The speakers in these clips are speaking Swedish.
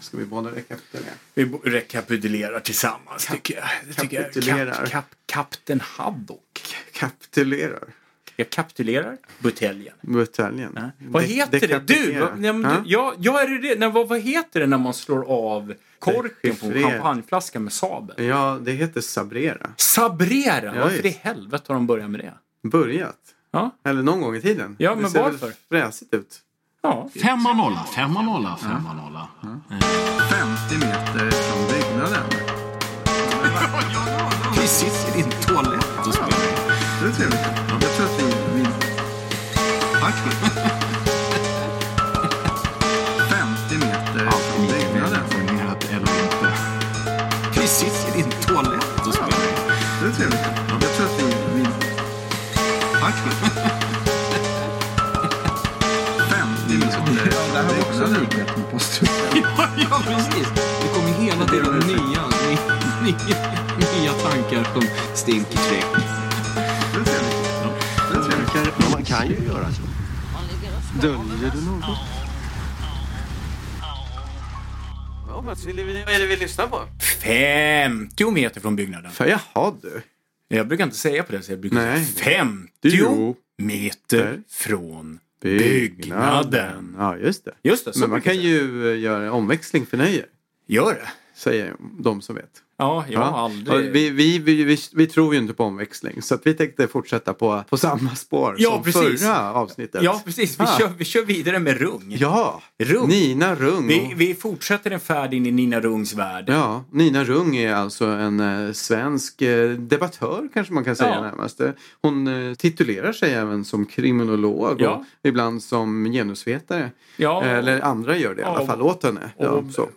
Ska vi båda rekapitulera? Vi rekapitulerar tillsammans tycker jag. Det tycker jag. kapitulerar. Kap, kap, Kapten Haddock. Kapitulerar. Jag kapitulerar buteljen. Buteljen. Ja. Vad De- heter det? Du, vad, nej, Ja. du, ja, ja, är det det? Nej, vad, vad heter det när man slår av korken på en champagneflaska med sabel? Ja, det heter sabrera. Sabrera! Ja, Varför i helvete har de börjat med det? Börjat. Ja, Eller någon gång i tiden. Ja, det men ser varför? väl fräsigt ut. Ja. Femma nolla, femma nolla, femma nolla. 50 meter från byggnaden. Vi sitter i din toalett och spelar. Det är trevligt. Likhet med posthuset. Ja, ja, precis. Det kommer hela tiden nya, nya, nya tankar som stinker träck. Det är trevligt. Det är trevligt. Man kan ju göra så. Döljer du något? Ja, vad är det vi lyssnar på? 50 meter från byggnaden. För jaha du. Jag brukar inte säga på det sättet. Jag brukar Nej. säga 50 Jo. meter från byggnaden. Ja, just det. Just det, Men man kan jag ju göra omväxling för nöje. Gör det? Säger de som vet. Ja, jag har aldrig... Vi, vi, vi, vi, tror ju inte på omväxling så vi tänkte fortsätta på, på samma spår som förra avsnittet. Ja, precis. Vi, Ah. kör, vi kör vidare med Rung. Ja. Nina Rung. Vi, fortsätter en färd in i Nina Rungs värld. Ja, Nina Rung är alltså en eh, svensk eh, debattör kanske man kan säga Ja. närmast. Hon eh, titulerar sig även som kriminolog och ibland som genusvetare. Ja. Eller andra gör det i alla fall åt henne.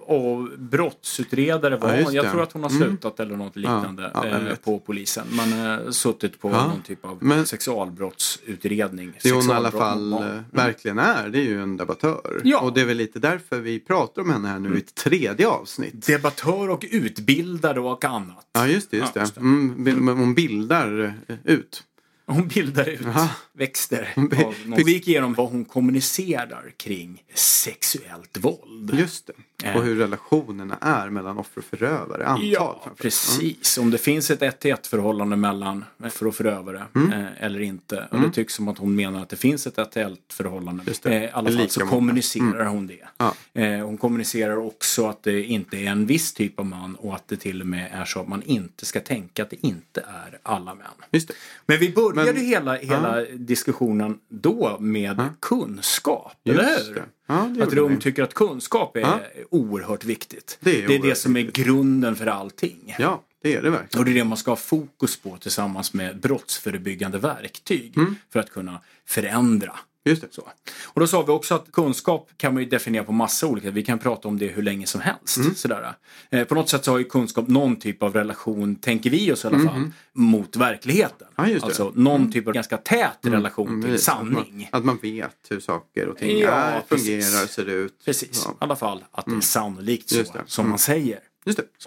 Och, brottsutredare var hon. Jag tror att hon har. Slutat eller något liknande Ja, ja, eh, på polisen. Man har suttit på Ja, någon typ av men- sexualbrottsutredning. Det hon i alla fall eh, verkligen är, det är ju en debattör. Ja. Och det är väl lite därför vi pratar om henne här nu i ett tredje avsnitt. Debattör och utbildare och annat. Ja, just det. Just det. just det. Mm, hon bildar eh, ut. Hon bildar ut Jaha. växter. Vi gick igenom vad hon kommunicerar kring sexuellt våld. Just det. Och hur relationerna är mellan offer och förövare. Antal Ja, allt. precis. Om det finns ett ett till ett förhållande mellan offer och förövare Mm. eh, eller inte. Och det tycks som att hon menar att det finns ett ett till ett förhållande. Eh, I alla fall så många. Mm. kommunicerar hon det. Ja. Eh, hon kommunicerar också att det inte är en viss typ av man och att det till och med är så att man inte ska tänka att det inte är alla män. Just det. Men vi började Men- hela, hela diskussionen då med kunskap, eller Just hur? det. Ja, Att Rum tycker att kunskap är Ja. oerhört viktigt. Det är det, är det som är grunden för allting. Ja, det är det verkligen. Och det är det man ska ha fokus på tillsammans med brottsförebyggande verktyg Mm. för att kunna förändra. Just det. Så. Och då sa vi också att kunskap kan man ju definiera på massa olika Vi kan prata om det hur länge som helst. Mm. Sådär. Eh, på något sätt så har ju kunskap någon typ av relation, tänker vi oss i alla fall, mot verkligheten. Ja. Alltså någon typ av ganska tät relation Mm, till precis. sanning. Att man, att man vet hur saker och ting Ja, är, precis. fungerar, ser ut. Precis, Ja. i alla fall att det är sannolikt så som man säger.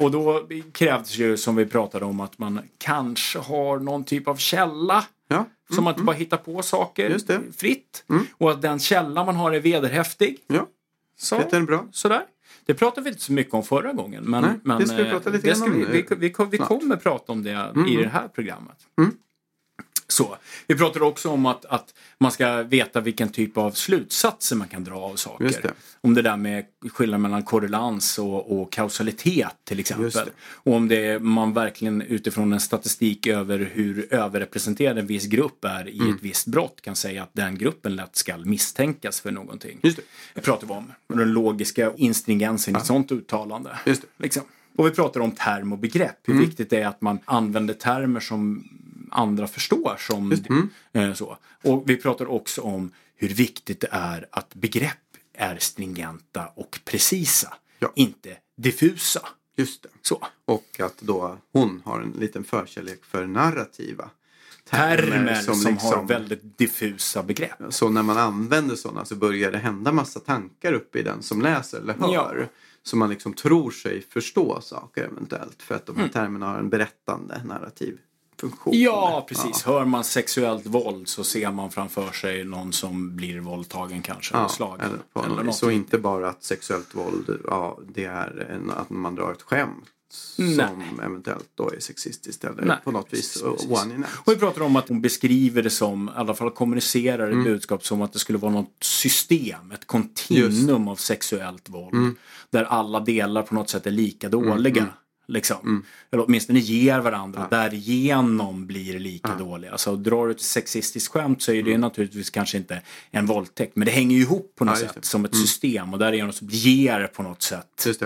Och då krävs ju som vi pratade om att man kanske har någon typ av källa. Ja. Så man inte bara hittar på saker det. fritt. Och att den källa man har är vederhäftig. Ja. Så, Heter den bra? Sådär. Det pratade vi inte så mycket om förra gången. Men, Nej, men det ska vi eh, prata lite det ska vi, vi, vi, vi, vi kommer prata om det i det här programmet. Så. Vi pratade också om att, att man ska veta vilken typ av slutsatser man kan dra av saker. Det. Om det där med skillnaden mellan korrelans och, och kausalitet till exempel. Och om det är, man verkligen utifrån en statistik över hur överrepresenterad en viss grupp är i Mm. ett visst brott kan säga att den gruppen lätt ska misstänkas för någonting. Just det. Det pratar vi om. Den logiska instringensen i ett sånt uttalande. Just det. Liksom. Och vi pratar om term och begrepp. Hur Mm. viktigt det är att man använder termer som andra förstår. Som, Mm. eh, så. Och vi pratar också om hur viktigt det är att begrepp är stringenta och precisa. Ja. Inte diffusa. Just det. Så. Och att då hon har en liten förkärlek för narrativa Termer som, har liksom- väldigt diffusa begrepp. Så när man använder sådana så börjar det hända massa tankar uppe i den som läser eller hör. Ja. Så man liksom tror sig förstå saker eventuellt. För att de här Mm. termerna har en berättande narrativ funktion. Ja, precis. Hör man sexuellt våld så ser man framför sig någon som blir våldtagen kanske. Ja, slagen. eller på eller något. Så inte bara att sexuellt våld, ja, det är en, att man drar ett skämt Nej. som eventuellt då är sexistiskt eller Nej, på något precis, vis precis. one in Och vi pratar om att hon beskriver det som, i alla fall kommunicerar Mm. ett budskap som att det skulle vara något system, ett kontinuum av sexuellt våld. Mm. Där alla delar på något sätt är lika dåliga. Liksom. Mm. Eller åtminstone ger varandra, därigenom blir lika dåliga. Alltså drar du ett sexistiskt skämt så är det naturligtvis kanske inte en våldtäkt. Men det hänger ju ihop på något Mm. Ja, sätt som ett system och därigenom så ger det på något sätt det.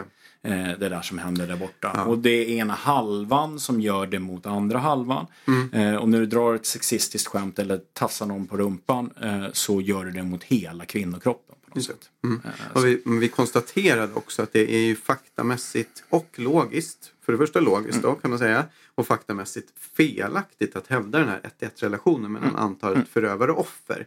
eh, det där som händer där borta. Och det är ena halvan som gör det mot andra halvan. Mm. Eh, och när du drar ett sexistiskt skämt eller tassar någon på rumpan eh, så gör du det mot hela kvinnokroppen. Just. Mm. Och vi, vi konstaterade också att det är ju faktamässigt och logiskt, för det första logiskt då kan man säga, och faktamässigt felaktigt att hävda den här 1-1 relationen mellan antalet förövare och offer.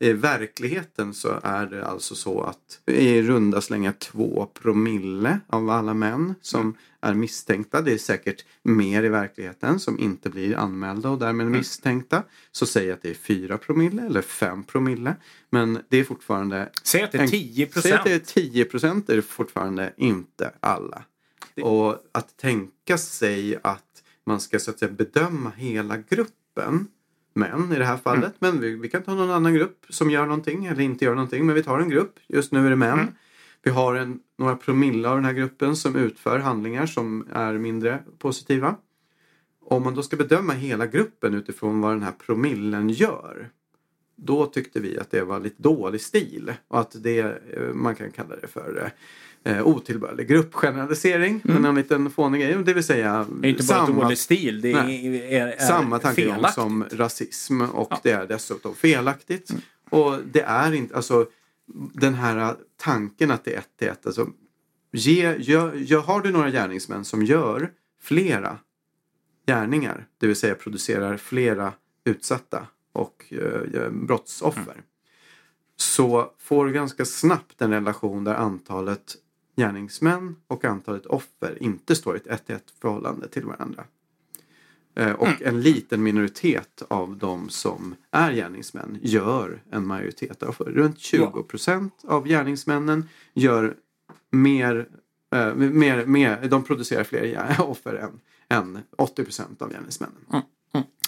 I verkligheten så är det alltså så att i runda slängar två promille av alla män som är misstänkta, det är säkert mer i verkligheten som inte blir anmälda och därmed misstänkta. Så säg att det är fyra promille eller fem promille. Men det är fortfarande Säg att det är en- 10 Säg att procent. det är 10 procent är det fortfarande inte alla. Och att tänka sig att man ska så att säga bedöma hela gruppen män i det här fallet. Mm. Men vi, vi kan ta någon annan grupp som gör någonting eller inte gör någonting. Men vi tar en grupp. Just nu är det män. Mm. Vi har en, några promille av den här gruppen som utför handlingar som är mindre positiva. Om man då ska bedöma hela gruppen utifrån vad den här promillen gör. Då tyckte vi att det var lite dålig stil och att det, eh, man kan kalla det för eh, otillbörlig gruppgeneralisering. Men en liten fånig grej. Det vill säga Mm. Det är inte bara samma, dålig stil, det är, är, är samma tankegång som rasism och det är dessutom felaktigt. Och det är inte, alltså den här tanken att det är ett till ett. Alltså, ge, gör, gör, har du några gärningsmän som gör flera gärningar, det vill säga producerar flera utsatta och eh, brottsoffer. Så får du ganska snabbt en relation där antalet gärningsmän och antalet offer inte står i ett ett till ett förhållande till varandra. Eh, Och en liten minoritet av de som är gärningsmän gör en majoritet av Runt 20 procent av gärningsmännen gör mer, eh, mer, mer, de producerar fler offer än, än 80 procent av gärningsmännen.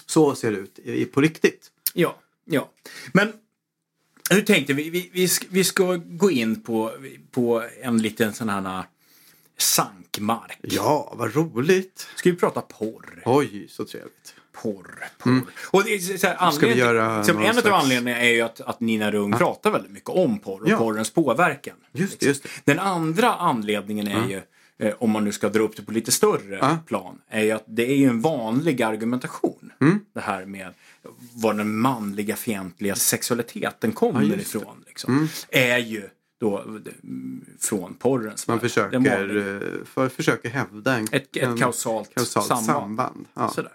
Så ser det ut i, på riktigt. Ja, ja. Men hur tänkte vi? Vi, vi, ska, vi ska gå in på, på en liten sån här sankmark. Ja, vad roligt! Ska vi prata porr? Oj, så trevligt. Porr, porr. Och det så här, Mm. Ska vi göra liksom, någon en av slags- anledningarna är ju att, att Nina Rung pratar väldigt mycket om porr och Ja. porrens påverkan. Just det, just det. Den andra anledningen är ju, eh, om man nu ska dra upp det på lite större Ja. plan, är ju att det är ju en vanlig argumentation. Mm. Det här med var den manliga fientliga sexualiteten kommer. Mm. ifrån. Liksom, Är ju då mm, från porrens Man. Den försöker, eh, för, försöker hävda en, ett, ett kausalt, kausalt samband. samband. Ja. Mm. Sådär.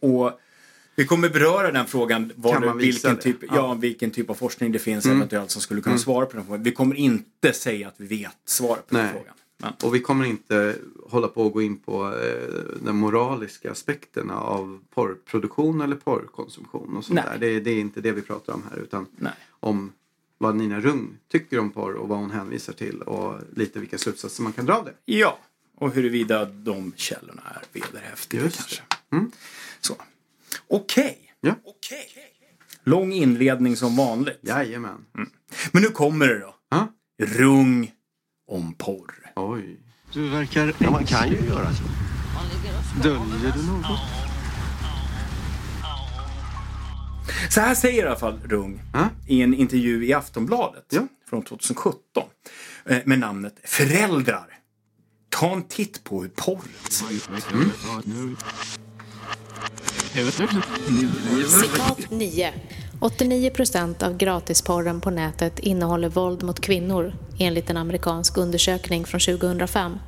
Och vi kommer beröra den frågan, var vilken, typ, Ja. ja. vilken typ av forskning det finns eventuellt som skulle kunna svara på den frågan. Vi kommer inte säga att vi vet svaret på den Nej. frågan. Men, Och vi kommer inte hålla på att gå in på eh, de moraliska aspekterna av porrproduktion eller porrkonsumtion och sånt Nej. där. Det, är- det är inte det vi pratar om här utan Nej. om vad Nina Rung tycker om porr och vad hon hänvisar till och lite vilka slutsatser man kan dra av det. ja, och huruvida de källorna är vederhäftiga Just kanske. Mm. Så. Okej. Ja. Okej. Lång inledning som vanligt. Jajamän. Men nu kommer det då. Ja. Rung om porr. Oj. Du verkar... Ja, man kan ju göra så. Döljer du något? Så här säger i alla fall Rung Ja. i en intervju i Aftonbladet Ja. från 2017 eh, med namnet Föräldrar. Ta en titt på hur porr Citat 9. 89 procent av gratisporren på nätet innehåller våld mot kvinnor enligt en amerikansk undersökning från 2005.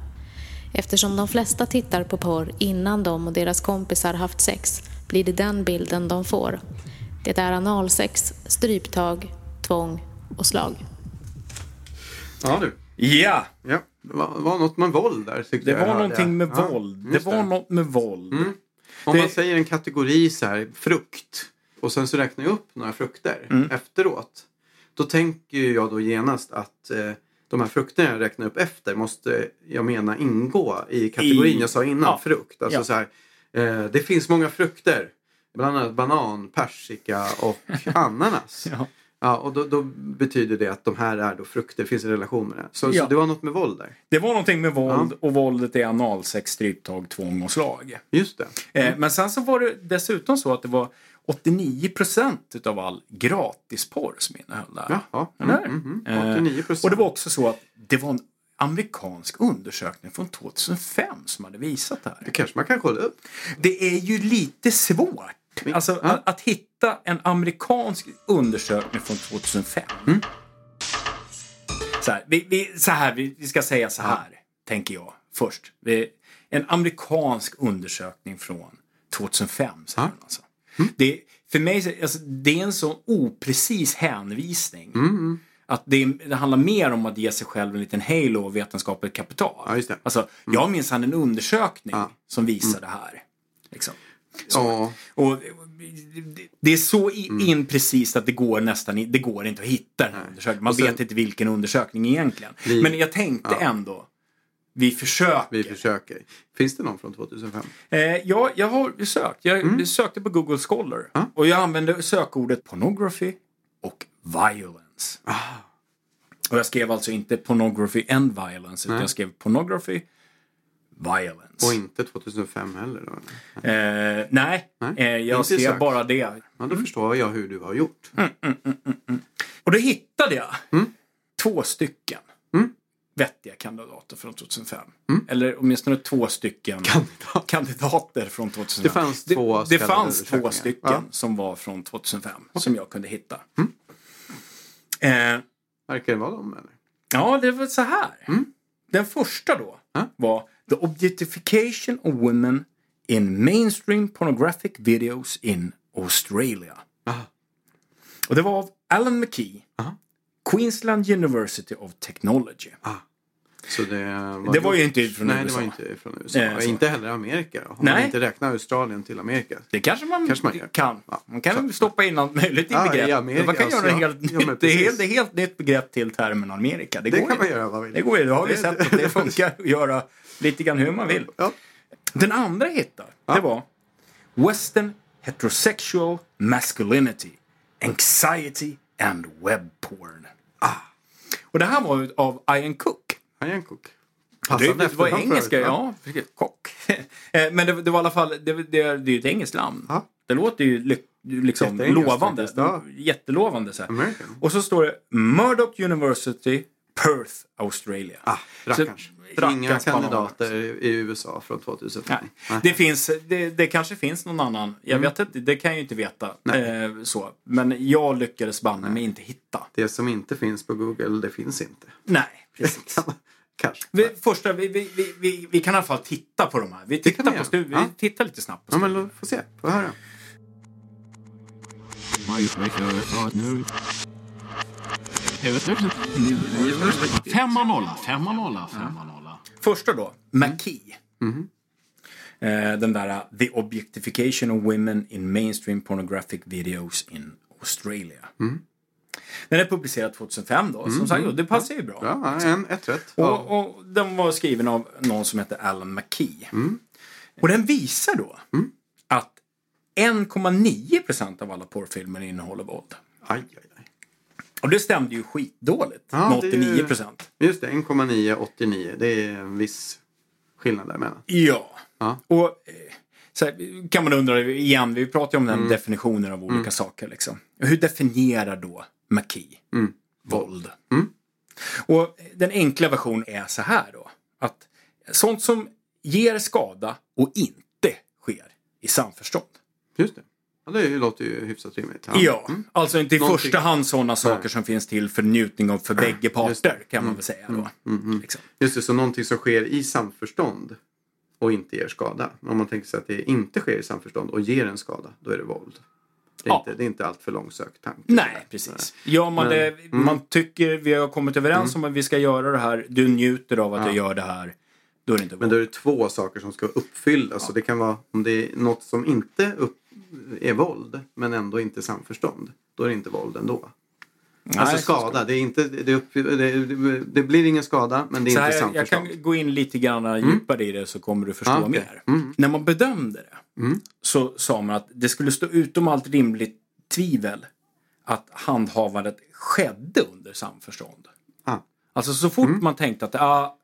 Eftersom de flesta tittar på porr innan de och deras kompisar haft sex blir det den bilden de får. Det är analsex, stryptag, tvång och slag. Ja du. Ja, Ja. Det var, var något med våld där det var någonting med Ja, våld. Det var något med våld. Om Det- man säger en kategori så här, frukt. Och sen så räknar jag upp några frukter Mm. efteråt. Då tänker jag då genast att eh, de här frukterna jag räknar upp efter måste jag mena ingå i kategorin I- jag sa innan, ja. frukt. Alltså Ja. så här, eh, det finns många frukter. Bland annat banan, persika och ananas. Ja. Ja, och då, då betyder det att de här är då frukter, finns en relation med det. Så, Ja. så det var något med våld där. Det var någonting med våld och våldet är analsex, stryptag, tvång och slag. Just det. Eh, men sen så var det dessutom så att det var 89 procent utav all gratisporr som innehöll det här. Jaha. Mm, Eh, mm, 89 procent. Och det var också så att det var en amerikansk undersökning från 2005 som hade visat det Det här. kanske man kan kolla upp. Det är ju lite svårt. Alltså Ja. att, att hitta en amerikansk undersökning från 2005. Mm. Så här, vi, vi, så här, vi, vi ska säga så här, tänker jag först. En amerikansk undersökning från 2005. Säger Ja. man alltså. Det, för mig så- alltså, det är en så oprecis hänvisning. Mm, Att det, det handlar mer om att ge sig själv en liten halo och vetenskapligt kapital. Ja, just det. Mm. Alltså, jag minns en undersökning Ja. Mm. som visar det här. Liksom. Ja, Och det- är så i- imprecist att det går nästan det går inte att hitta den här undersökningen. Man sen- vet inte vilken undersökning egentligen. Vi- Men jag tänkte Ja. ändå, vi försöker. vi försöker. Finns det någon från 2005? Eh, ja, jag har sökt. Jag sökte på Google Scholar. Mm. Ja. Och jag använde sökordet pornography och violence. Ah. Och jag skrev alltså inte pornography and violence, utan Nej. jag skrev pornography, violence. Och inte 2005 heller då? Eh, nej, Nej, eh, jag inte skrev sökt. bara det. Ja, då förstår jag hur du har gjort. Och då hittade jag Mm. två stycken Mm. Vettiga kandidater från 2005. Eller åtminstone två stycken Kandidat. kandidater från 2005. Det fanns två Det, det fanns två stycken Ja. Mm. som var från 2005 som jag kunde hitta. Eh, Verkar det vara dem eller? ja, det var så här. Den första då Ja. var The Objectification of Women in Mainstream Pornographic Videos in Australia. Aha. Och det var av Alan McKee. Aha. Queensland University of Technology. Så det var, Det var ju inte från Nej, USA. det var inte från USA. Eh, inte heller Amerika. Om Nej. man inte räknar Australien till Amerika. Det kanske man, Kanske man kan. Ja. Man kan Så- stoppa in allt möjligt i Ja, i begrepp. Amerika, man kan alltså, göra en ja. helt, Ja, nytt, det är helt, det är helt nytt begrepp till termen Amerika. Det, Det går kan ju. man göra vad man vill. Det går ju. Det har vi Det- sett att det funkar att göra lite grann hur man vill. Ja. Den andra jag hittade, det var Western Heterosexual Masculinity, Anxiety and Web Porn. Ah. Och det här var av Ian Cook. Ian Cook. Det, Passande det var efternamn för engelska, ja. precis. Kock. Men det, det var i alla fall, det, det, det är ju ett engelskt namn. Ja. Det låter ju liksom lovande. ja. Jättelovande. Så. Och så står det Murdoch University, Perth, Australia. Ah, rackarns. Inga kandidater i USA från 2005. Nej. Det, finns, det, det kanske finns någon annan. Jag Mm. vet inte, det kan jag ju inte veta. Eh, så. Men jag lyckades banne mig inte hitta. Det som inte finns på Google, det finns inte. Nej, precis. Kanske. Vi, första, vi, vi, vi, vi, vi kan i alla fall titta på de här. Vi tittar, vi på stu- vi Ja. tittar lite snabbt på Ja, men få se. Få höra. Femma nolla, femma nolla, femma nolla. Första då, McKee. Eh, den där uh, The Objectification of Women in Mainstream Pornographic Videos in Australia. Den är publicerad 2005 då, som sagt, och det passar ju bra. Ja, en, ett rätt. Ja. Och, och den var skriven av någon som heter Alan McKee. Och den visar då att 1,9 procent av alla porrfilmer innehåller våld. Aj, aj, aj. Och det stämde ju skitdåligt Ja, med det är ju- 89 procent. Just det, 1,9, 89. Det är en viss skillnad däremellan. Ja. Ja. Och eh, så här, kan man undra igen, vi pratar ju om Mm. den definitionen av olika saker. Liksom. Hur definierar då McKee Mm. våld? Och den enkla versionen är så här då. Att sånt som ger skada och inte sker i samförstånd. Just det. Ja, det låter ju hyfsat rimligt. Ja, Mm. alltså inte i Någonting- första hand sådana saker som finns till för njutning av för bägge parter kan man väl säga då. Liksom. Just det, så någonting som sker i samförstånd och inte ger skada. Om man tänker sig att det inte sker i samförstånd och ger en skada, då är det våld. Det är, Ja. inte, det är inte allt för långsökt tanke. Nej, precis. Gör man Men- det, mm. man tycker vi har kommit överens om att vi ska göra det här, du njuter av att Ja. jag gör det här, då är det inte Men våld. då är det två saker som ska uppfyllas. Så det kan vara om det är något som inte upp, är våld men ändå inte samförstånd. Då är det inte våld ändå. Alltså så skada. Det, är inte, det, uppfyll, det, det, blir ingen skada men det är Så här, jag samförstånd. kan gå in lite grann djupare i det så kommer du förstå Ja, okej. mer. Mm. När man bedömde det så sa man att det skulle stå utom allt rimligt tvivel att handhavandet skedde under samförstånd. Ah. Alltså så fort man tänkte att ah,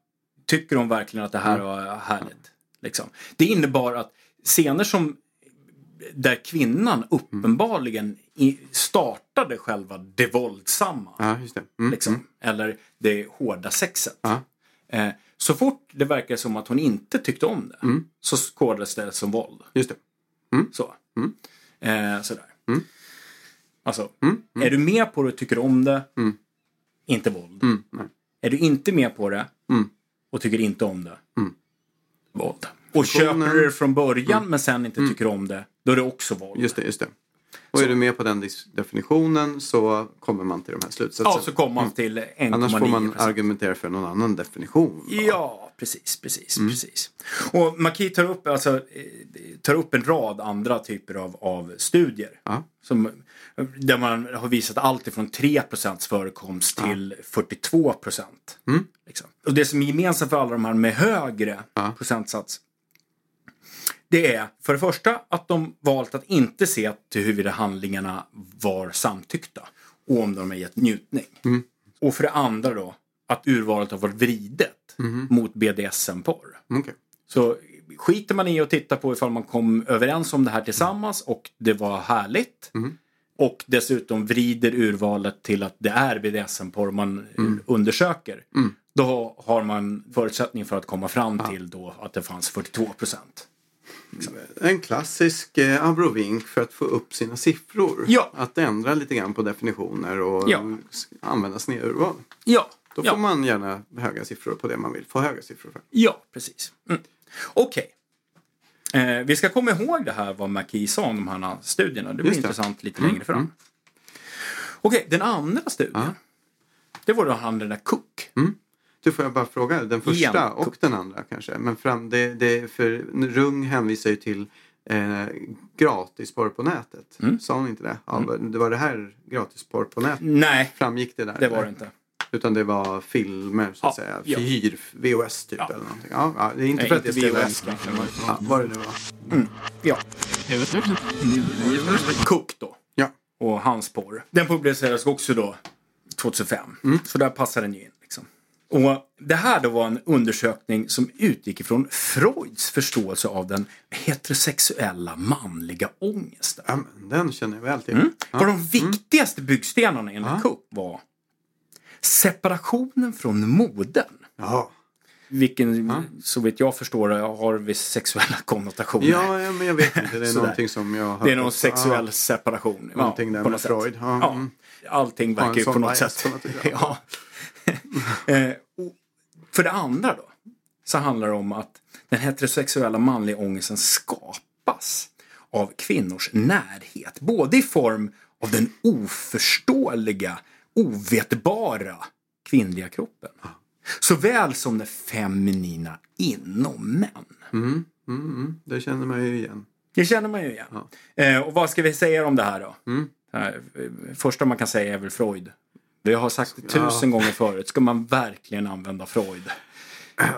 tycker de verkligen att det här var härligt? Liksom. Det innebar att scener som där kvinnan uppenbarligen i, startade själva det våldsamma. Ja, det. Mm. Liksom, Eller det hårda sexet. Ja. Eh, så fort det verkar som att hon inte tyckte om det Mm. så kodades det som våld. Just det. Så. Mm. Eh, sådär. Alltså, är du med på det och tycker om det, inte våld. Mm. Är du inte med på det Mm. och tycker inte om det, Mm. våld. Och köper du det från början men sen inte tycker om det, då är det också våld. Just det, just det. Och är du med på den definitionen så kommer man till de här slutsatserna. Ja, så kommer man till 1,9 Annars får man argumentera för någon annan definition. Ja, precis, precis, Mm. precis. Och Maki tar upp, alltså, eh, tar upp en rad andra typer av, av studier. Ja. Som, där man har visat allt ifrån 3% förekomst till 42 Mm. Liksom. Och det som är gemensamt för alla de här med högre Ja. procentsats det är för det första att de valt att inte se till huruvida handlingarna var samtyckta och om de har gett njutning. Mm. Och för det andra då att urvalet har varit vridet Mm-hmm. mot BDSM-porr. Okej. Så skiter man i att titta på ifall man kom överens om det här tillsammans och det var härligt. Mm. Och dessutom vrider urvalet till att det är BDSM-porr man Mm. undersöker. Då har man förutsättning för att komma fram till då att det fanns 42 procent. En klassisk eh, abrovink för att få upp sina siffror. Ja. Att ändra lite grann på definitioner och Ja. använda snedurval. Ja, Då ja. får man gärna höga siffror på det man vill få höga siffror för. Ja, precis. Mm. Okej. Eh, vi ska komma ihåg det här vad McKee sa om de här studierna. Det blir det. intressant lite längre fram. Okej, den andra studien. Det var då han den där Cook. Du får jag bara fråga, den första Igen. och den andra kanske. Men fram, det, det, för Rung hänvisar ju till eh, gratisporr på nätet. Mm. Sa hon inte det? Ja, Det var det här gratisporr på nätet? Nej, Framgick det där? det var det inte. Utan det var filmer så att Ja, säga. ja. Hyr, VHS typ Ja. eller någonting. Ja, ja, det är inte Nej, för att det ska VHS kanske. Ja, vad det nu var. Ja, Cook då. Ja. Och hans porr. Den publicerades också då 2005. Så där passar den ju in. Och det här då var en undersökning som utgick ifrån Freuds förståelse av den heterosexuella manliga ångesten. ja den känner jag väl till. Mm. Ja. För de viktigaste byggstenarna enligt Cook var separationen från modern. Ja. Vilken, så vitt jag förstår har viss sexuella konnotationer. Ja, ja, men jag vet inte. Det är någonting som jag har Det är någon sexuell Ja. separation. Någonting där på med. Freud. Ja, Ja, mm. allting Ja, verkar ju på något sätt. ja. Eh, för det andra då, så handlar det om att den heterosexuella manliga ångesten skapas av kvinnors närhet. Både i form av den oförståeliga, ovetbara kvinnliga kroppen. Såväl som det feminina inom män. Mm, mm, det känner man ju igen. Det känner man ju igen. Eh, och vad ska vi säga om det här då? Det här, eh, första man kan säga är väl Freud. Vi har sagt det tusen gånger förut. Ska man verkligen använda Freud?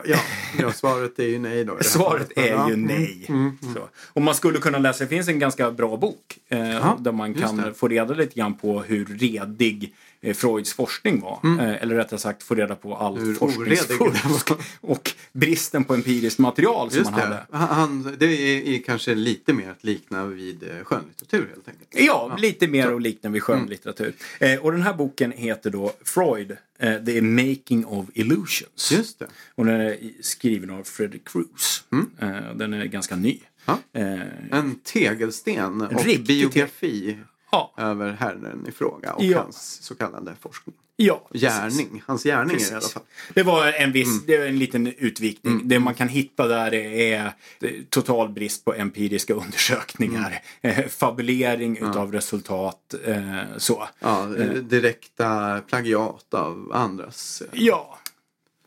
Ja, ja svaret är ju nej då. Svaret är Ja. ju nej. Så. Och man skulle kunna läsa, det finns en ganska bra bok eh, där man kan få reda lite grann på hur redig Freuds forskning var. Eh, eller rättare sagt få reda på Hur den forskningsfusk och bristen på empiriskt material som Just man hade. det. Han, han- det är, är kanske lite mer att likna vid eh, skönlitteratur helt enkelt. Ja, lite mer och liknande vid skönlitteratur. Eh, och den här boken heter då Freud, eh, The Making of Illusions. Just det. Och den är skriven av Fredrik Cruz. Eh, den är ganska ny. Ja. Eh, En tegelsten och riktig biografi ja, över herren i fråga och Ja. hans så kallade forskning. ja, Gärning, hans gärning Precis. i alla fall. Det var en viss, Mm. det var en liten utvikning. Det man kan hitta där är eh, total brist på empiriska undersökningar. Mm. Eh, fabulering utav resultat. Eh, så. Ja, direkta plagiat av andras. Ja,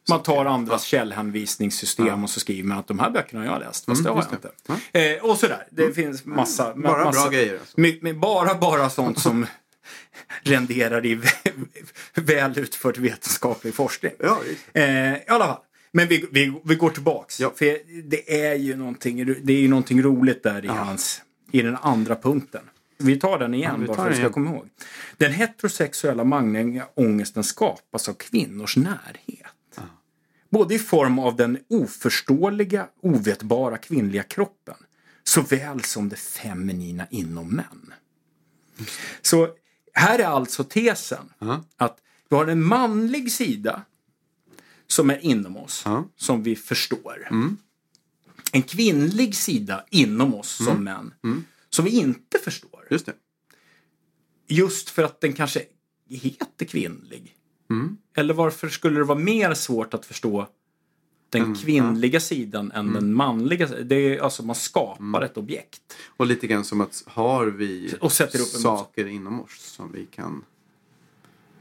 Man tar andras källhänvisningssystem och så skriver man att de här böckerna har jag läst. Fast det har jag inte. Eh, och sådär. Det finns massa. Mm. Bara massa, bra grejer, alltså. My, my, bara, bara sånt som renderar i väl utförd vetenskaplig forskning. Ja. Eh, I alla fall. Men vi, vi, vi går tillbaks. Ja. För det är ju någonting, det är ju någonting roligt där i hans, i den andra punkten. Vi tar den igen vi bara för att vi ska komma ihåg. Den heterosexuella manliga ångesten skapas av kvinnors närhet. Både i form av den oförståeliga, ovetbara kvinnliga kroppen såväl som det feminina inom män. Så här är alltså tesen Ja. att vi har en manlig sida som är inom oss, Ja. som vi förstår. En kvinnlig sida inom oss som män, som vi inte förstår. Just. Just för att den kanske heter kvinnlig. Eller varför skulle det vara mer svårt att förstå den kvinnliga sidan än den manliga? Det är alltså man skapar ett objekt. Och lite grann som att har vi Och sätter upp saker inom oss som vi kan...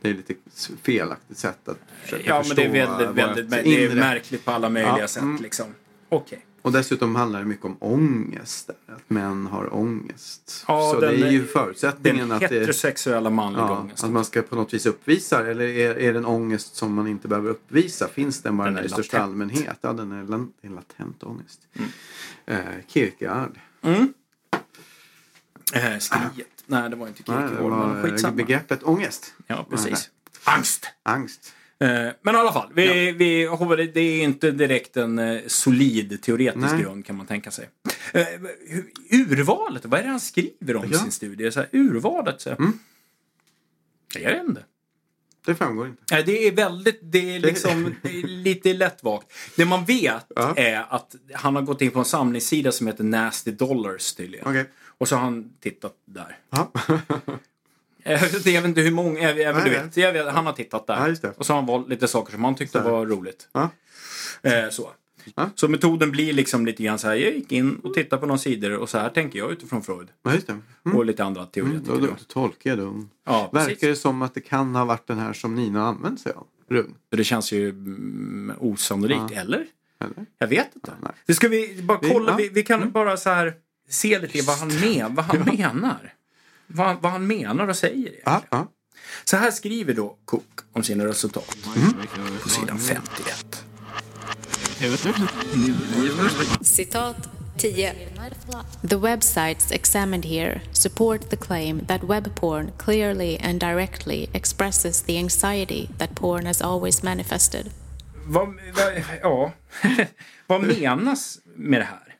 Det är lite felaktigt sätt att försöka Ja, men förstå det är väldigt, vårt väldigt det är märkligt på alla möjliga Ja, sätt. mm. Liksom. Okej. Och dessutom handlar det mycket om ångest. Att män har ångest. Ja, Så den- det är ju Den förutsättningen att det... heterosexuella manliga Ja, ångesten. att man ska på något vis uppvisa eller är, är det en ångest som man inte behöver uppvisa? Finns den bara Den i största allmänhet? Ja, den är, är latent ångest. Mm. Eh, Kierkegaard. Eh, skriet. Nej, det var inte Nej, det Kierkegaard, men var skitsamma. begreppet ångest. Ja, precis. Angst! Angst. Eh, men i alla fall, vi, vi, har- det är inte direkt en eh, solid teoretisk Nej. grund kan man tänka sig. Eh, urvalet, vad är det han skriver om i Ja. sin studie? Så här, urvalet, så här. Mm. Jag vet inte. Det framgår inte. Nej, det är väldigt, det är liksom det är lite lättvagt. Det man vet Ja. är att han har gått in på en samlingssida som heter Nasty Dollars tydligen. Okej. Och så har han tittat där. Ja. Jag vet inte, jag vet inte hur många, jag, jag, Nej, du vet, jag vet, han har tittat där. Ja. Och så har han valt lite saker som han tyckte var roligt. Ja. Eh, så. Ja. så metoden blir liksom lite grann så här, jag gick in och tittade på några sidor och så här tänker jag utifrån Freud. Ja. Mm. Och lite andra teoretiker. Då, då, då. tolkar jag det. Ja, precis. Verkar det som att det kan ha varit den här som Nina använt sig av? För det känns ju mm, osannolikt, eller? Eller? Jag vet inte. nej. Det ska vi bara kolla, ja. vi, vi kan bara så här se lite vad han, men, vad han menar. Vad, vad han menar och säger. Ja, ja. Så här skriver då Cook om sina resultat. På sidan 51. Citat 10. The websites examined here support the claim that web porn clearly and directly expresses the anxiety that porn has always manifested. Vad, vad, ja. vad menas med det här?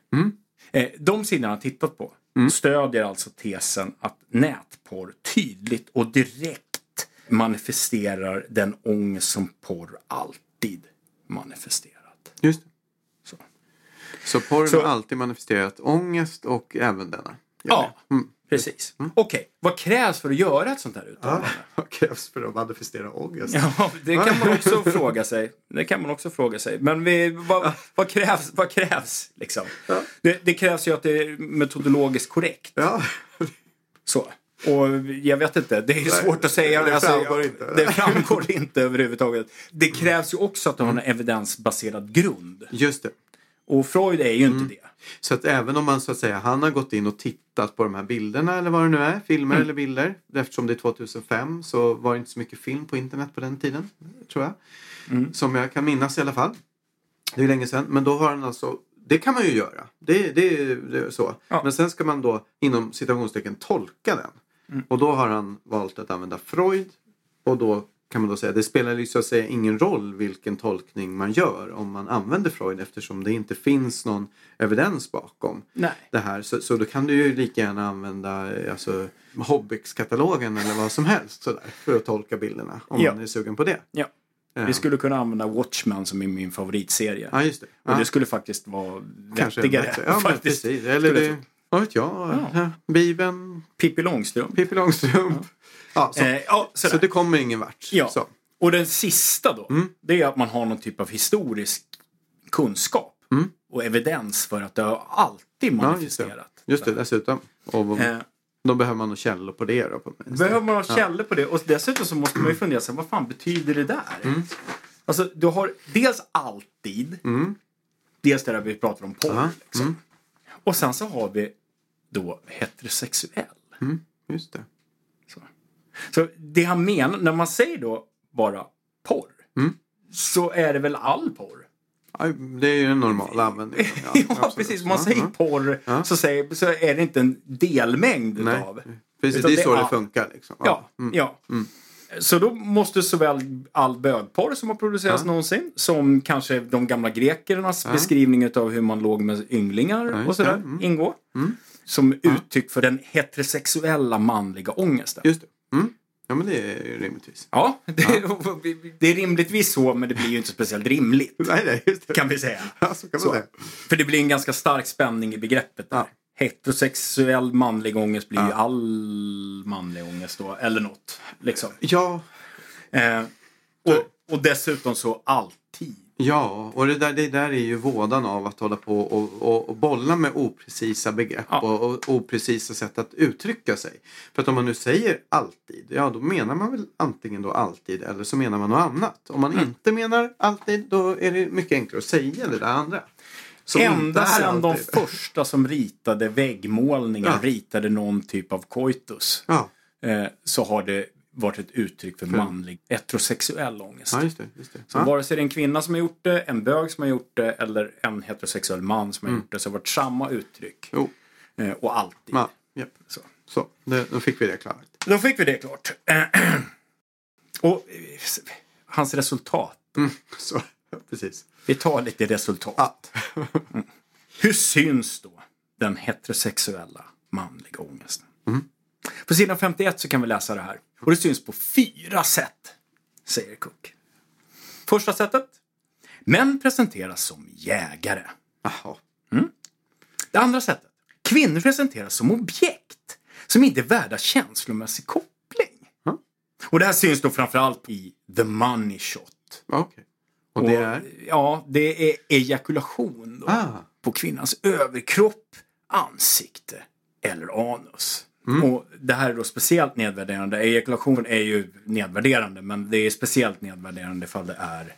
Eh, de sidorna har tittat på stödjer alltså tesen att nätporr tydligt och direkt manifesterar den ångest som porr alltid manifesterat. Just det. Så. Så porren Så- har alltid manifesterat ångest och även denna. Ja. Mm. Precis. Okej, vad krävs för att göra ett sånt här uttalande? Vad krävs för att manifestera ångest? Ja, det kan man också fråga sig. Det kan man också fråga sig. Men vi, vad, vad krävs? Vad krävs liksom? Det, det krävs ju att det är metodologiskt korrekt. Ja. Så. Och jag vet inte, det är ju svårt att säga. det Alltså, framgår inte. Det framgår inte överhuvudtaget. Det krävs ju också att du har en evidensbaserad grund. Just det. Och Freud är ju inte Mm. det. Så att även om man så att säga, han har gått in och tittat på de här bilderna eller vad det nu är, filmer Mm. eller bilder. Eftersom det är 2005 så var det inte så mycket film på internet på den tiden, tror jag. Mm. Som jag kan minnas i alla fall. Det är länge sedan. Men då har han alltså, det kan man ju göra. Det, det, det är så. Ja. Men sen ska man då inom citationstecken tolka den. Mm. Och då har han valt att använda Freud. Och då kan man då säga, det spelar ju så att säga ingen roll vilken tolkning man gör om man använder Freud eftersom det inte finns någon evidens bakom Nej. det här. Så, så då kan du ju lika gärna använda eh, alltså, Hobbix-katalogen eller vad som helst sådär, för att tolka bilderna om Ja. man är sugen på det. Ja. Ja. Vi skulle kunna använda Watchmen som är min favoritserie. Ja, just det. Och det skulle faktiskt vara kanske vettigare. Ja, faktiskt. precis. Eller det, vad vet jag, ja. Bibeln, Pippi Långstrump. Pippi Långstrump. Ja, så, Eh, ja, så det kommer ingen vart. Ja. Så. Och den sista då, Mm. det är att man har någon typ av historisk kunskap Mm. och evidens för att det har alltid Ja, just det. manifesterat. Just det, dessutom. Och Eh, då behöver man nog källor på det då. På behöver man ha källor på det och dessutom så måste man ju fundera sig, vad fan betyder det där? Mm. Alltså, du har dels alltid, dels det där vi pratar om porr. Ja, Liksom. Och sen så har vi då heterosexuell. Just det. Så. det han menar, när man säger då bara porr, så är det väl all porr? Ja, det är ju den normala användningen. Ja, absolut. precis. Om man Ja, säger ja. porr så, säger, så är det inte en delmängd Nej, utav. precis. Det är så det ja. funkar. Liksom. Ja, ja. Så då måste såväl all bögporr som har producerats Ja. någonsin som kanske de gamla grekernas beskrivning av hur man låg med ynglingar just och sådär det. Mm. ingå. Som uttryck för den heterosexuella manliga ångesten. Just det. Mm. Ja, men det är ju rimligtvis. Ja, det, det är rimligtvis så men det blir ju inte speciellt rimligt. Nej, nej, just det. Kan vi säga. Ja, så kan man Så. säga. För det blir en ganska stark spänning i begreppet. Där. Ja. Heterosexuell manlig ångest blir ju all manlig ångest då, eller något. Liksom. Ja, Eh, och, och dessutom så alltid. Ja, och det där, det där är ju vådan av att hålla på och, och, och bolla med oprecisa begrepp Ja. och, och oprecisa sätt att uttrycka sig. För att om man nu säger alltid, ja då menar man väl antingen då alltid eller så menar man något annat. Om man Mm. inte menar alltid då är det mycket enklare att säga det där andra. Som Ända sedan de första som ritade väggmålningar Ja. ritade någon typ av koitus. Ja, Eh, så har det varit ett uttryck för manlig heterosexuell ångest. ja just det. Just det. Så Ja. vare sig det är en kvinna som har gjort det, en bög som har gjort det eller en heterosexuell man som har Mm. gjort det så har det varit samma uttryck. Jo, Eh, och alltid. ja, japp. Så. Så, det, då fick vi det klart. Då fick vi det klart. och eh, hans resultat. Så, precis. Vi tar lite resultat. Ja. Hur syns då den heterosexuella manliga ångesten? På sidan 51 så kan vi läsa det här. Och det syns på fyra sätt, säger Cook. Första sättet. Män presenteras som jägare. Jaha. Det andra sättet. Kvinnor presenteras som objekt som inte är värda känslomässig koppling. Ja. Och det här syns då framförallt i The Money Shot. Okej. Och det är? Ja, det är ejakulation då. Ah. På kvinnans överkropp, ansikte eller anus. Mm. Och det här är då speciellt nedvärderande. Ejakulation är ju nedvärderande men det är speciellt nedvärderande ifall det är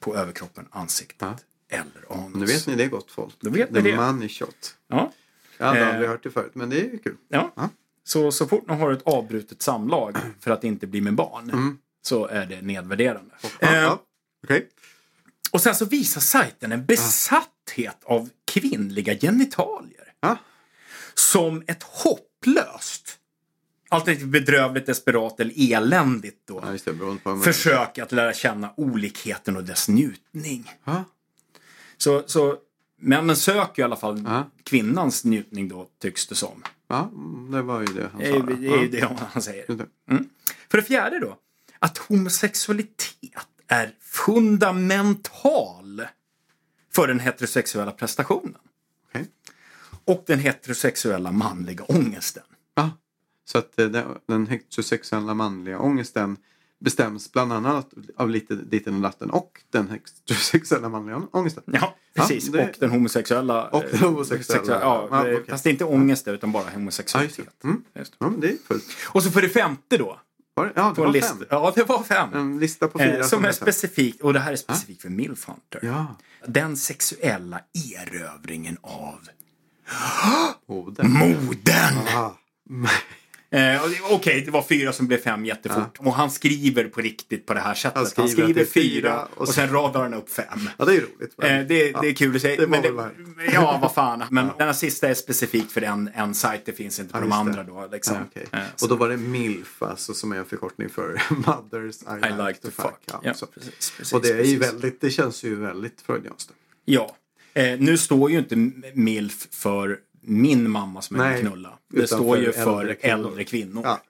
på överkroppen, ansiktet eller anus. Nu vet ni det gott folk. Då vet The det. money shot. Ja. Jag hade Eh. aldrig hört det förut men det är ju kul. Ja. Ja. Så, så fort man har ett avbrutet samlag för att inte bli med barn så är det nedvärderande. Mm. Ja, Eh, ja. Okej. Och sen så visar sajten en besatthet av kvinnliga genitalier. Ja. Som ett hopplöst, alternativt bedrövligt, desperat eller eländigt då. Ja, det. Försök att lära känna olikheten och dess njutning. Så, så männen söker i alla fall Ja. kvinnans njutning då, tycks det som. ja, mm, det var ju det han Det sa. ju- det är ju det han säger. Det. För det fjärde då, att homosexualitet är fundamental för den heterosexuella prestationen. Och den heterosexuella manliga ångesten. Ja. Så att eh, den, heterosexuella manliga ångesten bestäms bland annat av lite ditten och datten och den heterosexuella manliga ångesten. Ja, precis. Ja, det- Och den homosexuella. Och den eh, homosexuella. sexuella- Ja, Ja, eh, okej. Fast det är inte ångest utan bara Ja, homosexualitet. det. Mm. Ja, det är fullt. Och så för det femte då. Var det? Ja, det var lista. fem. Ja, det var fem. En lista på fyra. Eh, som är fem. specifik, och det här är specifikt för Milf Hunter. Ja. Den sexuella erövringen av Moden. moden. Eh, Okej, det var fyra som blev fem jättefort. Och han skriver på riktigt på det här sättet. Han skriver skriver, det är fyra och, och sen radar han upp fem. Ja, det är roligt. Eh, det, det är kul att säga. men det, ja, vad fan. Men den här sista är specifik för en, en sajt. Det finns inte på Ja, de andra det. då. Liksom. Ja, okej. Eh, Och då var det MILF alltså, som är en förkortning för Mothers I, I like to fuck. Ja, Ja, precis, precis, och det är ju väldigt, det känns ju väldigt freudianskt. Ja. Eh, nu står ju inte MILF för min mamma som är Nej, en knulla. Det står ju för äldre kvinnor. äldre kvinnor. Ja,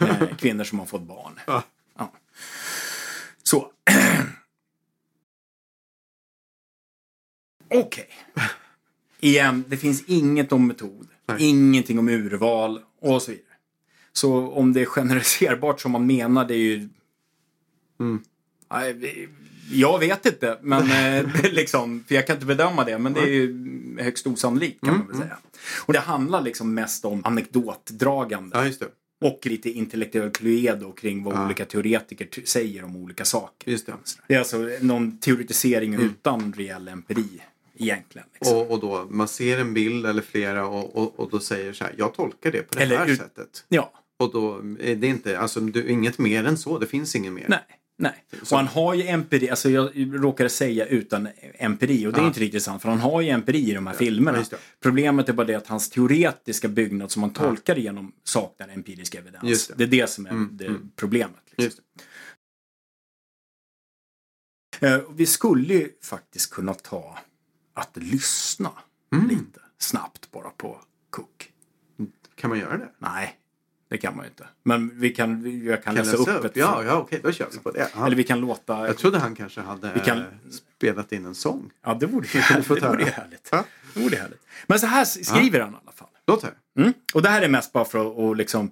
eh, kvinnor som har fått barn. Ja. Ja. Så. Okej. Igen, det finns inget om metod. Nej. Ingenting om urval och så vidare. Så om det är generaliserbart som man menar, det är ju... Mm. Jag vet inte, men eh, liksom, för jag kan inte bedöma det, men det är ju högst osannolikt kan Mm, man väl säga. Och det handlar liksom mest om anekdotdragande. ja, just det. Och lite intellektuell cluedo kring vad olika teoretiker säger om olika saker. Just det. Det är alltså någon teoretisering utan reell empiri egentligen. Liksom. Och, och då man ser en bild eller flera och, och, och då säger så här, jag tolkar det på det Eller här ut- sättet. Ja, Och då är det inte, alltså du, inget mer än så, det finns inget mer. nej. Nej, och han har ju empiri, alltså jag råkade säga utan empiri och det är Ja. inte riktigt sant för han har ju empiri i de här filmerna. just det. Problemet är bara det att hans teoretiska byggnad som han tolkar igenom saknar empirisk evidens. Det. det. är det som är det problemet. Liksom. Eh, Vi skulle ju faktiskt kunna ta att lyssna Mm. lite snabbt bara på Cook. Kan man göra det? Nej, det kan man ju inte. Men vi kan, jag kan, Kan läsa upp, ett Ja, ja okej, då kör vi på det. Ja. Eller vi kan låta... Jag trodde han kanske hade Vi kan- spelat in en sång. Ja, det vore ju härligt. Det vore härligt. Ja. Det vore härligt. Men så här skriver han i alla fall. Låt här. Mm. Och det här är mest bara för att, att liksom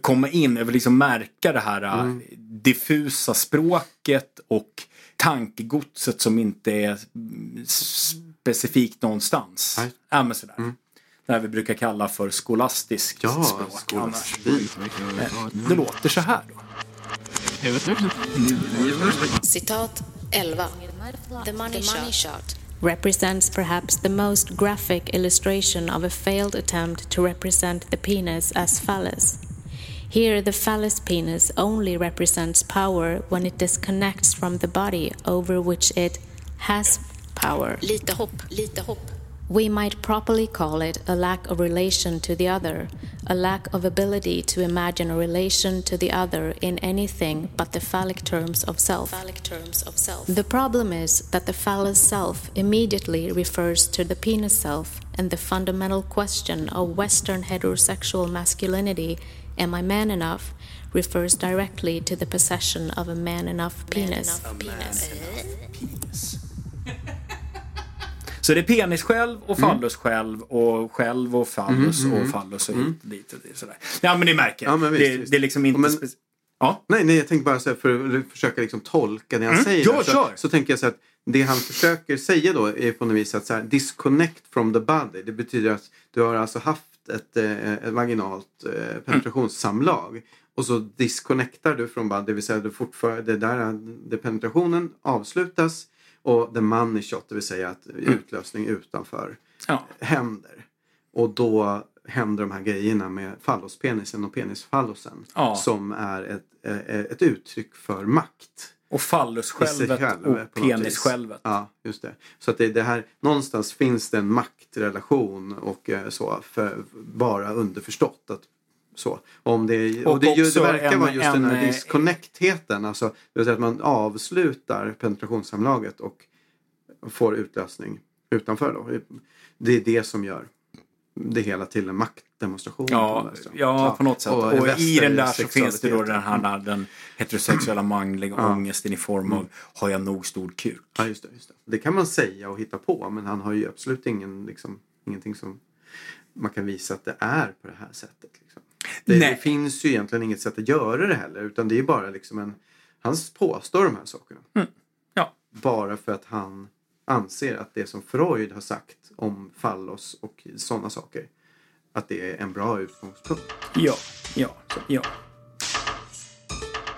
komma in, över liksom märka det här Mm. äh, diffusa språket och tankegodset som inte är mm, specifikt någonstans. Nej. Ja, men sådär. Det här vi brukar kalla för skolastiskt Ja, språk. annars. skolastik. Eh, Det låter så här då. Citat 11. The money, shot. represents perhaps the most graphic illustration of a failed attempt to represent the penis as phallus. Here, the phallus penis only represents power when it disconnects from the body over which it has power. Lite hopp, lite hopp. We might properly call it a lack of relation to the other, a lack of ability to imagine a relation to the other in anything but the phallic terms of self. The problem is that the phallus self immediately refers to the penis self, and the fundamental question of Western heterosexual masculinity, am I man enough, refers directly to the possession of a man enough penis. Så det är penis själv och fallus själv och själv och fallus och fallus och hit dit och dit, sådär. Ja men ni märker. Ja, men visst, det, visst. det är liksom inte... Men- speci- ja. Nej, nej, jag tänkte bara så här, för att försöka liksom tolka det han Mm. säger. Ja, så, kör. så tänker jag så att det han försöker säga då är på något vis att så här, disconnect from the body. Det betyder att du har alltså haft ett, eh, ett vaginalt eh, penetrationssamlag. Och så disconnectar du från body, det vill säga du fortfarande, det där, det penetrationen avslutas och the money shot, det vill säga att utlösning utanför Ja. händer. Och då händer de här grejerna med fallospenisen och penisfallosen. Ja. Som är ett, eh, ett uttryck för makt. Och fallusskälvet själv, och penisskälvet. Ja, just det. Så att det, det här, någonstans finns det en maktrelation och eh, så. För, bara underförstått. Att, så. Om det, och, Och det, det verkar vara just den en, här eh, disconnectheten. Alltså, det vill säga att man avslutar penetrationssamlaget och får utlösning utanför. Då. Det är det som gör det hela till en maktdemonstration. Ja, ja, på något sätt. Och, väster i den där så finns det då den här den heterosexuella manliga Ja. ångesten i form av har jag nog stor kuk? Ja, just det, just det. Det kan man säga och hitta på men han har ju absolut ingen, liksom, ingenting som man kan visa att det är på det här sättet. Liksom. Det, det finns ju egentligen inget sätt att göra det heller utan det är bara liksom en... Han påstår de här sakerna. Ja. Bara för att han anser att det som Freud har sagt om fallos och sådana saker att det är en bra utgångspunkt. Ja, ja, ja.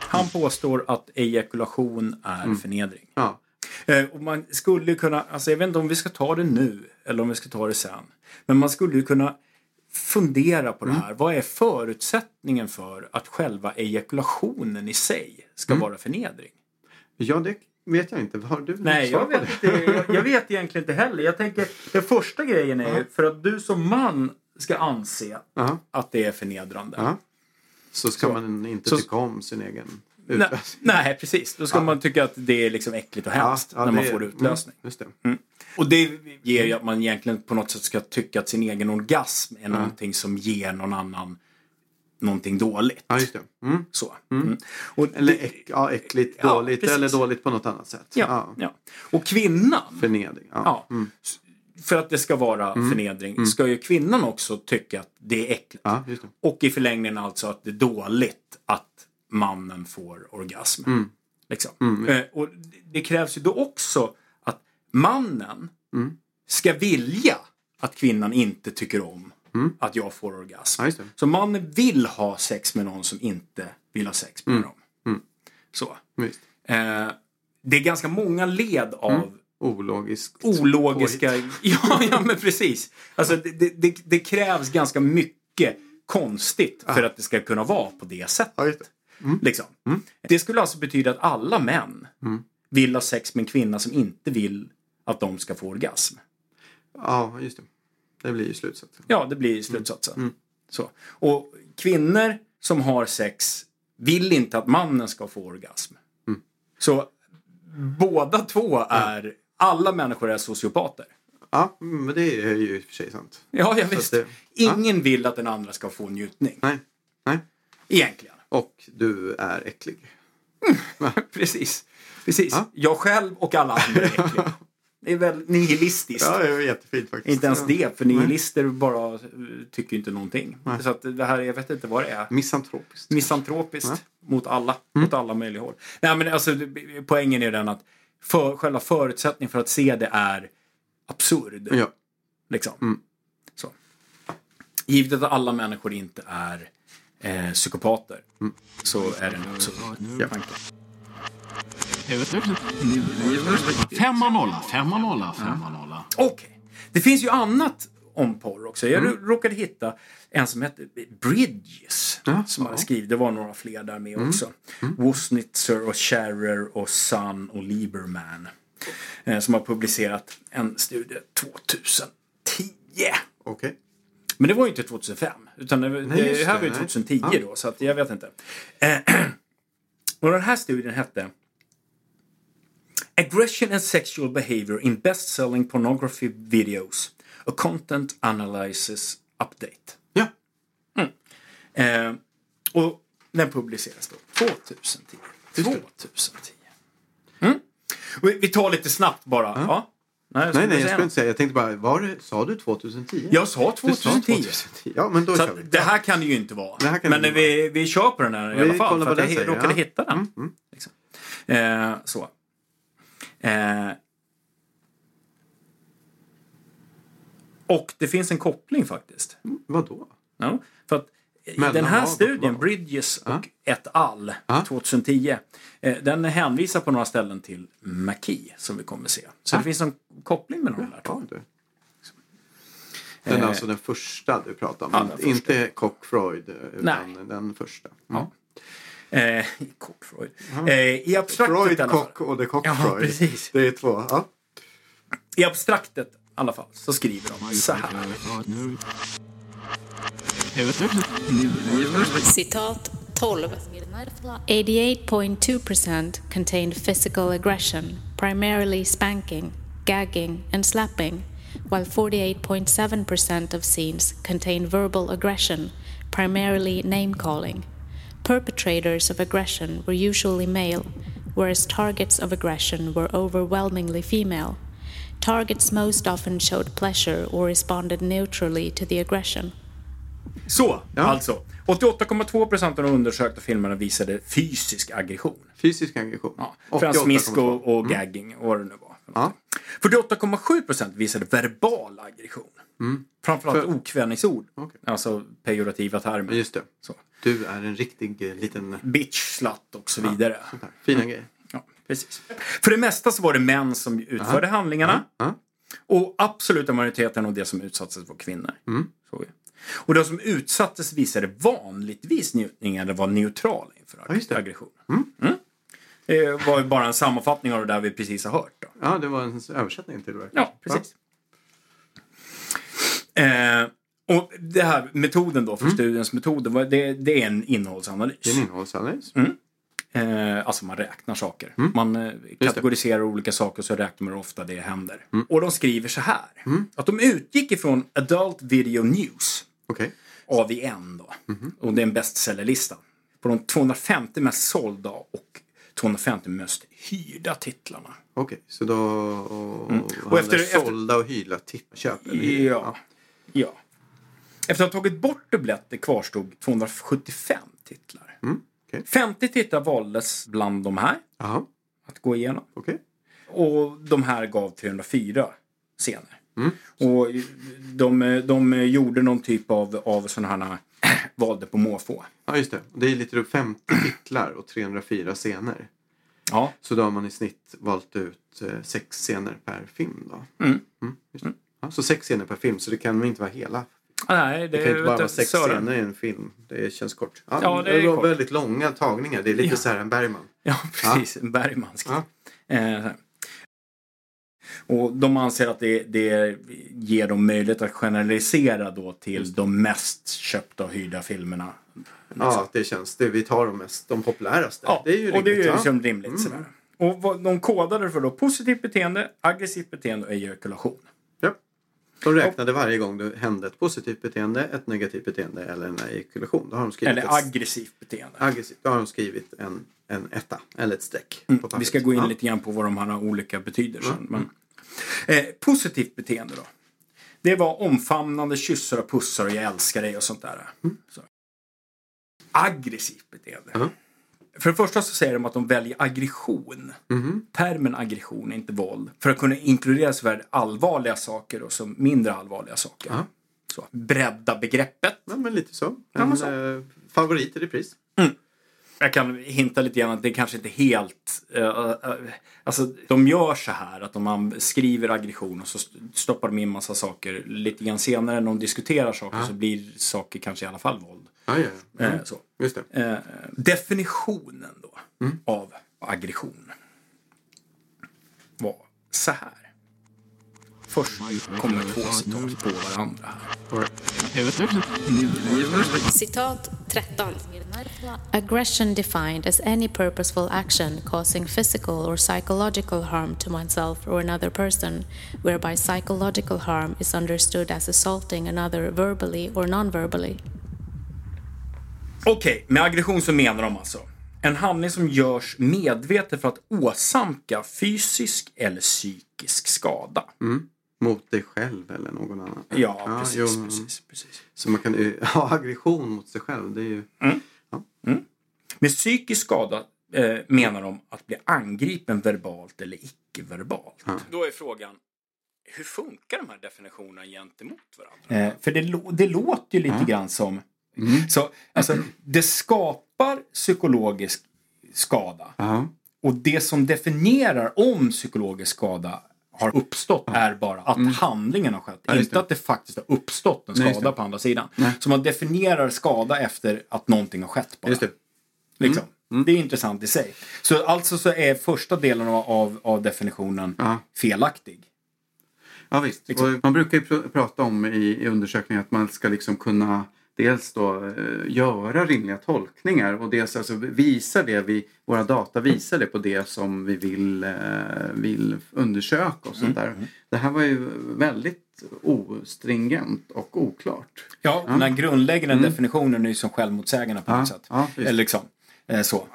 Han påstår att ejakulation är Mm. förnedring. Ja, Eh, och man skulle kunna, alltså jag vet inte om vi ska ta det nu eller om vi ska ta det sen. Men man skulle ju kunna fundera på det Mm. här. Vad är förutsättningen för att själva ejakulationen i sig ska Mm. vara förnedring? ja det vet jag inte. Har du Nej, jag vet, inte, jag, jag vet egentligen inte heller. Jag tänker, den första grejen är ju för att du som man ska anse Ja, att det är förnedrande. ja. Så ska Så- man inte så- tycka om sin egen Nej, utlösning. nej, precis. Då ska Ja. man tycka att det är liksom äckligt och hemskt när man får utlösning. Mm, just det. Och det ger ju att man egentligen på något sätt ska tycka att sin egen orgasm är någonting som ger någon annan någonting dåligt. Ja, just det. Mm. Så. Mm. Och Eller äck, ja, äckligt, Ja, dåligt precis. eller dåligt på något annat sätt. ja, ja. Och kvinnan, Förnedring. Ja. ja, Mm. för att det ska vara förnedring, ska ju kvinnan också tycka att det är äckligt. ja, just det. Och i förlängningen alltså att det är dåligt att mannen får orgasm. Mm. Liksom. Eh, och det- krävs ju då också att mannen Mm. ska vilja att kvinnan inte tycker om att jag får orgasm. Ja. Så mannen vill ha sex med någon som inte vill ha sex med dem. Så. Eh, det är ganska många led av Ologiskt. ologiska... Ja, ja, men precis. Alltså, det, det, det, det krävs ganska mycket konstigt för att det ska kunna vara på det sättet. Det. Liksom. Det skulle alltså betyda att alla män vill ha sex med en kvinna som inte vill att de ska få orgasm. Ja, just det. Det blir ju slutsatsen. Ja, det blir slutsatsen. Så. Och kvinnor som har sex vill inte att mannen ska få orgasm. Så båda två är, alla människor är sociopater. Ja, men det är ju i och för sig sant. Ja, ja visst. det- Ingen vill att den andra ska få njutning. Nej. Nej. Egentligen. Och du är äcklig. Precis. Precis. Ja. Jag själv och alla andra är äckliga. Det är väl nihilistiskt. Ja, det är jättefint faktiskt. Inte ens det, för nihilister bara eh, tycker inte någonting. Så att det här, jag vet inte vad det är. Misantropiskt. Misantropiskt Ja. mot alla, mot alla möjliga håll. Nej, men alltså, poängen är den att för, själva förutsättningen för att se det är absurd. Ja. Liksom. Så. Givet att alla människor inte är eh, psykopater så är det absurd Ja. Femma nolla, femma nolla, femma nolla. Okej. Det finns ju annat om porr också. Jag råkade hitta en som hette Bridges. Ja, som hade ja. skrivit. Det var några fler där med också. Wasnitzer och Scherer och Sun och Lieberman. Eh, som har publicerat en studie 2010. Okej. Men det var ju inte 2005. Utan det, just det här var ju nej. 2010 Ja. då. Så att jag vet inte. Eh, och den här studien hette Aggression and sexual behavior in best-selling pornography videos. A content analysis update. Ja. Eh, och den publiceras då 2010. 2010. Mm. Vi tar lite snabbt bara. Ja. Nej, Nej, nej, jag skulle inte säga. Jag tänkte bara, var det, sa du 2010? Jag sa Du sa 2010. 2010. Ja, men då Så kör vi. det här kan det ju inte vara. Det här kan Men det vi, vi kör på den här i Vi alla fall. För att jag råkade ja. hitta den. Liksom. Eh, så. Eh. Och det finns en koppling faktiskt. Vadå? Ja, för att Mellan den här studien, vad? Bridges och et al. Ja. 2010, eh, den hänvisar på några ställen till McKee som vi kommer se. Så det finns en koppling mellan de där två. du. Den är Eh. alltså den första du pratar om. Ja, första. inte Koch Freud, utan Nej. den första. Ja. Eh, Koch Freud. Eh, I abstraktet Freud. Koch och det Koch Ja, Freud. precis. Det är två. Ja. I abstraktet i alla fall så skriver de så här. Citat 12. 88.2% contained physical aggression, primarily spanking, gagging, and slapping, while 48.7% of scenes contained verbal aggression, primarily name calling. Perpetrators of aggression were usually male, whereas targets of aggression were overwhelmingly female. Targets most often showed pleasure or responded neutrally to the aggression. Så, Ja. alltså. 88,2% av de undersökta filmerna visade fysisk aggression. Fysisk aggression. Ja, 88,2. transmisk och, och gagging och vad det nu var. Ja. 48,7% visade verbal aggression. Framförallt För- okvädningsord. Okej. Alltså pejorativa termer. Just det. Så. Du är en riktig eh, liten... Bitch, slatt och så vidare. Här. Fina grejer. Ja, precis. För det mesta så var det män som utförde handlingarna. Ja. Och absoluta majoriteten av det som utsattes var kvinnor. Mm. Så. Och de som utsattes visade vanligtvis njutning eller var neutrala inför Ja, aggression. Mm. Det var ju bara en sammanfattning av det där vi precis har hört. Då. Ja, det var en översättning till det. Ja, precis. Eh, och det här metoden då, för studiens metoder, vad- det, det är en innehållsanalys. Det är en innehållsanalys. Eh, alltså man räknar saker. Man eh, kategoriserar olika saker så räknar man hur ofta det händer. Och de skriver så här. Att de utgick ifrån Adult Video News, Okej. AVN då. Och det är en bestsellerlista. På de 250 mest sålda och 250 mest hyrda titlarna. Okej, så då... Och, Mm. Och efter- sålda och hyla, tippa, köp eller hyra. Ja. ja. Efter att ha tagit bort dubbletter kvarstod 275 titlar. Mm. okej. 50 titlar valdes bland de här Jaha, att gå igenom. okej. Och de här gav 304 scener. Och de, de gjorde någon typ av, av sådana här valde på måfå. Ja, just det. Det är lite runt 50 titlar och 304 scener. Ja. Så då har man i snitt valt ut eh, sex scener per film. Då. Mm. det. Ja, så sex scener per film, så det kan inte vara hela. Nej, det, Det kan inte bara vara sex Sören. scener i en film. Det känns kort. Ja, Ja, det är var väldigt långa tagningar. Det är lite så här en Bergman. Ja, precis. En Bergmansk. Eh. Och de anser att det, det ger dem möjlighet att generalisera då till de mest köpta och hyrda filmerna. Ja, det känns. Det, vi tar de mest, de populäraste. Ja, det är ju och det är ju rimligt, liksom rimligt. Sådär. Och vad, de kodade för då positivt beteende, aggressivt beteende och ejakulation. Ja. De räknade varje gång det hände ett positivt beteende, ett negativt beteende eller en ejakulation. Då har de skrivit Eller ett, aggressivt beteende. aggressivt. Då har de skrivit en, en etta eller ett streck. Mm, Vi ska gå in Ja. lite grann på vad de här olika betyder sen. Men, eh, positivt beteende då. Det var omfamnande, kyssar och pussar och jag älskar dig och sånt där. Så. Aggressivt beteende. Ja. För det första så säger de att de väljer aggression. Mhm. Termen aggression, inte våld. För att kunna inkludera såväl allvarliga saker och som mindre allvarliga saker. Ja. Så, bredda begreppet. Ja, men lite så. Ja, En men så. eh, favorit i repris. Jag kan hinta lite grann att det kanske inte helt... eh, eh, alltså, de gör så här att om man skriver aggression och så st- stoppar de in massa saker. Lite grann senare när de diskuterar saker så blir saker kanske i alla fall våld. Ja, ja, ja. Eh, så. Just det. Definitionen då av aggression var så här. Först kommer två citat på varandra. Citat 13. Aggression defined as any purposeful action causing physical or psychological harm to oneself or another person, whereby psychological harm is understood as assaulting another verbally or non-verbally. Okej, med aggression så menar de alltså en handling som görs medvetet för att åsamka fysisk eller psykisk skada. Mot dig själv eller någon annan. Ja, precis, jo, precis, precis. Så man kan ju ha aggression mot sig själv. Det är ju... Med psykisk skada eh, menar de att bli angripen verbalt eller icke-verbalt. Då är frågan, hur funkar de här definitionerna gentemot varandra? Eh, för det, lå- det låter ju lite grann som... Så, alltså, det skapar psykologisk skada. Ja. Och det som definierar om psykologisk skada har uppstått är bara att handlingen har skett. just inte att det faktiskt har uppstått en Nej, skada det. på andra sidan. Så man definierar skada efter att någonting har skett bara. Just det. Liksom. Det är intressant i sig. Så alltså så är första delen av, av, definitionen Ja. felaktig. Ja visst. Liksom. Man brukar ju pr- prata om i, i undersökningar att man ska liksom kunna dels då eh, göra rimliga tolkningar och dels alltså visa det vi, våra data visar det på det som vi vill, eh, vill undersöka och sånt där. Det här var ju väldigt ostringent och oklart. Ja, den här grundläggande definitionen är ju som självmotsägande på något Ja, sätt. ja. Eller liksom. Eh, så.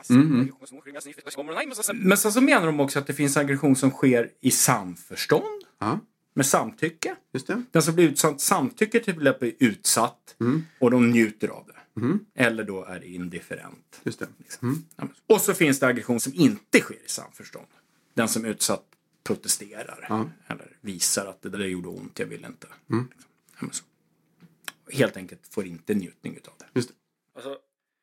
Men sen så menar de också att det finns aggression som sker i samförstånd. Ja, Med samtycke. just det. Den som blir utsatt samtycker till att bli utsatt och de njuter av det. Eller då är det indifferent. Just det. Ja, men- Och så finns det aggression som inte sker i samförstånd. Den som utsatt protesterar. Ja. Eller visar att det där gjorde ont, jag vill inte. Liksom. Helt enkelt får inte njutning utav det. Just det. Alltså,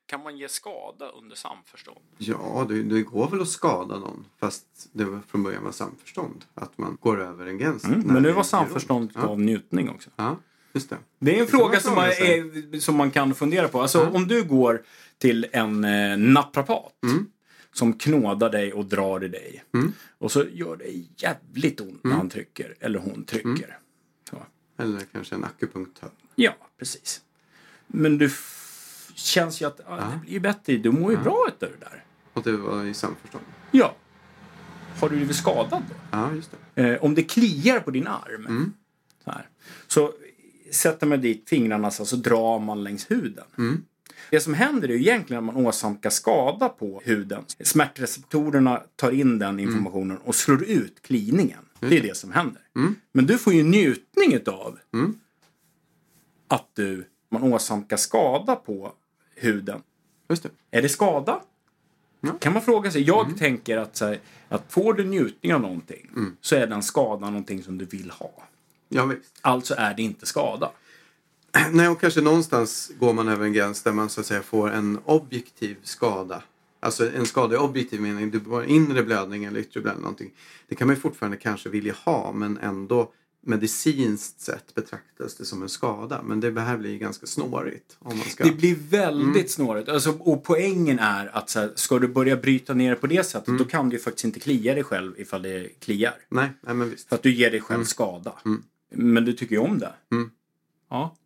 kan man ge skada under samförstånd? Ja, det, det går väl att skada någon fast det var från början var samförstånd. Att man går över en gräns. Mm, men nu var samförstånd. Ja, av njutning också. ja, just det. Det är en Det fråga som man, är, som man kan fundera på. Alltså om du går till en eh, naprapat som knådar dig och drar i dig. Och så gör det jävligt ont när han trycker eller hon trycker. Så. Eller kanske en akupunktör. Ja, precis. Men du känns ju att ah, det blir ju bättre, du mår ju bra utav det där. Och det var i samförstånd. Ja. Har du blivit skadad då? Ja, just det. Eh, om det kliar på din arm. Så, här, så sätter man dit fingrarna så, så drar man längs huden. Det som händer är egentligen att man åsamkar skada på huden. Smärtreceptorerna tar in den informationen och slår ut kliningen. Det är det som händer. Men du får ju njutning utav att du, man åsamkar skada på huden. Just det. Är det skada? Kan man fråga sig. Jag tänker att, så här, att får du njutning av någonting så är den skadan någonting som du vill ha. Ja, visst. Alltså är det inte skada. Nej, och kanske någonstans går man över en gräns där man så att säga får en objektiv skada. Alltså en skada i objektiv mening. Du har inre blödning eller yttre blödning. Någonting. Det kan man ju fortfarande kanske vilja ha men ändå medicinskt sett betraktas det som en skada. Men det här blir ganska snårigt. Om man ska... Det blir väldigt snårigt. Alltså, och poängen är att så här, ska du börja bryta ner det på det sättet då kan du ju faktiskt inte klia dig själv ifall det kliar. Nej, nej, men visst. För att du ger dig själv skada. Men du tycker ju om det. Mm. Ja.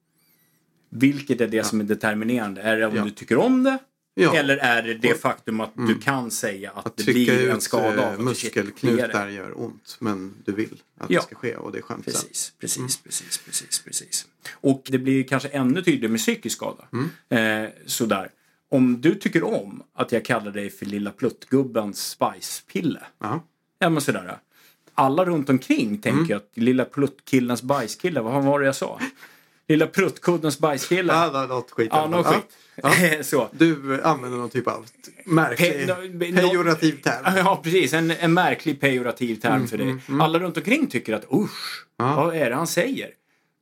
Vilket är det som är determinerande? Är det om Ja. du tycker om det? Ja. Eller är det det faktum att du kan säga att, Att det blir en skada av eh, att muskelknutar gör ont. Men du vill att Ja. det ska ske och det är skönt. Precis, precis, precis, precis, precis. Och det blir kanske ännu tydligare med psykisk skada. Eh, sådär. Om du tycker om att jag kallar dig för lilla pluttgubbens spicepille. Ja. Ja men sådär. Alla runt omkring tänker att lilla pluttkillens bajskille, vad var det jag sa? Lilla pruttkuddens bajskille. Ja, är något skit. Ja, fall. skit. Så. Du använder någon typ av märklig Pe- no- pejorativ term. Ja, precis. En, en märklig pejorativ term för dig. Alla runt omkring tycker att usch, Ja. vad är det han säger?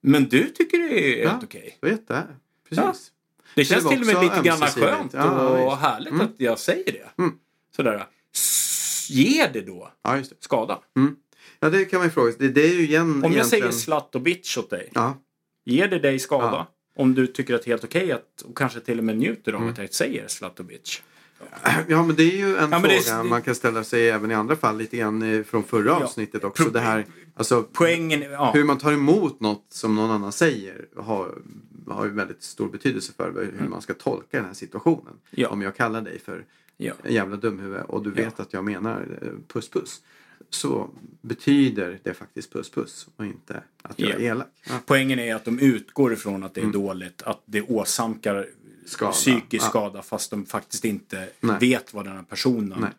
Men du tycker det är helt okej. Jag vet det. Precis. Det känns till och med lite grann skönt Ja, och visst. Mm. härligt att jag säger det. Sådär. S- Ge det då Ja, det. skada. Ja, det kan man ju fråga sig. Det, det är ju igen Om jag egentligen... säger slatt och bitch åt dig, Ja, ger det dig skada? Ja. Om du tycker att det är helt okej att, och kanske till och med njuter Mm. av att jag säger bitch. ja, men det är ju en men fråga är- man kan ställa sig även i andra fall lite grann eh, från förra Ja. avsnittet också. Pro- Det här, alltså, Poängen, ja. hur man tar emot något som någon annan säger har, har ju väldigt stor betydelse för hur man ska tolka den här situationen. Mm. Ja. Om jag kallar dig för Ja. en jävla dumhuvud och du vet att jag menar eh, puss puss. Så betyder det faktiskt puss puss och inte att jag är elak. Ja. Poängen är att de utgår ifrån att det är dåligt, att det åsamkar Mm. Skada. psykisk Ja. skada fast de faktiskt inte Nej. vet vad den här personen Nej.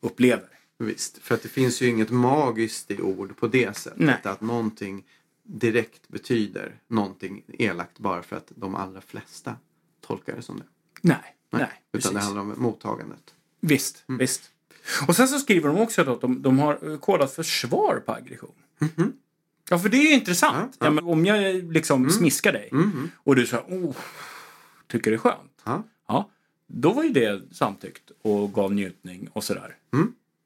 upplever. Visst, för att det finns ju inget magiskt i ord på det sättet. Nej. Att någonting direkt betyder någonting elakt bara för att de allra flesta tolkar det som det. Nej, nej, Utan precis. det handlar om mottagandet. Visst, Mm. visst. Och sen så skriver de också att de, de har kodat för svar på aggression. Ja, för det är ju intressant. Ja, Mm. Ja, men om jag liksom smiskar dig och du säger oh, tycker det är skönt. Ja. Ja, då var ju det samtyckt och gav njutning och sådär.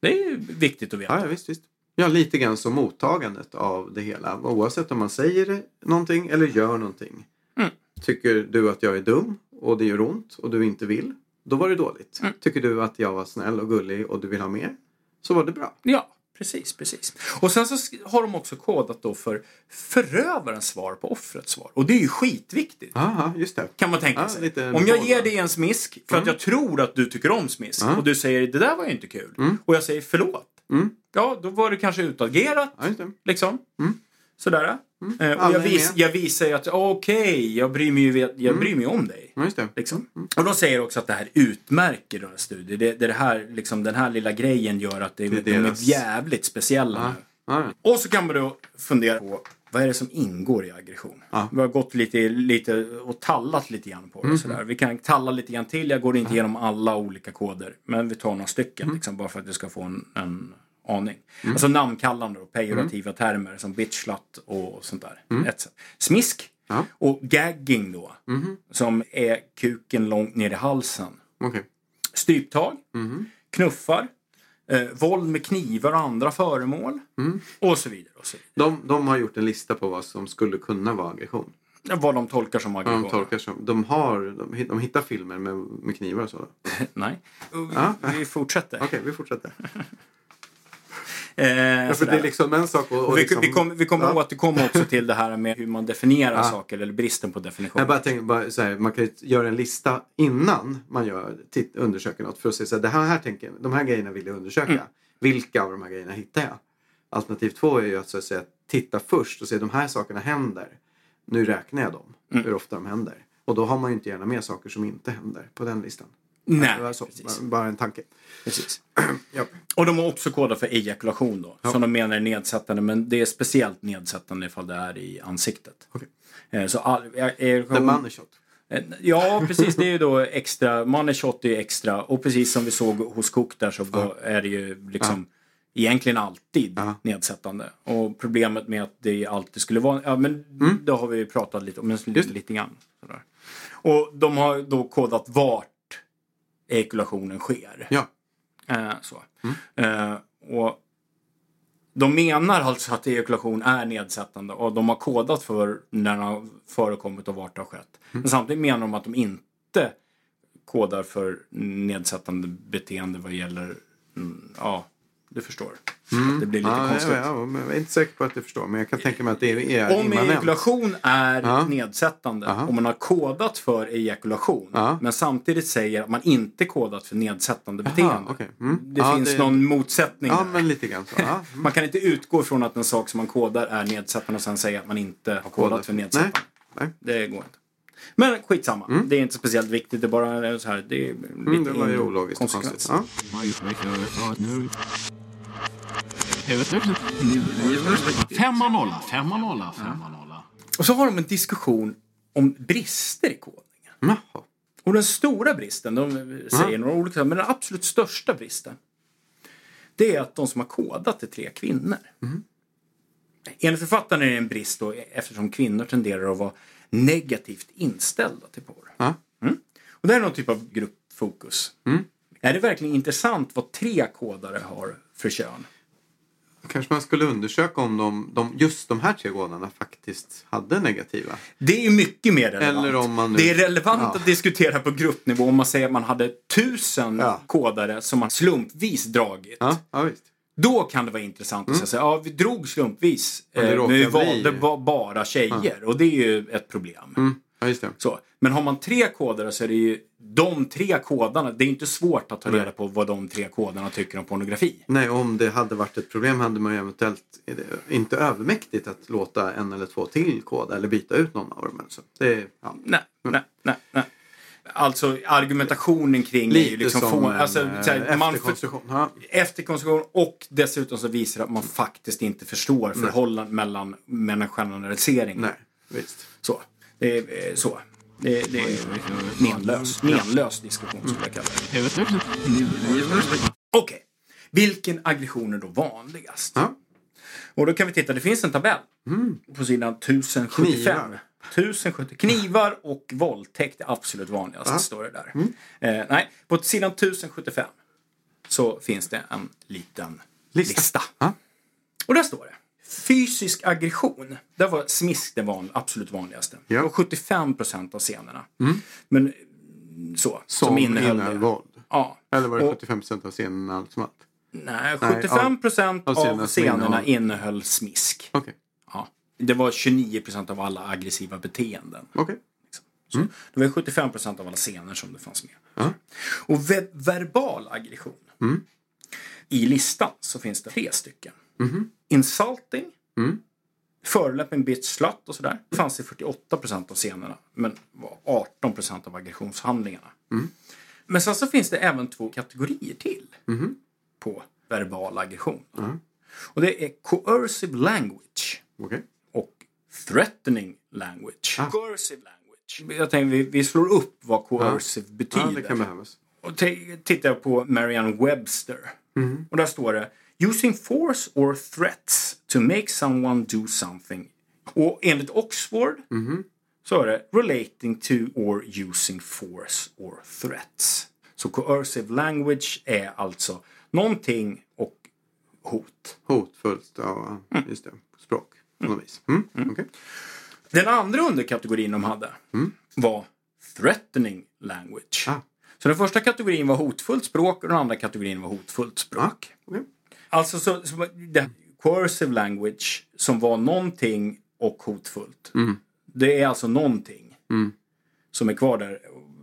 Det är ju viktigt att veta. Mm. Ja, ja visst, visst. Ja, lite grann som mottagandet av det hela. Oavsett om man säger någonting eller gör någonting. Mm. Tycker du att jag är dum och det gör ont och du inte vill, då var det dåligt. Mm. Tycker du att jag var snäll och gullig och du vill ha mer, så var det bra. Ja, precis, precis. Och sen så har de också kodat då för förövarens svar på offrets svar. Och det är ju skitviktigt. Aha, just det. Kan man tänka Ja, sig. Om jag ger dig en smisk för att jag tror att du tycker om smisk Ja. och du säger det där var ju inte kul. Och jag säger förlåt. Mm. Ja, då var det kanske utagerat. Ja. Liksom. Sådär. Eh, och jag, är vis, jag visar ju att okej, jag, bryr mig ju, jag bryr mig om dig. Ja. Liksom. Och de säger också att det här utmärker deras studier. Det, det, är här, liksom, den här lilla grejen gör att det, Det är de är deras- jävligt speciella Ja. Ja. Och så kan man då fundera på vad är det som ingår i aggression? Vi har gått lite, lite och tallat lite grann på det. Mm. Sådär. Vi kan talla lite grann till. Jag går inte igenom alla olika koder. Men vi tar några stycken Mm. liksom, bara för att du ska få en, en aning. Alltså namnkallande och pejorativa Mm. termer som bitch, slut och sånt där. Ett sätt. Smisk. Ja. Och gagging då. Mhm. Som är kuken långt ner i halsen. Okej. Stryptag. Mhm. Knuffar. Eh, våld med knivar och andra föremål. Mm. Och så vidare. Och så vidare. De, de har gjort en lista på vad som skulle kunna vara aggression. Vad de tolkar som aggression. de tolkar som. De, har, de, de hittar filmer med, med knivar och så. Nej. Ja. Vi fortsätter. Okej, vi fortsätter. Eh, Ja, för det är liksom en sak och, och vi, liksom, vi kommer, vi kommer Ja. återkomma också till det här med hur man definierar Ja. saker eller bristen på definition. Jag bara tänker bara så här, man kan ju göra en lista innan man gör, titt, undersöker något för att se så här, det här, här tänker, de här grejerna vill jag undersöka. Mm. Vilka av de här grejerna hittar jag? Alternativ två är ju att, så att säga, titta först och se de här sakerna händer. Nu räknar jag dem, Mm. hur ofta de händer. Och då har man ju inte gärna med saker som inte händer på den listan. Nej, var så, precis. bara- en tanke. precis. Ja. Och de har också kodat för ejakulation då. Som de menar är nedsättande. Men det är speciellt nedsättande ifall det är i ansiktet. Okej. Eh, Så all, ejakulation, The money shot. Eh, Ja, precis. Det är ju då extra. Money shot är ju extra. Och precis som vi såg hos Cook där så var- är det ju liksom egentligen alltid Ja. nedsättande. Och problemet med att det alltid skulle vara, ja men det har vi ju pratat lite om, men lite, lite grann. Sådär. Och de har då kodat vart ejakulationen sker. Ja. Eh, så. Eh, och de menar alltså att ejakulation är nedsättande och de har kodat för när den har förekommit och vart det har skett. Men samtidigt menar de att de inte kodar för nedsättande beteende vad gäller, mm, ja, du förstår. Att det blir lite Ja, konstigt. ja, ja, jag är inte säker på att jag förstår, men jag kan tänka mig att det är Om immanent. ejakulation är Ja. nedsättande Aha. och man har kodat för ejakulation Ja. men samtidigt säger att man inte kodat för nedsättande beteende. okej. Mm. Det Ja, finns det- någon motsättning Ja, där. men lite grann så. Mm. Man kan inte utgå från att en sak som man kodar är nedsättande och sen säga att man inte har kodat för nedsättande. Nej. Det går inte. Men skitsamma. Det är inte speciellt viktigt. Det är bara så här. Det är lite Mm, det var ju ologiskt konstigt. Femma nolla, femma nolla, femma nolla. Och så har de en diskussion om brister i kodningen. Jaha. Och den stora bristen, de säger några olika men den absolut största bristen det är att de som har kodat är tre kvinnor. Enligt författaren är det en brist då, eftersom kvinnor tenderar att vara negativt inställda till porr. Ja. Mm. Och det är någon typ av gruppfokus. Är det verkligen intressant vad tre kodare har för kön? Kanske man skulle undersöka om de, de, just de här tre gångarna faktiskt hade negativa. Det är ju mycket mer relevant. Eller om man nu- Det är relevant Ja. att diskutera på gruppnivå om man säger att man hade tusen Ja. kodare som man slumpvis dragit. Ja, ja. Då kan det vara intressant att säga ja vi drog slumpvis Men eh, vi valde ba- bara tjejer och det är ju ett problem. Mm. Ja, just det. Så. Men har man tre kodare så är det ju de tre kodarna, det är inte svårt att ta reda på vad de tre kodarna tycker om pornografi. Nej, om det hade varit ett problem hade man ju eventuellt inte övermäktigt att låta en eller två till koda eller byta ut någon av dem. Alltså. Det ja. Nej, nej, nej, nej. Alltså argumentationen kring är ju Lite liksom som få, en alltså, så här, man för, efterkonstruktion. Ja. efterkonstruktion och dessutom så visar det att man faktiskt inte förstår förhållandet mellan människan och generalisering. Nej, visst. Så. Det är eh, så. Det, det är menlös, menlös diskussion skulle jag kalla det. Okej. Vilken aggression är då vanligast? Ja. Och då kan vi titta, det finns en tabell på sidan 1075. Knivar. 1070. Knivar och våldtäkt är absolut vanligast, Ja. står det där. Eh, nej, på sidan 1075 så finns det en liten lista. Lista. Ja. Och där står det. Fysisk aggression. Där var smisk det van, absolut vanligaste. Ja. Det var 75 procent av scenerna. Men mm, så. Som, Som innehöll innehöll våld. Ja. Eller var det Och- 75 procent av scenen allt som allt? Nej, 75 procent av av scenerna som scenerna innehöll- smisk. Okej. Ja. Det var 29 procent av alla aggressiva beteenden. Okej. Så Det var 75 procent av alla scener som det fanns med. Ja. Och ve- verbal aggression. I listan så finns det tre stycken. Insulting. Förolämpning, bitch, slut och sådär. Det fanns i 48 procent av scenerna. Men var 18 procent av aggressionshandlingarna. Men sen så finns det även två kategorier till. På verbal aggression. Och det är coercive language Okej. och threatening language. Coercive language. Jag tänkte vi, vi slår upp vad coercive betyder. Ja, det kan behövas. Och tittar jag på Marianne Webster. Och där står det Using force or threats to make someone do something. Och enligt Oxford så är det relating to or using force or threats. Så coercive language är alltså någonting och hot. Hotfullt, ja. Just det. Språk. På något vis. Mm. Okej. Den andra underkategorin de hade var threatening language. Ah. Så den första kategorin var hotfullt språk och den andra kategorin var hotfullt språk. Okej. Alltså så, så det, coercive language som var någonting och hotfullt. Mm. Det är alltså någonting som är kvar där.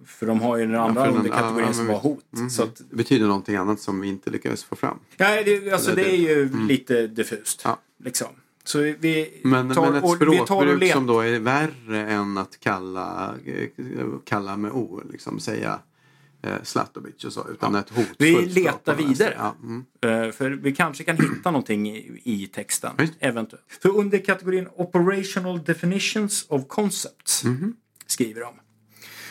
För de har ju den andra den- underkategorin ja, som var hot. Så att, Det betyder någonting annat som vi inte lyckades få fram. nej, det, alltså Eller det är ju lite diffust. Ja. Liksom. Så vi Men, tar, men ett språkbruk som då är värre än att kalla, kalla med ord, liksom säga eh, och så, utan ett hotfullt Vi letar vidare. Ja, mm. Eh, För vi kanske kan hitta någonting i, i texten. Eventuellt. För under kategorin Operational Definitions of Concepts Mhm. skriver de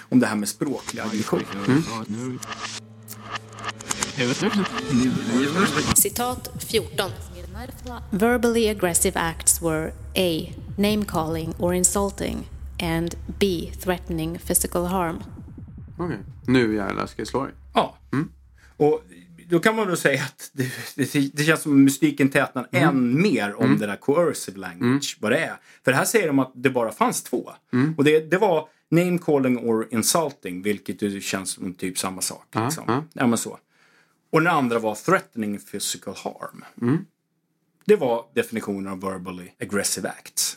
om det här med språklig aggression. Citat 14. Verbally aggressive acts were A. Name calling or insulting and B. Threatening physical harm. Okej. Nu jävlar ska jag slå dig. Ja. Och då kan man då säga att det, det, det känns som mystiken tätnar än mer om det där coercive language, vad det är. För här säger de att det bara fanns två. Och det, det var name calling or insulting, vilket ju känns som typ samma sak. Liksom. ja. Ja, men så. Och den andra var threatening physical harm. Det var definitionen av verbally aggressive acts.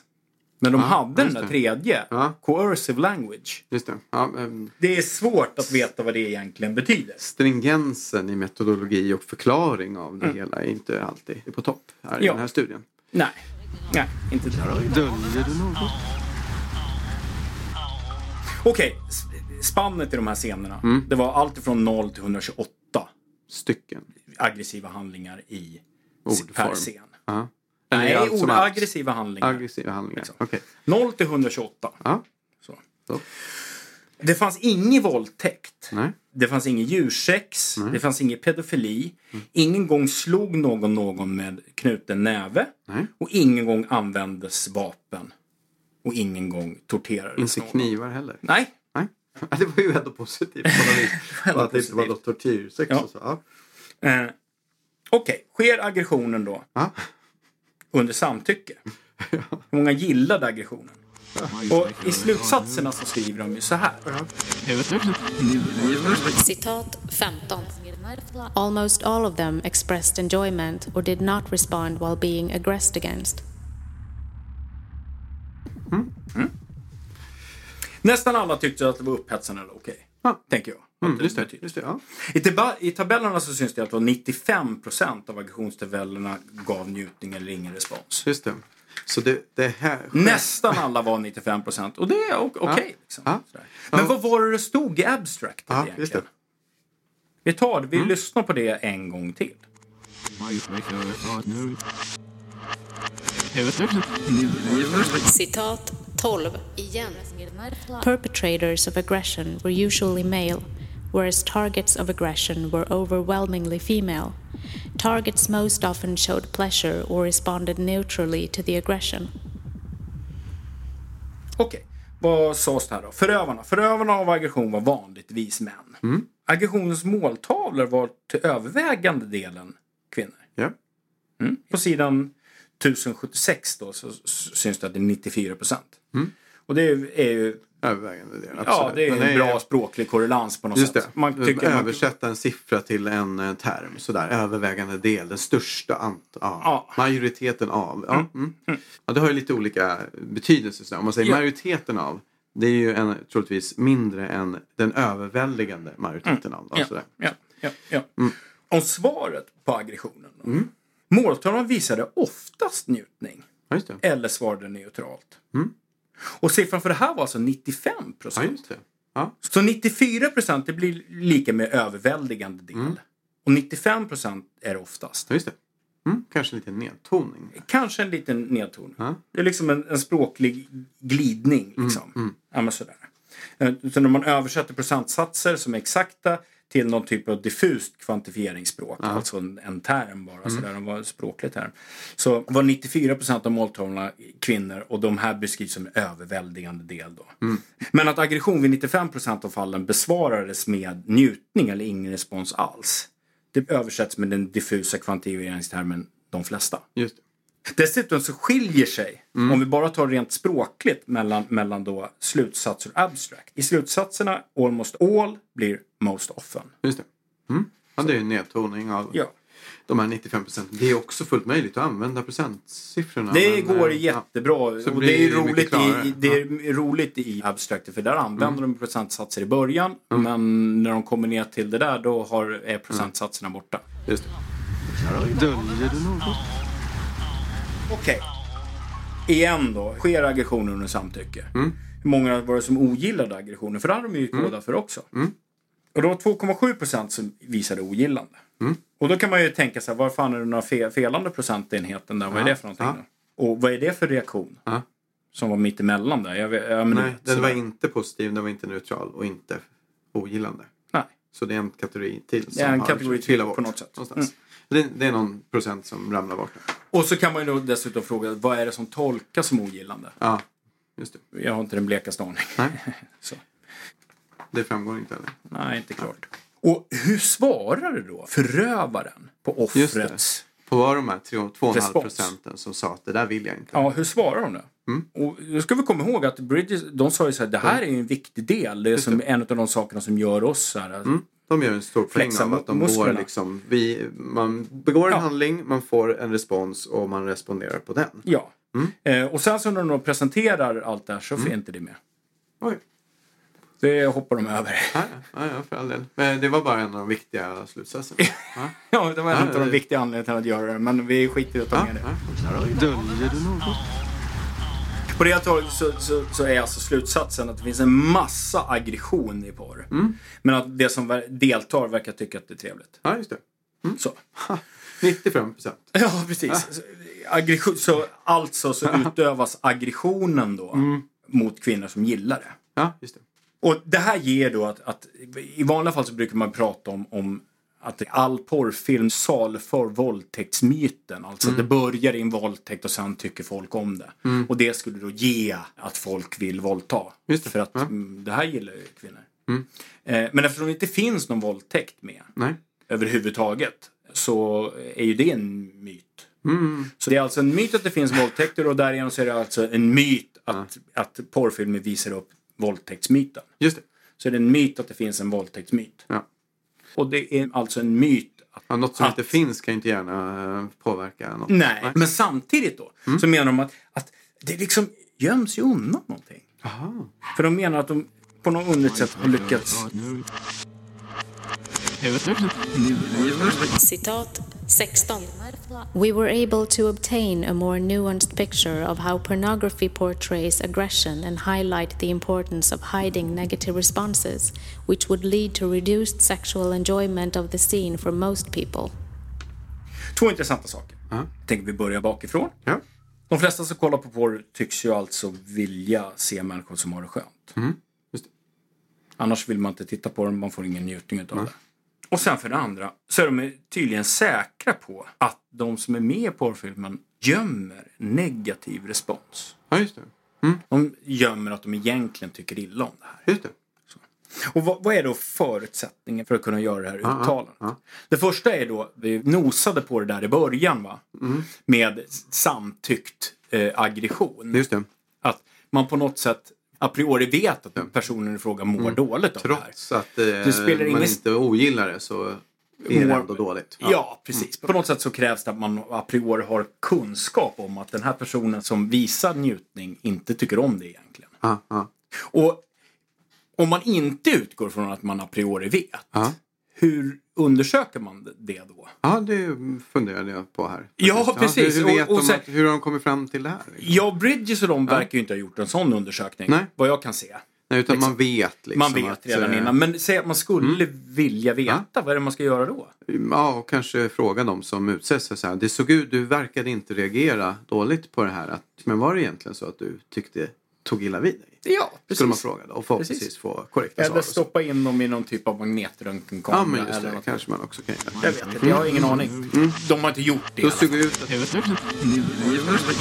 Men de hade den där det. tredje, Ja. coercive language. Just det. Ja, ehm, Det är svårt att veta vad det egentligen betyder. stringensen i metodologi och förklaring av det hela är inte alltid på topp här i Ja. den här studien. Nej, nej, inte det. Döljer du något? Okej, s- spannet i de här scenerna. Det var allt från 0 till 128 Stycken. aggressiva handlingar i Ordform. per scen. Ja. Nej, Eller allt ord, som allt. aggressiva handlingar. Aggressiva handlingar. Liksom. Okej. 0 till 128. Ja. Så. Så. Det fanns ingen våldtäkt. Nej. Det fanns ingen djursex. Det fanns ingen pedofili. Ingen gång slog någon någon med knuten näve. Nej. Och ingen gång användes vapen. Och ingen gång torterades Inte någon. knivar heller. Nej. Nej. Det var ju ändå positivt på något vis. att det inte var något tortyrsex Ja. och så. Ja. Eh, Okej, sker aggressionen då Ja. Under samtycke? Hur många gillade aggressionen? Och i slutsatserna så skriver de ju så här. Citat 15. Almost all of them expressed enjoyment or did not respond while being aggressed against. Nästan alla tyckte att det var upphetsande eller okej. Ja. Tänker jag. Mm, det just det. betyder. Just det ja. I, I tabellerna så syns det att det var 95 procent av aggressionstabellerna gav njutning eller ingen respons. Just det. Så det, det här... Nästan alla var 95 procent och det är okej. liksom. Ja. Sådär. Men vad var det det stod i abstractet Ja, egentligen? just det. Vi tar det, vi lyssnar på det en gång till. Citat 12. Igen. Perpetrators of aggression were usually male, whereas targets of aggression were overwhelmingly female. Targets most often showed pleasure or responded neutrally to the aggression. Okej, vad sades det här då? Förövarna. Förövarna av aggression var vanligtvis män. Mm. Aggressionens måltavlor var till övervägande delen kvinnor. Ja. På sidan 1076 då så syns det att det är 94 procent. Mm. Och det är är ju, Övervägande del. ja absolut. det är Men en bra språklig korrelans på något Just sätt. det. Man tycker man, Översätta en siffra till en eh, term. Sådär. Övervägande del. Den största ant- ja. Ja. Majoriteten av. Ja. Mm. Ja, det har ju lite olika betydelse. Så Om man säger Ja. majoriteten av. Det är ju en, troligtvis mindre än den överväldigande majoriteten av. Mm. ja, Alltså där. ja, ja, ja. Mm. Om svaret på aggressionen. då. Måltavlan visade oftast njutning. Ja, just det. Eller svarade neutralt. Och siffran för det här var alltså 95 Ja, procent. Ja. Så 94 procent det blir lika med överväldigande del. Och 95 procent är det oftast. Ja, just det. Mm. Kanske lite nedtoning. Kanske en liten nedton. Ja. Det är liksom en, en språklig glidning. Liksom. Ja, men sådär. Eh, Så när man översätter procentsatser som är exakta till någon typ av diffust kvantifieringsspråk, alltså en, en term bara, sådär, en var- språklig term. Så var 94 procent av måltavlorna kvinnor och de här beskrivs som en överväldigande del då. Men att aggression vid 95 procent av fallen besvarades med njutning eller ingen respons alls. Det översätts med den diffusa kvantifieringstermen de flesta. Just. Dessutom så skiljer sig, om vi bara tar rent språkligt, mellan, mellan då slutsatser och abstract. I slutsatserna, almost all blir most often. Just det. Mm. Ja, det är en nedtoning av Ja. de här 95 procenten. Det är också fullt möjligt att använda procentsiffrorna. Det men, går eh, jättebra. Och det är, roligt i, det är roligt i abstract för där använder de procentsatser i början. Men när de kommer ner till det där då har, är procentsatserna borta. Ja, just det. Döljer du något? Okej. Igen då. Sker aggression under samtycke? Mm. Hur många var det som ogillade aggressionen? För det hade de ju kodat för också. Mm. Och det var 2,7 procent som visade ogillande. Mm. Och då kan man ju tänka sig, vad fan är det några fe felande procentenheten där? Vad är det för någonting? ja. då? Och vad är det för reaktion? Ja. Som var mitt emellan där? Jag, vet- ja, men Nej, den var inte positiv, den var inte neutral och inte ogillande. Nej. Så det är en kategori till som Det är en har kategori till på något sätt. Mm. Någonstans. Det, det är någon procent som ramlar bort. Och så kan man ju då dessutom fråga, vad är det som tolkas som ogillande? Ja, just det. Jag har inte den blekaste aning. Nej, Så. det framgår inte heller. Nej, inte klart. Och hur svarar då förövaren på Just det. offrets... På var de här 2,5 Respons. procenten som sa att det där vill jag inte. Ja, hur svarar de då? Mm. Och då ska vi komma ihåg att Bridges, de sa ju så här, det här är ju en viktig del. Det är som en av de sakerna som gör oss så här. Mm. De gör en stor poäng av att de musklerna. går liksom, vi, man begår en Ja. handling, man får en respons och man responderar på den. Ja. Mm. Eh, och sen så när de presenterar allt det här så får inte det med. Oj. Det hoppar de över. Ja, ja, för all del. Men det var bara en av de viktiga slutsatserna. Ja, Ja, det var en av de viktiga anledningarna till att göra det. Men vi skiter i att ta med det. Döljer du något? På det taget så, så, så är alltså slutsatsen att det finns en massa aggression i porr. Mm. Men att det som deltar verkar tycka att det är trevligt. ja just det. Så. 95 procent. Ja, precis. Så, Aggression, så alltså så utövas aggressionen då Mm. mot kvinnor som gillar det. Ja, just det. Och det här ger då att, att i vanliga fall så brukar man prata om, om att all porrfilm saluför våldtäktsmyten. Alltså att det börjar i en våldtäkt och sen tycker folk om det. Och det skulle då ge att folk vill våldta. Just det. För att Ja. mm, det här gillar ju kvinnor. Eh, men eftersom det inte finns någon våldtäkt med Nej. överhuvudtaget så är ju det en myt. Så det är alltså en myt att det finns våldtäkter och därigenom så är det alltså en myt att, att porrfilmer visar upp våldtäktsmyten. Just det. Så är det en myt att det finns en våldtäktsmyt. Ja. Och det är alltså en myt att Ja, något som Att- inte finns kan ju inte gärna eh, påverka något. Nej, men samtidigt då så menar de att, att det liksom göms ju undan någonting. Aha. För de menar att de på något underligt sätt har lyckats... Citat 16. We were able to obtain a more nuanced picture of how pornography portrays aggression and highlight the importance of hiding negative responses, which would lead to reduced sexual enjoyment of the scene for most people. Två intressanta saker. Ja. Jag tänker vi börjar bakifrån. Ja. De flesta som kollar på porr tycks ju alltså vilja se människor som har det skönt. Mm. Just det. Annars vill man inte titta på dem, man får ingen njutning av det. Och sen för det andra så är de tydligen säkra på att de som är med i porrfilmen gömmer negativ respons. Ja, just det. De gömmer att de egentligen tycker illa om det här. Just det. Och vad, vad är då förutsättningen för att kunna göra det här ja, uttalandet? ja. Det första är då, vi nosade på det där i början va? Mm. Med samtyckt eh, aggression. Just det. Att man på något sätt a priori vet att personen i fråga mår dåligt av det här. Trots att eh, Det spelar man inte ogillar det så är det ändå dåligt. Ja, precis. På något sätt så krävs det att man a priori har kunskap om att den här personen som visar njutning inte tycker om det egentligen. Ja, ja. Och om man inte utgår från att man a priori vet, Ja. hur undersöker man det då? ja, det funderade jag på här. Ja, faktiskt. precis. hur, vet Och- och de sen- att, hur har de kommit fram till det här? Ja, Bridges och de verkar ju inte ha gjort en sån undersökning, Nej. vad jag kan se. Nej, utan man vet liksom man vet att, redan eh, innan. Men säg att man skulle vilja veta, vad är det man ska göra då? Ja, och kanske fråga dem som utsätts. Så här, det såg ut, du verkade inte reagera dåligt på det här. Att, men var det egentligen så att du tyckte, tog illa vid dig? Ja, Skulle man precis. fråga då och förhoppningsvis Precis. få korrekta svar. Eller stoppa in dem i någon typ av magnetröntgenkamera. Ja, men just eller det. något. kanske man också kan göra. Jag vet inte, jag har ingen aning. De har inte gjort det. Då fall. det ut att...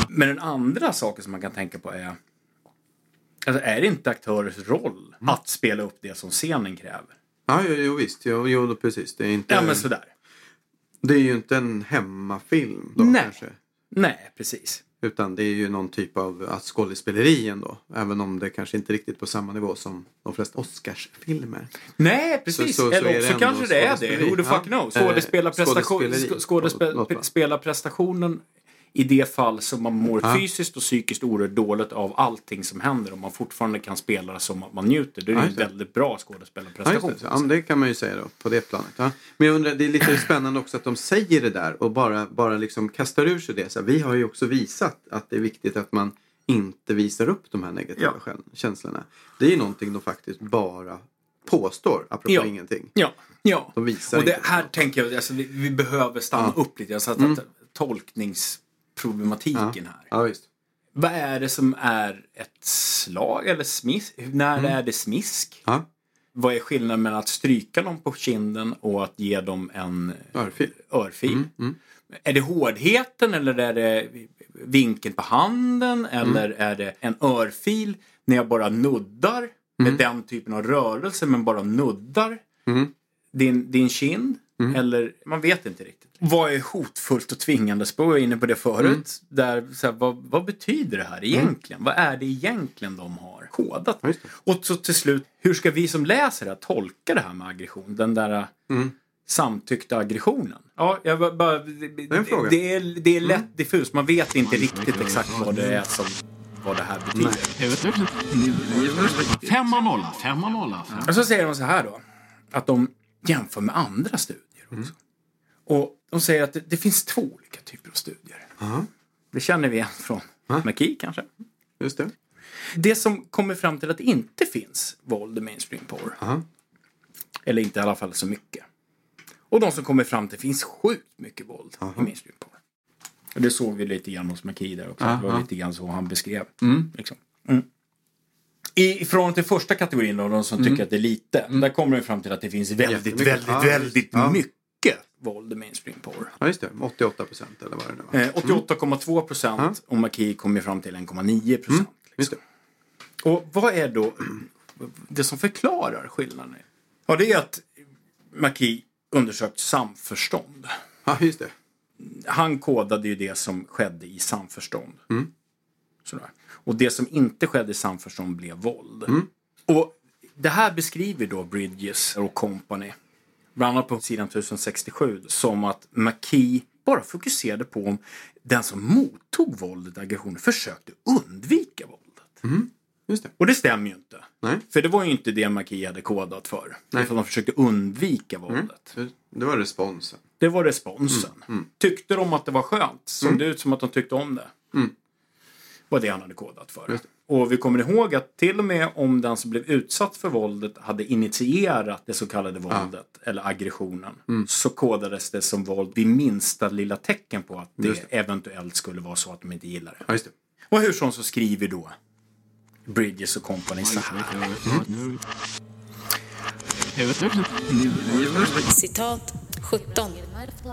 Men den andra saken som man kan tänka på är Alltså är det inte aktörers roll att spela upp det som scenen kräver? Ja, jo, jo visst. Jo, jo, precis. Det är, inte, Ja, men sådär. det är ju inte en hemmafilm då Nej. kanske. Nej, precis. Utan det är ju någon typ av skådespeleri ändå. Även om det kanske inte riktigt på samma nivå som de flesta Oscarsfilmer. Nej, precis. Så- så- så Eller också kanske det är det. Who the fuck Ja. knows? Eh, Skådespelarprestation, skådespeleri. I det fall som man mår Ja. fysiskt och psykiskt oerhört dåligt av allting som händer och man fortfarande kan spela som att man njuter. Det är Ja, ju en just det. väldigt bra Ja, skådespelarprestation. det. Ja, men det kan man ju säga då, på det planet. Ja. Men jag undrar, det är lite spännande också att de säger det där och bara, bara liksom kastar ur sig det. Så här, vi har ju också visat att det är viktigt att man inte visar upp de här negativa Ja. käns- känslorna. Det är ju någonting de faktiskt bara påstår, apropå Ja. ingenting. Ja, ja. De visar och det här något. tänker jag, alltså, vi, vi behöver stanna Ja. upp lite. Alltså, att, att, tolkningsproblematiken här. Ja, visst. Vad är det som är ett slag eller smisk? När är det smisk? Ja. vad är skillnaden mellan att stryka någon på kinden och att ge dem en Örfil. örfil? mm. Är det hårdheten eller är det vinkeln på handen eller Mm. är det en örfil när jag bara nuddar med den typen av rörelse men bara nuddar Mm. din, din kind? Eller man vet inte riktigt. Vad är hotfullt och tvingande? Spår jag var inne på det förut. Mm. Där, så här, vad, vad betyder det här egentligen? Vad är det egentligen de har kodat? Och så till slut, hur ska vi som läser det här tolka det här med aggression? Den där Mm. samtyckta aggressionen. Ja, jag bara, det, är det, är, det är lätt diffust. Man vet inte riktigt exakt vad det är som vad det här betyder. Femma nolla, femma nolla. Och så säger de så här då. Att de jämför med andra studier också. Och de säger att det, det finns två olika typer av studier. Ja, Det känner vi igen från McKee kanske. just det. Det som kommer fram till att det inte finns våld i mainstream porr. Aha. Eller inte i alla fall så mycket. Och de som kommer fram till att det finns sjukt mycket våld i mainstream porr. Och det såg vi lite grann hos McKee där också. Det var lite grann så han beskrev. Liksom. Mm. I förhållande till första kategorin då, de som tycker att det är lite. Där kommer det fram till att det finns väldigt, väldigt, väldigt ja. mycket våld i mainstream porr. Ja, just det. 88 procent eller vad det nu var. Eh, 88,2 procent och McKee kommer fram till 1,9 procent. Just det. Och vad är då det som förklarar skillnaden? Ja, det är att McKee undersökt samförstånd. Ja, just det. Han kodade ju det som skedde i samförstånd. Sådär. Och det som inte skedde i samförstånd blev våld. Och det här beskriver då Bridges och Company, bland annat på sidan 1067, som att McKee bara fokuserade på om den som mottog våldet, aggressionen, försökte undvika våldet. Just det. Och det stämmer ju inte. Nej. För det var ju inte det McKee hade kodat för. Nej. Utan de försökte undvika våldet. Det- Det var responsen. Det var responsen. Mm, Tyckte de att det var skönt? Såg det ut som att de tyckte om det? Mm. var det han hade kodat för. Det. Och vi kommer ihåg att till och med om den som blev utsatt för våldet hade initierat det så kallade våldet eller aggressionen Mm. så kodades det som våld vid minsta lilla tecken på att det, Just eventuellt skulle vara så att de inte gillar det. Ja, just det. Och hur som så skriver då Bridges och Company så här. Citat 17.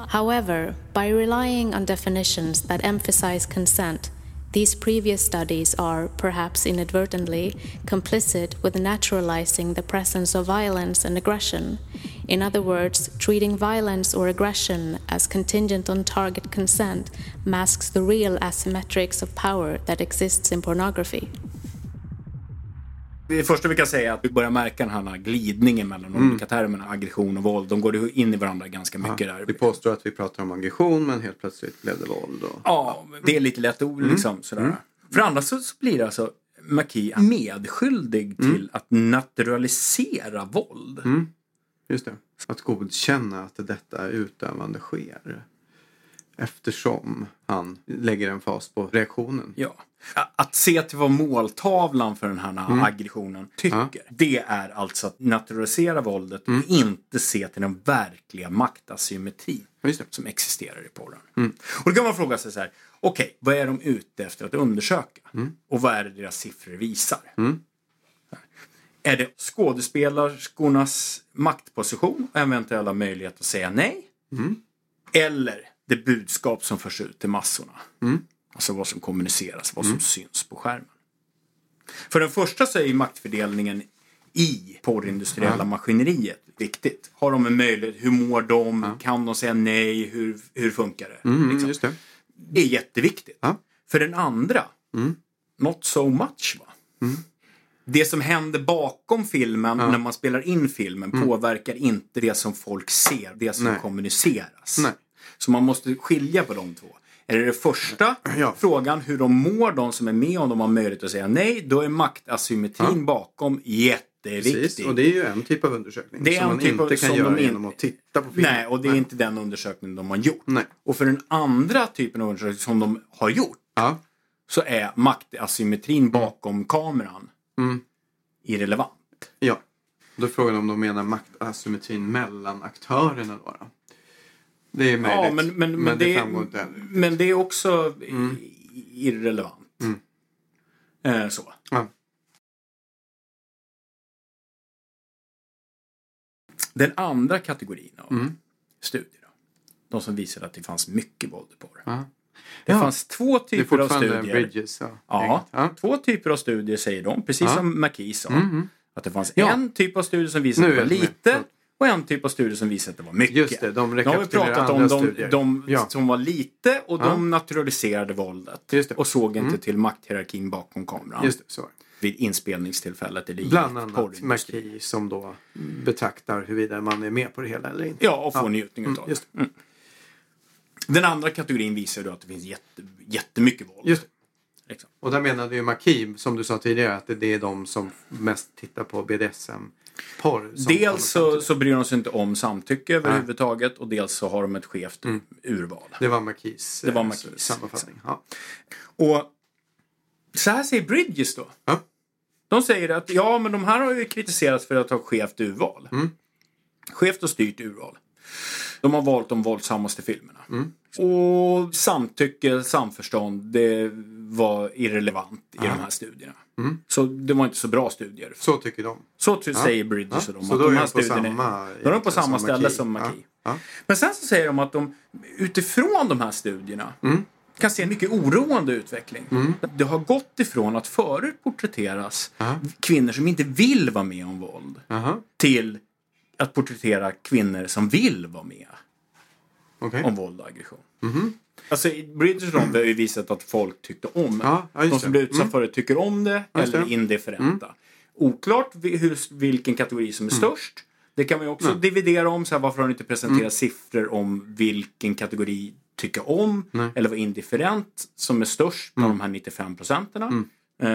However, by relying on definitions that emphasize consent, these previous studies are, perhaps inadvertently, complicit with naturalizing the presence of violence and aggression. In other words, treating violence or aggression as contingent on target consent masks the real asymmetrics of power that exists in pornography. Det första vi kan säga är att vi börjar märka den här glidningen mellan de Mm. olika termerna aggression och våld. De går in i varandra ganska mycket där. Vi påstår att vi pratar om aggression men helt plötsligt blev det våld. Och... Ja, det är lite lätt ord liksom. Sådär. För andra så, så blir det alltså McKee medskyldig till att naturalisera våld. Just det. Att godkänna att detta utövande sker. Eftersom han lägger en fas på reaktionen. Ja. Att se till vad måltavlan för den här aggressionen tycker. Det är alltså att naturalisera våldet och inte se till den verkliga det. som existerar i porren. Och då kan man fråga sig så här. Okej, vad är de ute efter att undersöka? Och vad är det deras siffror visar? Är det skådespelerskornas maktposition och eventuella möjlighet att säga nej? Eller det budskap som förs ut till massorna? Alltså vad som kommuniceras, vad som syns på skärmen. För den första så är ju maktfördelningen i porrindustriella maskineriet viktigt. Har de en möjlighet? Hur mår de? Kan de säga nej? Hur, hur funkar det? Mm, Liksom. just det. Det är jätteviktigt. För den andra, not so much. Va? Det som händer bakom filmen när man spelar in filmen påverkar inte det som folk ser, det som Nej. kommuniceras. Nej. Så man måste skilja på de två. Är det det första Ja. frågan, hur de mår, de som är med, om de har möjlighet att säga nej, då är maktasymmetrin bakom jätteviktig. Precis. Och det är ju en typ av undersökning. Det är som man typ inte kan göra in- genom att titta på filmen. Nej, och det är inte den undersökningen de har gjort. Nej. Och för den andra typen av undersökning som de har gjort Ja. så är maktasymmetrin bakom kameran Mm. irrelevant. ja. Då är frågan om de menar maktasymmetrin mellan aktörerna då. då. Det är möjligt. Ja, men, men, men, det, det, framgår inte heller. men det är också i- irrelevant. Eh, så. Ja. Den andra kategorin av Mm. studier, då, de som visade att det fanns mycket våld i porr. Ja. Det Ja. fanns två typer av studier. Bridges. Ja. Ja, två typer av studier säger de, precis som McKee sa. Mhm. Att det fanns en typ av studier som visade var jag med. Och en typ av studier som visade att det var mycket. Just det, de Nu har vi pratat om de, de Ja. som var lite och Ja. de naturaliserade våldet. Det. Och såg inte Mm. till makthierarkin bakom kameran Just det, så. det. vid inspelningstillfället. Eller i Bland annat. McKee som då betraktar huruvida man är med på det hela eller inte. Ja, och får Ja. njutning Mm, utav det. just Mm. Den andra kategorin visar då att det finns jätte, jättemycket våld. Just det. Liksom. Och där menade ju McKee, som du sa tidigare, att det är de som mest tittar på BDSM-porr. Kommer Dels så, så bryr de sig inte om samtycke överhuvudtaget och dels så har de ett skevt Mm. urval. Det var McKees, Det var eh, McKees, sammanfattning. Ja. Och så här säger Bridges då. Ja. De säger att ja, men de här har ju kritiserats för att ha skevt urval. Mm. Skevt och styrt urval. De har valt de våldsammaste filmerna. Mm. Och samtycke, samförstånd, det var irrelevant i de här studierna. Mm. Så det var inte så bra studier. Så tycker de. Så ty- säger Bridges och de. Så att då de är här de på samma, då är de på samma ställe McKee. som. McKee. Men sen så säger de att de utifrån de här studierna Mm. kan se en mycket oroande utveckling. Det har gått ifrån att förut porträtteras Ja. kvinnor som inte vill vara med om våld Jaha, till att porträttera kvinnor som vill vara med okej. om våld och aggression. Alltså, i British Rom har ju visat att folk tyckte om Ja, ja, De som blir utsatta Mm. för det tycker om det Just eller det. indifferenta. Oklart vi- hur, vilken kategori som är Mm. störst. Det kan man ju också dividera om. Så här, varför har ni inte presenterat Mm. siffror om vilken kategori tycka om Nej. eller vara indifferent som är störst bland Mm. de här 95 procenterna. Eh,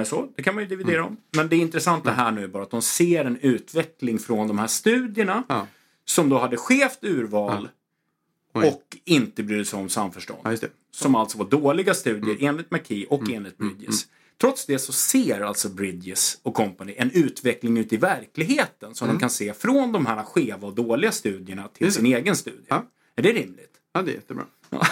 Så, det kan man ju dividera om. Men det intressanta här nu är bara att de ser en utveckling från de här studierna Ja. som då hade skevt urval Oj. och inte brydde sig om samförstånd. Ja. Som alltså var dåliga studier Mm. enligt McKee och enligt Bridges. Trots det så ser alltså Bridges och company en utveckling ute i verkligheten som de kan se från de här skeva och dåliga studierna till Mm. Sin egen studie. Ja. Är det rimligt? Ja, det är jättebra.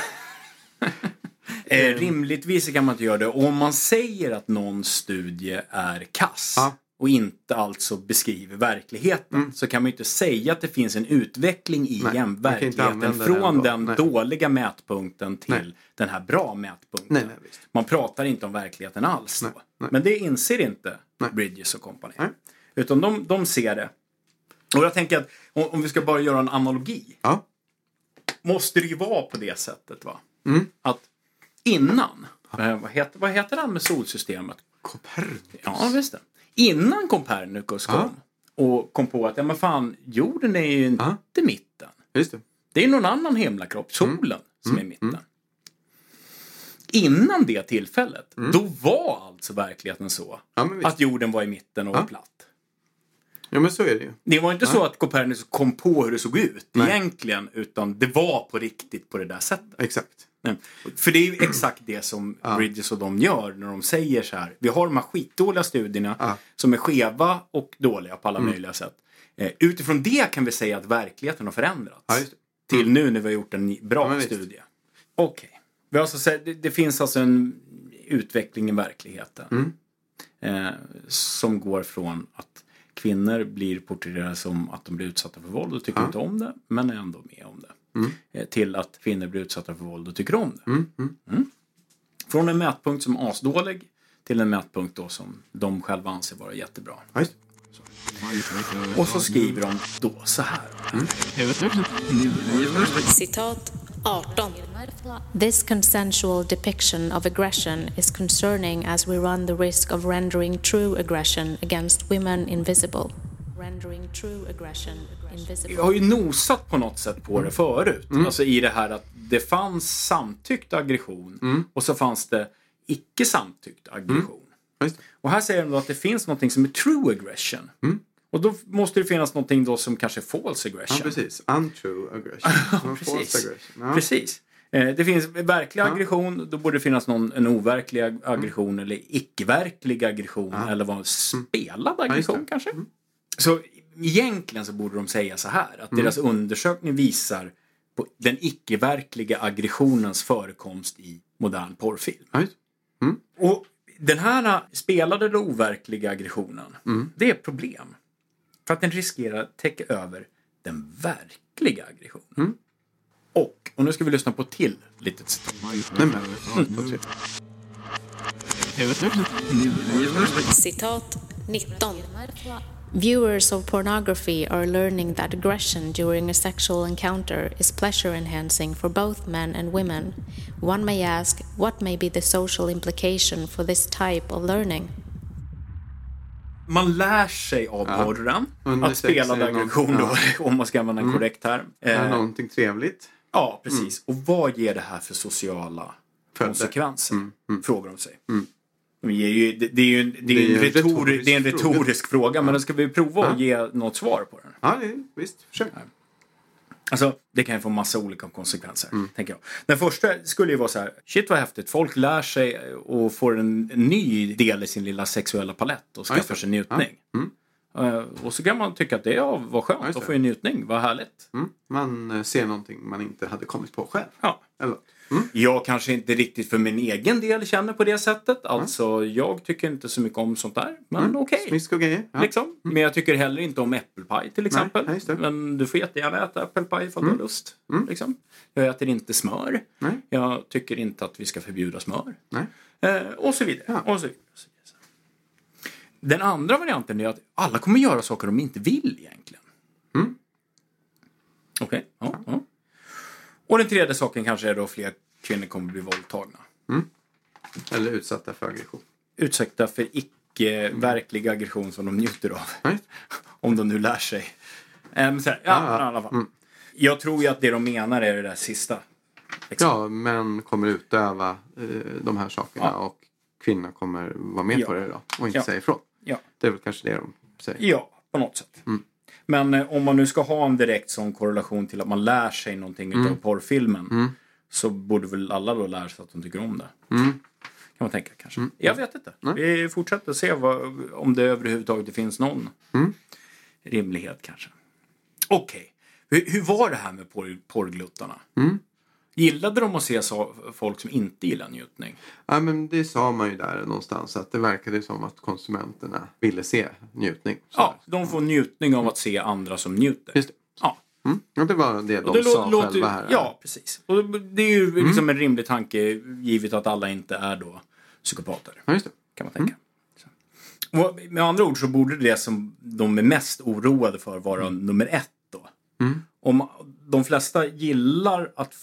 Eh, rimligtvis kan man inte göra det. Och om man säger att någon studie är kass Ja. och inte alltså beskriver verkligheten så kan man ju inte säga att det finns en utveckling i Nej, verkligheten från den Nej. dåliga mätpunkten till Nej. den här bra mätpunkten. Man pratar inte om verkligheten alls då. Men det inser inte. Bridges och company. Nej. Utan de, de ser det. Och jag tänker att om, om vi ska bara göra en analogi. Ja. Måste det ju vara på det sättet va? Mm. Att innan, eh, vad, heter, vad heter han med solsystemet? Copernicus. Ja, visst det. Innan Copernicus kom och kom på att ja, men fan, jorden är ju inte Ja. mitten. Just det. Det är någon annan himlakropp, solen, som är mitten. Innan det tillfället, då var alltså verkligheten så Ja, att jorden var i mitten och Ja. var platt. Ja, men så är det ju. Det var inte så att Copernicus kom på hur det såg ut Nej. egentligen, utan det var på riktigt på det där sättet. Exakt. För det är ju exakt det som Bridges och de gör när de säger så här. Vi har de här skitdåliga studierna som är skeva och dåliga på alla möjliga sätt. Eh, utifrån det kan vi säga att verkligheten har förändrats. Ja. Till nu när vi har gjort en bra Ja, studie. Okej. Vi har alltså sett- det, det finns alltså en utveckling i verkligheten. Mm. Eh, som går från att kvinnor blir porträtterade som att de blir utsatta för våld och tycker Ja. inte om det, men är ändå med om det. Mm. Eh, till att kvinnor blir utsatta för våld och tycker om det. Mm. Mm. Från en mätpunkt som asdålig till en mätpunkt då som de själva anser vara jättebra. Det. Och så skriver de då så här. Citat 18. This consensual depiction of aggression is concerning as we run the risk of rendering true aggression against women invisible. Rendering true aggression invisible. Jag har ju nosat på något sätt på det förut. Alltså i det här att det fanns samtyckt aggression och så fanns det icke samtyckt aggression. Det. Och här säger de att det finns något som är true aggression. Och då måste det finnas något då som kanske är false aggression. Ja, precis. Untrue aggression. Ja, Precis. false aggression. Ja. Precis. Eh, Det finns verklig Ja. aggression, då borde det finnas någon, en overklig ag- aggression eller icke-verklig aggression eller vad spelad aggression. Mm. kanske. Så egentligen så borde de säga så här att deras undersökning visar på den icke-verkliga aggressionens förekomst i modern porrfilm. Det. Och den här spelade eller overkliga aggressionen, Mm. det är ett problem. För att den riskerar att täcka över den verkliga aggressionen. Mm. Och, och nu ska vi lyssna på till litet citat. Citat 19. Viewers of pornography are learning that aggression during a sexual encounter is pleasure enhancing for both men and women. One may ask, what may be the social implication for this type of learning? Man lär sig av porren Under att spela det aggression någon- då, om man ska använda en korrekt term. Eh, någonting trevligt? Ja, precis. Och vad ger det här för sociala Följder. konsekvenser? Frågar de sig. De ger ju, det, det är ju en, det är Det är en, retor, retorisk det är en fråga. retorisk fråga, men då ska vi prova att ge något svar på den. Ja, det, visst. Försök. Alltså, det kan ju få massa olika konsekvenser, tänker jag. Den första skulle ju vara så här, shit vad häftigt, folk lär sig och får en ny del i sin lilla sexuella palett och Ja, skaffar det. sig njutning. Eh, och så kan man tycka att det ja, var skönt att det. få en njutning, vad härligt. Mm. Man eh, ser någonting man inte hade kommit på själv. Ja. Eller? Jag kanske inte riktigt för min egen del känner på det sättet. Alltså, jag tycker inte så mycket om sånt där. Men okej. Smisk och grejer. Ja. Liksom. Men jag tycker heller inte om äppelpaj till exempel. nej. Men du får jättegärna äta äppelpaj ifall du har lust. Liksom. Jag äter inte smör. Nej. Jag tycker inte att vi ska förbjuda smör. Nej. Eh, och så vidare. Ja. Och så vidare. Den andra varianten är att alla kommer göra saker de inte vill egentligen. Mm. Okej. Ja, ja. Och den tredje saken kanske är då fler kvinnor kommer bli våldtagna. Eller utsatta för aggression. Utsatta för icke-verklig aggression som de njuter av. Nej. Om de nu lär sig. Så här, ja, Ja, ja. fall. Jag tror ju att det de menar är det där sista. Liksom. Ja, män kommer utöva eh, de här sakerna Ja. och kvinnor kommer vara med på det då och inte säga ifrån. Det är väl kanske det de säger. Ja, på något sätt. Mm. Men eh, om man nu ska ha en direkt sån korrelation till att man lär sig någonting Mm. utav porrfilmen så borde väl alla då lära sig att de tycker om det. Mm. Kan man tänka kanske. Jag vet inte. Vi fortsätter se vad, om det överhuvudtaget finns någon Mm. rimlighet kanske. Okej, hur, hur var det här med porr, porrgluttarna? Mm. Gillade de att se så, folk som inte gillar njutning? Ja, men det sa man ju där någonstans att det verkade som att konsumenterna ville se njutning. Ja, de får njutning av att se andra som njuter. Just det. Ja, Mm. Och det var det de det sa lå- låter, själva här. Mm. Ja, precis. Och det är ju liksom en rimlig tanke givet att alla inte är då psykopater. ja, just det. Kan man tänka. Så. Och med andra ord så borde det som de är mest oroade för vara nummer ett då. Om de flesta gillar att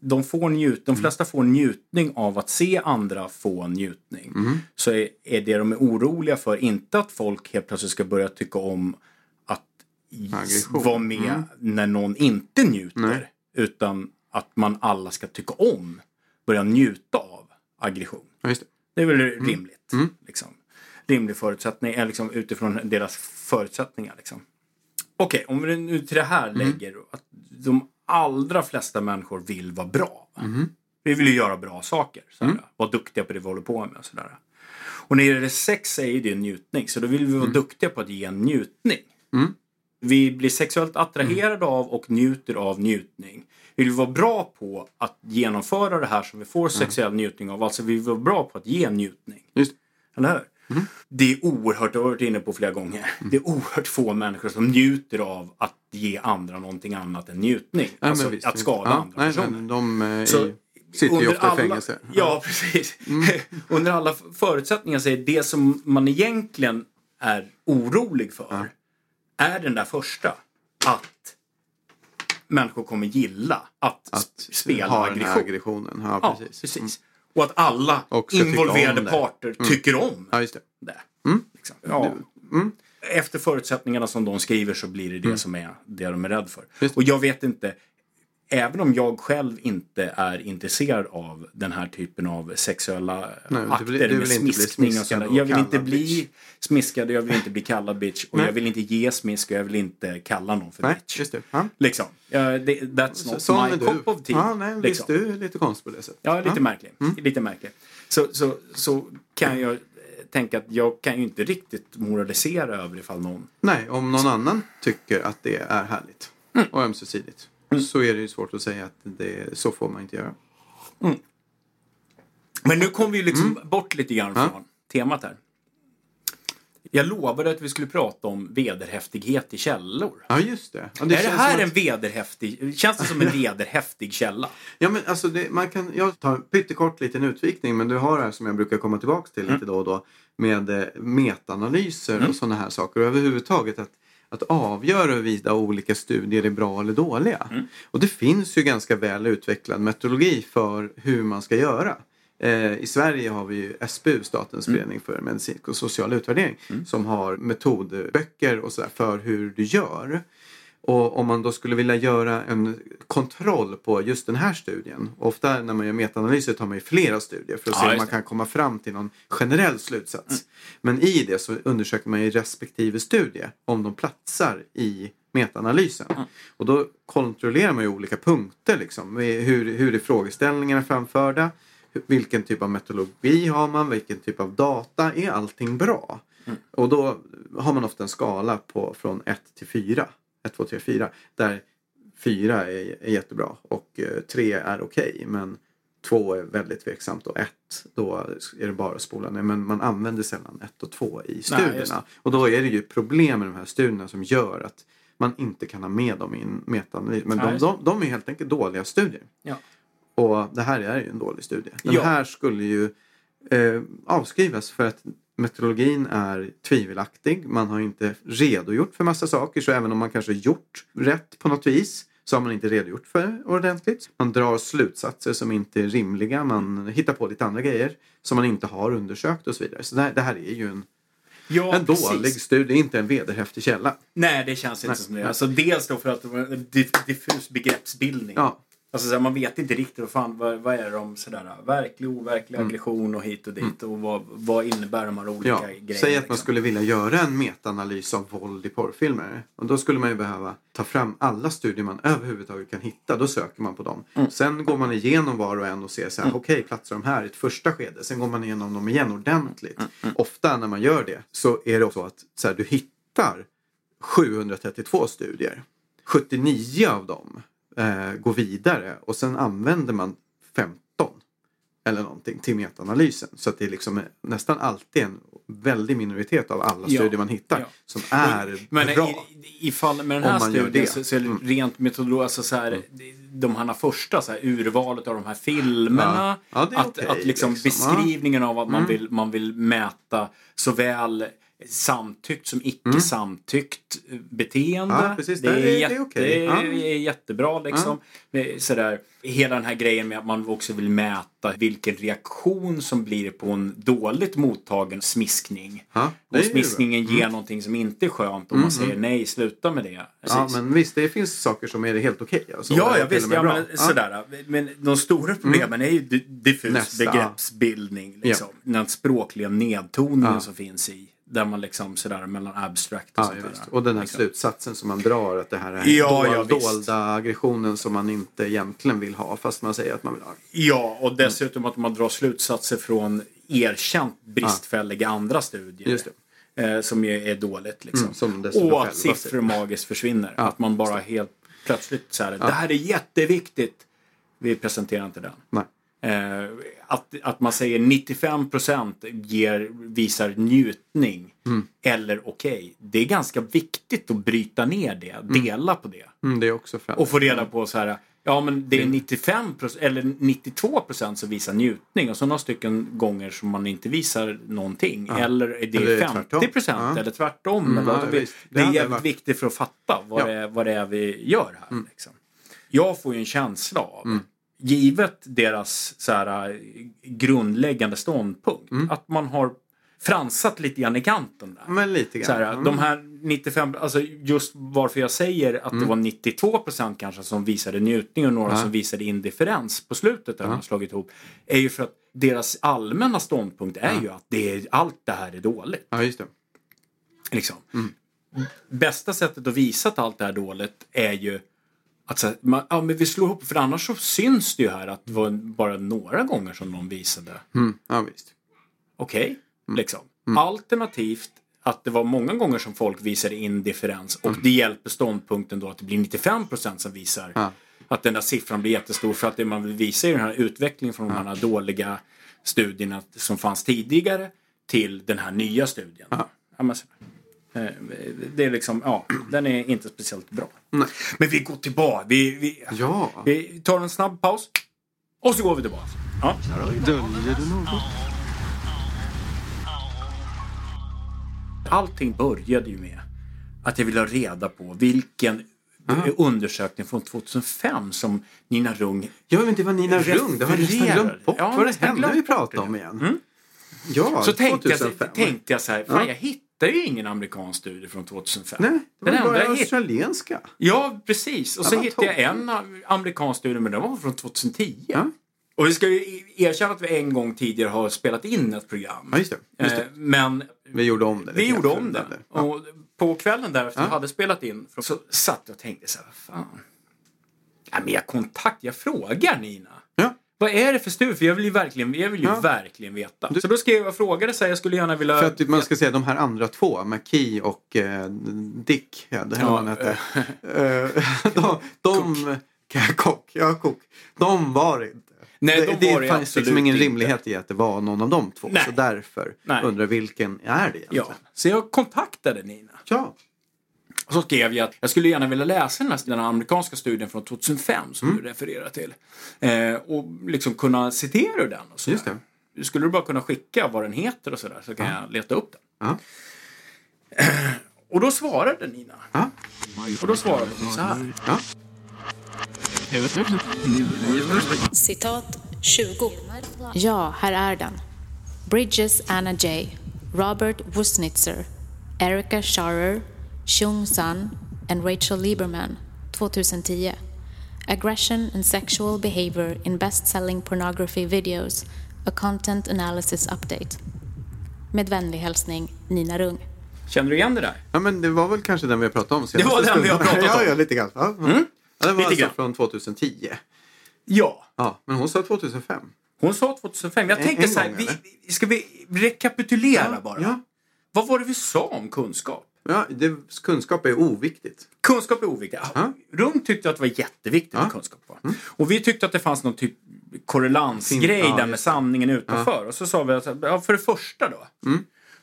de, får njut, de flesta får njutning av att se andra få njutning. Så är, är det de är oroliga för inte att folk helt plötsligt ska börja tycka om att Aggression. vara med när någon inte njuter. Nej. Utan att man alla ska tycka om, börja njuta av aggression. Ja, det. Det är väl rimligt. Liksom. Rimlig förutsättning, eh, liksom, utifrån deras förutsättningar. Liksom. Okej, om vi nu till det här lägger att de allra flesta människor vill vara bra. Vi vill ju göra bra saker. Sådär. Vara duktiga på det vi håller på med. Sådär. Och när det gäller sex är ju det en njutning. Så då vill vi vara duktiga på att ge en njutning. Vi blir sexuellt attraherade av och njuter av njutning. Vi vill vara bra på att genomföra det här som vi får sexuell njutning av. Alltså vi vill vara bra på att ge njutning. Just. Eller hur? Det är oerhört, det har jag varit inne på flera gånger. Det är oerhört få människor som njuter av att ge andra någonting annat än njutning. Ja, alltså visst, att skada ja, andra nej, personer. men De eh, Så i, sitter ju ofta i alla- fängelse. Ja, precis. under alla förutsättningar så är det som man egentligen är orolig för är den där första. Att människor kommer gilla att, Att sp- spela ha aggression. aggressionen. Ja, Ja, precis. Och att alla Och involverade parter tycker om Ja, det. det. Liksom. Ja. Efter förutsättningarna som de skriver så blir det det som är det de är rädda för. Just. Och jag vet inte, även om jag själv inte är intresserad av den här typen av sexuella Nej, du akter vill- du med smiskning och sådär. Jag vill inte bli bitch. smiskad och jag vill inte bli kallad bitch. Och Nej. jag vill inte ge smisk och jag vill inte kalla någon för Nej, bitch. just det. Ja. Liksom. Ja, det, that's Så, not sån my du. cup of tea. Ja, nej, visst, liksom. du är lite konstig på det sättet. Ja, lite märklig. Lite märklig. Så, så, så kan jag eh, tänka att jag kan ju inte riktigt moralisera över ifall någon... Nej, om någon annan tycker att det är härligt Mm. och ömsesidigt så är det ju svårt att säga att det, så får man inte göra. Men nu kom vi ju liksom bort lite grann från temat här. Jag lovade att vi skulle prata om vederhäftighet i källor. Ja, just det. Ja, är det här en att- vederhäftig... Känns det som en vederhäftig källa? Ja, men alltså det, man kan, jag tar en pyttekort liten utvikning men du har det här som jag brukar komma tillbaka till lite då och då med eh, metaanalyser och sådana här saker och överhuvudtaget att, att avgöra huruvida olika studier är bra eller dåliga. Och det finns ju ganska väl utvecklad metodologi för hur man ska göra. Eh, I Sverige har vi ju SBU, Statens beredning för medicinsk och social utvärdering, som har metodböcker och sådär för hur du gör. Och om man då skulle vilja göra en kontroll på just den här studien. Ofta när man gör metaanalyser tar man ju flera studier för att Ja, se om man kan komma fram till någon generell slutsats. Men i det så undersöker man ju respektive studie om de platsar i metaanalysen. Och då kontrollerar man ju olika punkter liksom. Hur, hur är frågeställningarna framförda? Vilken typ av metodologi har man? Vilken typ av data? Är allting bra? Och då har man ofta en skala på, från 1 till 4. 1, 2, 3, 4. Där 4 är, är jättebra och 3 är okej. men 2 är väldigt tveksamt och 1 då är det bara att spola ner. Men man använder sällan 1 och 2 i studierna. det. och då är det ju problem med de här studierna som gör att man inte kan ha med dem i en metaanalys. Men de, de, de är helt enkelt dåliga studier. Ja. Och det här är ju en dålig studie. Den Ja. här skulle ju eh, avskrivas för att metodologin är tvivelaktig. Man har inte redogjort för massa saker så även om man kanske gjort rätt på något vis så har man inte redogjort för det ordentligt. Man drar slutsatser som inte är rimliga. Man hittar på lite andra grejer som man inte har undersökt och så vidare. Så det här, det här är ju en, Ja, en precis. dålig studie, inte en vederhäftig källa. Nej, det känns inte Nej. som det. Alltså, dels då för att det var en diff- diffus begreppsbildning. Ja, Alltså, så här, man vet inte riktigt vad, fan, vad, vad är de sådär, verklig, overklig Mm. aggression och hit och dit. Och vad, vad innebär de här olika Ja, grejerna? säg att man liksom? skulle vilja göra en metaanalys av våld i porrfilmer. Och då skulle man ju behöva ta fram alla studier man överhuvudtaget kan hitta. Då söker man på dem. Mm. Sen går man igenom var och en och ser så här, okej, platsar de här i ett första skede? Sen går man igenom dem igen ordentligt. Mm, Ofta när man gör det så är det också att så här, du hittar 732 studier. 79 av dem eh, går vidare och sen använder man 15 eller någonting till metaanalysen. Så att det är liksom nästan alltid en väldig minoritet av alla Ja, studier man hittar ja. som är Men bra. i, ifall med den här studien så, så är det Mm. rent metodologiskt, alltså så här, de här första så här, urvalet av de här filmerna. Ja. Ja, att, okej, att liksom, liksom. beskrivningen av att man, Mm. vill, man vill mäta såväl samtyckt som icke samtyckt beteende. Mm. Ja, precis. Det, Det är, är- det är jätte, okej. Ja. är jättebra liksom. Det är Sådär, hela den här grejen med att man också vill mäta vilken reaktion som blir på en dåligt mottagen smiskning. Ja, det Och är smiskningen ger någonting som inte är skönt om man säger nej, sluta med det. Ja, Precis. men visst, det finns saker som är helt okej. Alltså, Ja, ja visst. Ja, men, sådär. men de stora problemen är ju di- diffus Nästa. begreppsbildning. Liksom. Den språkliga nedtoningen som finns i. Där man liksom sådär mellan abstract och Ja, sånt ja, där. visst. Och den här Liksom. slutsatsen som man drar att det här är Ja, dol- ja, visst. dolda aggressionen som man inte egentligen vill ha fast man säger att man vill ha. Ja, och dessutom att man drar slutsatser från erkänt bristfälliga andra studier. Just Eh, som ju är dåligt liksom. Mm, och att siffror magiskt försvinner. Ja, att man bara helt plötsligt så här, det här är jätteviktigt. Vi presenterar inte den. Nej. Eh, att, att man säger 95% ger, visar njutning Mm. eller okej. Det är ganska viktigt att bryta ner det, dela på det. Mm, det är också främt. Och få reda på så här, ja men det är 95% eller 92% som visar njutning och så några stycken gånger som man inte visar någonting. Eller är det Eller 50% tvärtom. Ja. eller tvärtom. Mm, eller ja. Det det är jävligt viktigt för att fatta vad, Ja. Mm. det, är, vad det är vi gör här. Liksom. Jag får ju en känsla av, Mm. Givet deras så här, grundläggande ståndpunkt, Mm. att man har fransat lite grann i kanten där. Men lite Så grann. här, Mm. De här 95, alltså just varför jag säger att det var 92% kanske som visade njutning och några Ja. som visade indifferens på slutet där de har slagit ihop. Är ju för att deras allmänna ståndpunkt är ju att det är, allt det här är dåligt. Ja, just det. Liksom. Mm. Bästa sättet att visa att allt det här är dåligt är ju att så här, man, ja, men vi slår ihop, för annars så syns det ju här att det var bara några gånger som de visade Mm. Ja, visst. okej. Mm. Liksom. Alternativt att det var många gånger som folk visade indifferens och det hjälper ståndpunkten då att det blir 95% som visar Mm. Ja. att den där siffran blir jättestor för att det man vill visa är den här utvecklingen från de här dåliga studierna som fanns tidigare till den här nya studien. Ja, det är liksom, ja, den är inte speciellt bra. Nej. Men vi går tillbaka. Vi, vi, Ja. vi tar en snabb paus. Och så går vi tillbaka. Ja. Döljer du något? Allting började ju med att jag ville ha reda på vilken undersökning från 2005 som Nina Rung Ja, men det var Nina Rung. Det har jag nästan glömt bort Ja, vad det hände vi pratade om igen. Ja, Så tänkte jag, 2005. tänkte jag så här, fan Ja. Jag hittar ju ingen amerikansk studie från 2005. Nej, det Den var enda bara australienska. Ja, precis. Och så hittade jag en amerikansk studie, men den var från 2010. Ja. Och vi ska ju erkänna att vi en gång tidigare har spelat in ett program. Ja, just det. Just det. Eh, Men Vi gjorde om det. vi gjorde om det. den. Ja. Och på kvällen där efter Ja. vi hade spelat in så satt jag och tänkte så här, vad fan. Ja, men jag kontakt, jag frågar Nina. Vad är det för studie? För jag vill ju verkligen, jag vill ju Ja. verkligen veta. Du- Så då skrev jag och frågade så här, jag skulle gärna vilja... För att man ska säga de här andra två, McKee och eh, Dick, ja, det här Ja, vad han hette. De, de Kock, ja, Kock, de var inte. Nej, de det, var det fanns liksom ingen inte. rimlighet i att det var någon av de två. Nej. Så därför Nej. undrar vilken är det egentligen? Ja, så jag kontaktade Nina. ja. Och så skrev jag att jag skulle gärna vilja läsa den här, den här amerikanska studien från 2005 som Mm. du refererar till. Eh, och liksom kunna citera ur den. Och så Just där. det. Skulle du bara kunna skicka vad den heter och sådär så kan jag leta upp den. Ja. Och då svarade Nina. Ja. Och då svarade hon så här. Ja. Citat 20. Ja, här är den. Bridges Anna J. Robert Wusnitzer. Erica Scharer. Chung Sun and Rachel Lieberman. 2010. Aggression and sexual behavior in best-selling pornography videos. A content analysis update. Med vänlig hälsning Nina Rung. Känner du igen det där? ja, men det var väl kanske den vi pratade om senast. Det var den vi har pratat om. ja, ja, lite grann. Ja. Ja, det var Lite alltså grann. från 2010. Ja. Ja, men hon sa 2005. Hon sa 2005. Jag En- tänkte en så här, gång, vi, ska vi rekapitulera bara? Ja. Vad var det vi sa om kunskap? Ja, det, kunskap är oviktigt. Kunskap är oviktigt. Ja. Rum tyckte att det var jätteviktigt Ja. med kunskap. Va? Och vi tyckte att det fanns någon typ korrelansgrej ja, där med sanningen utanför. Och så sa vi att ja, för det första då.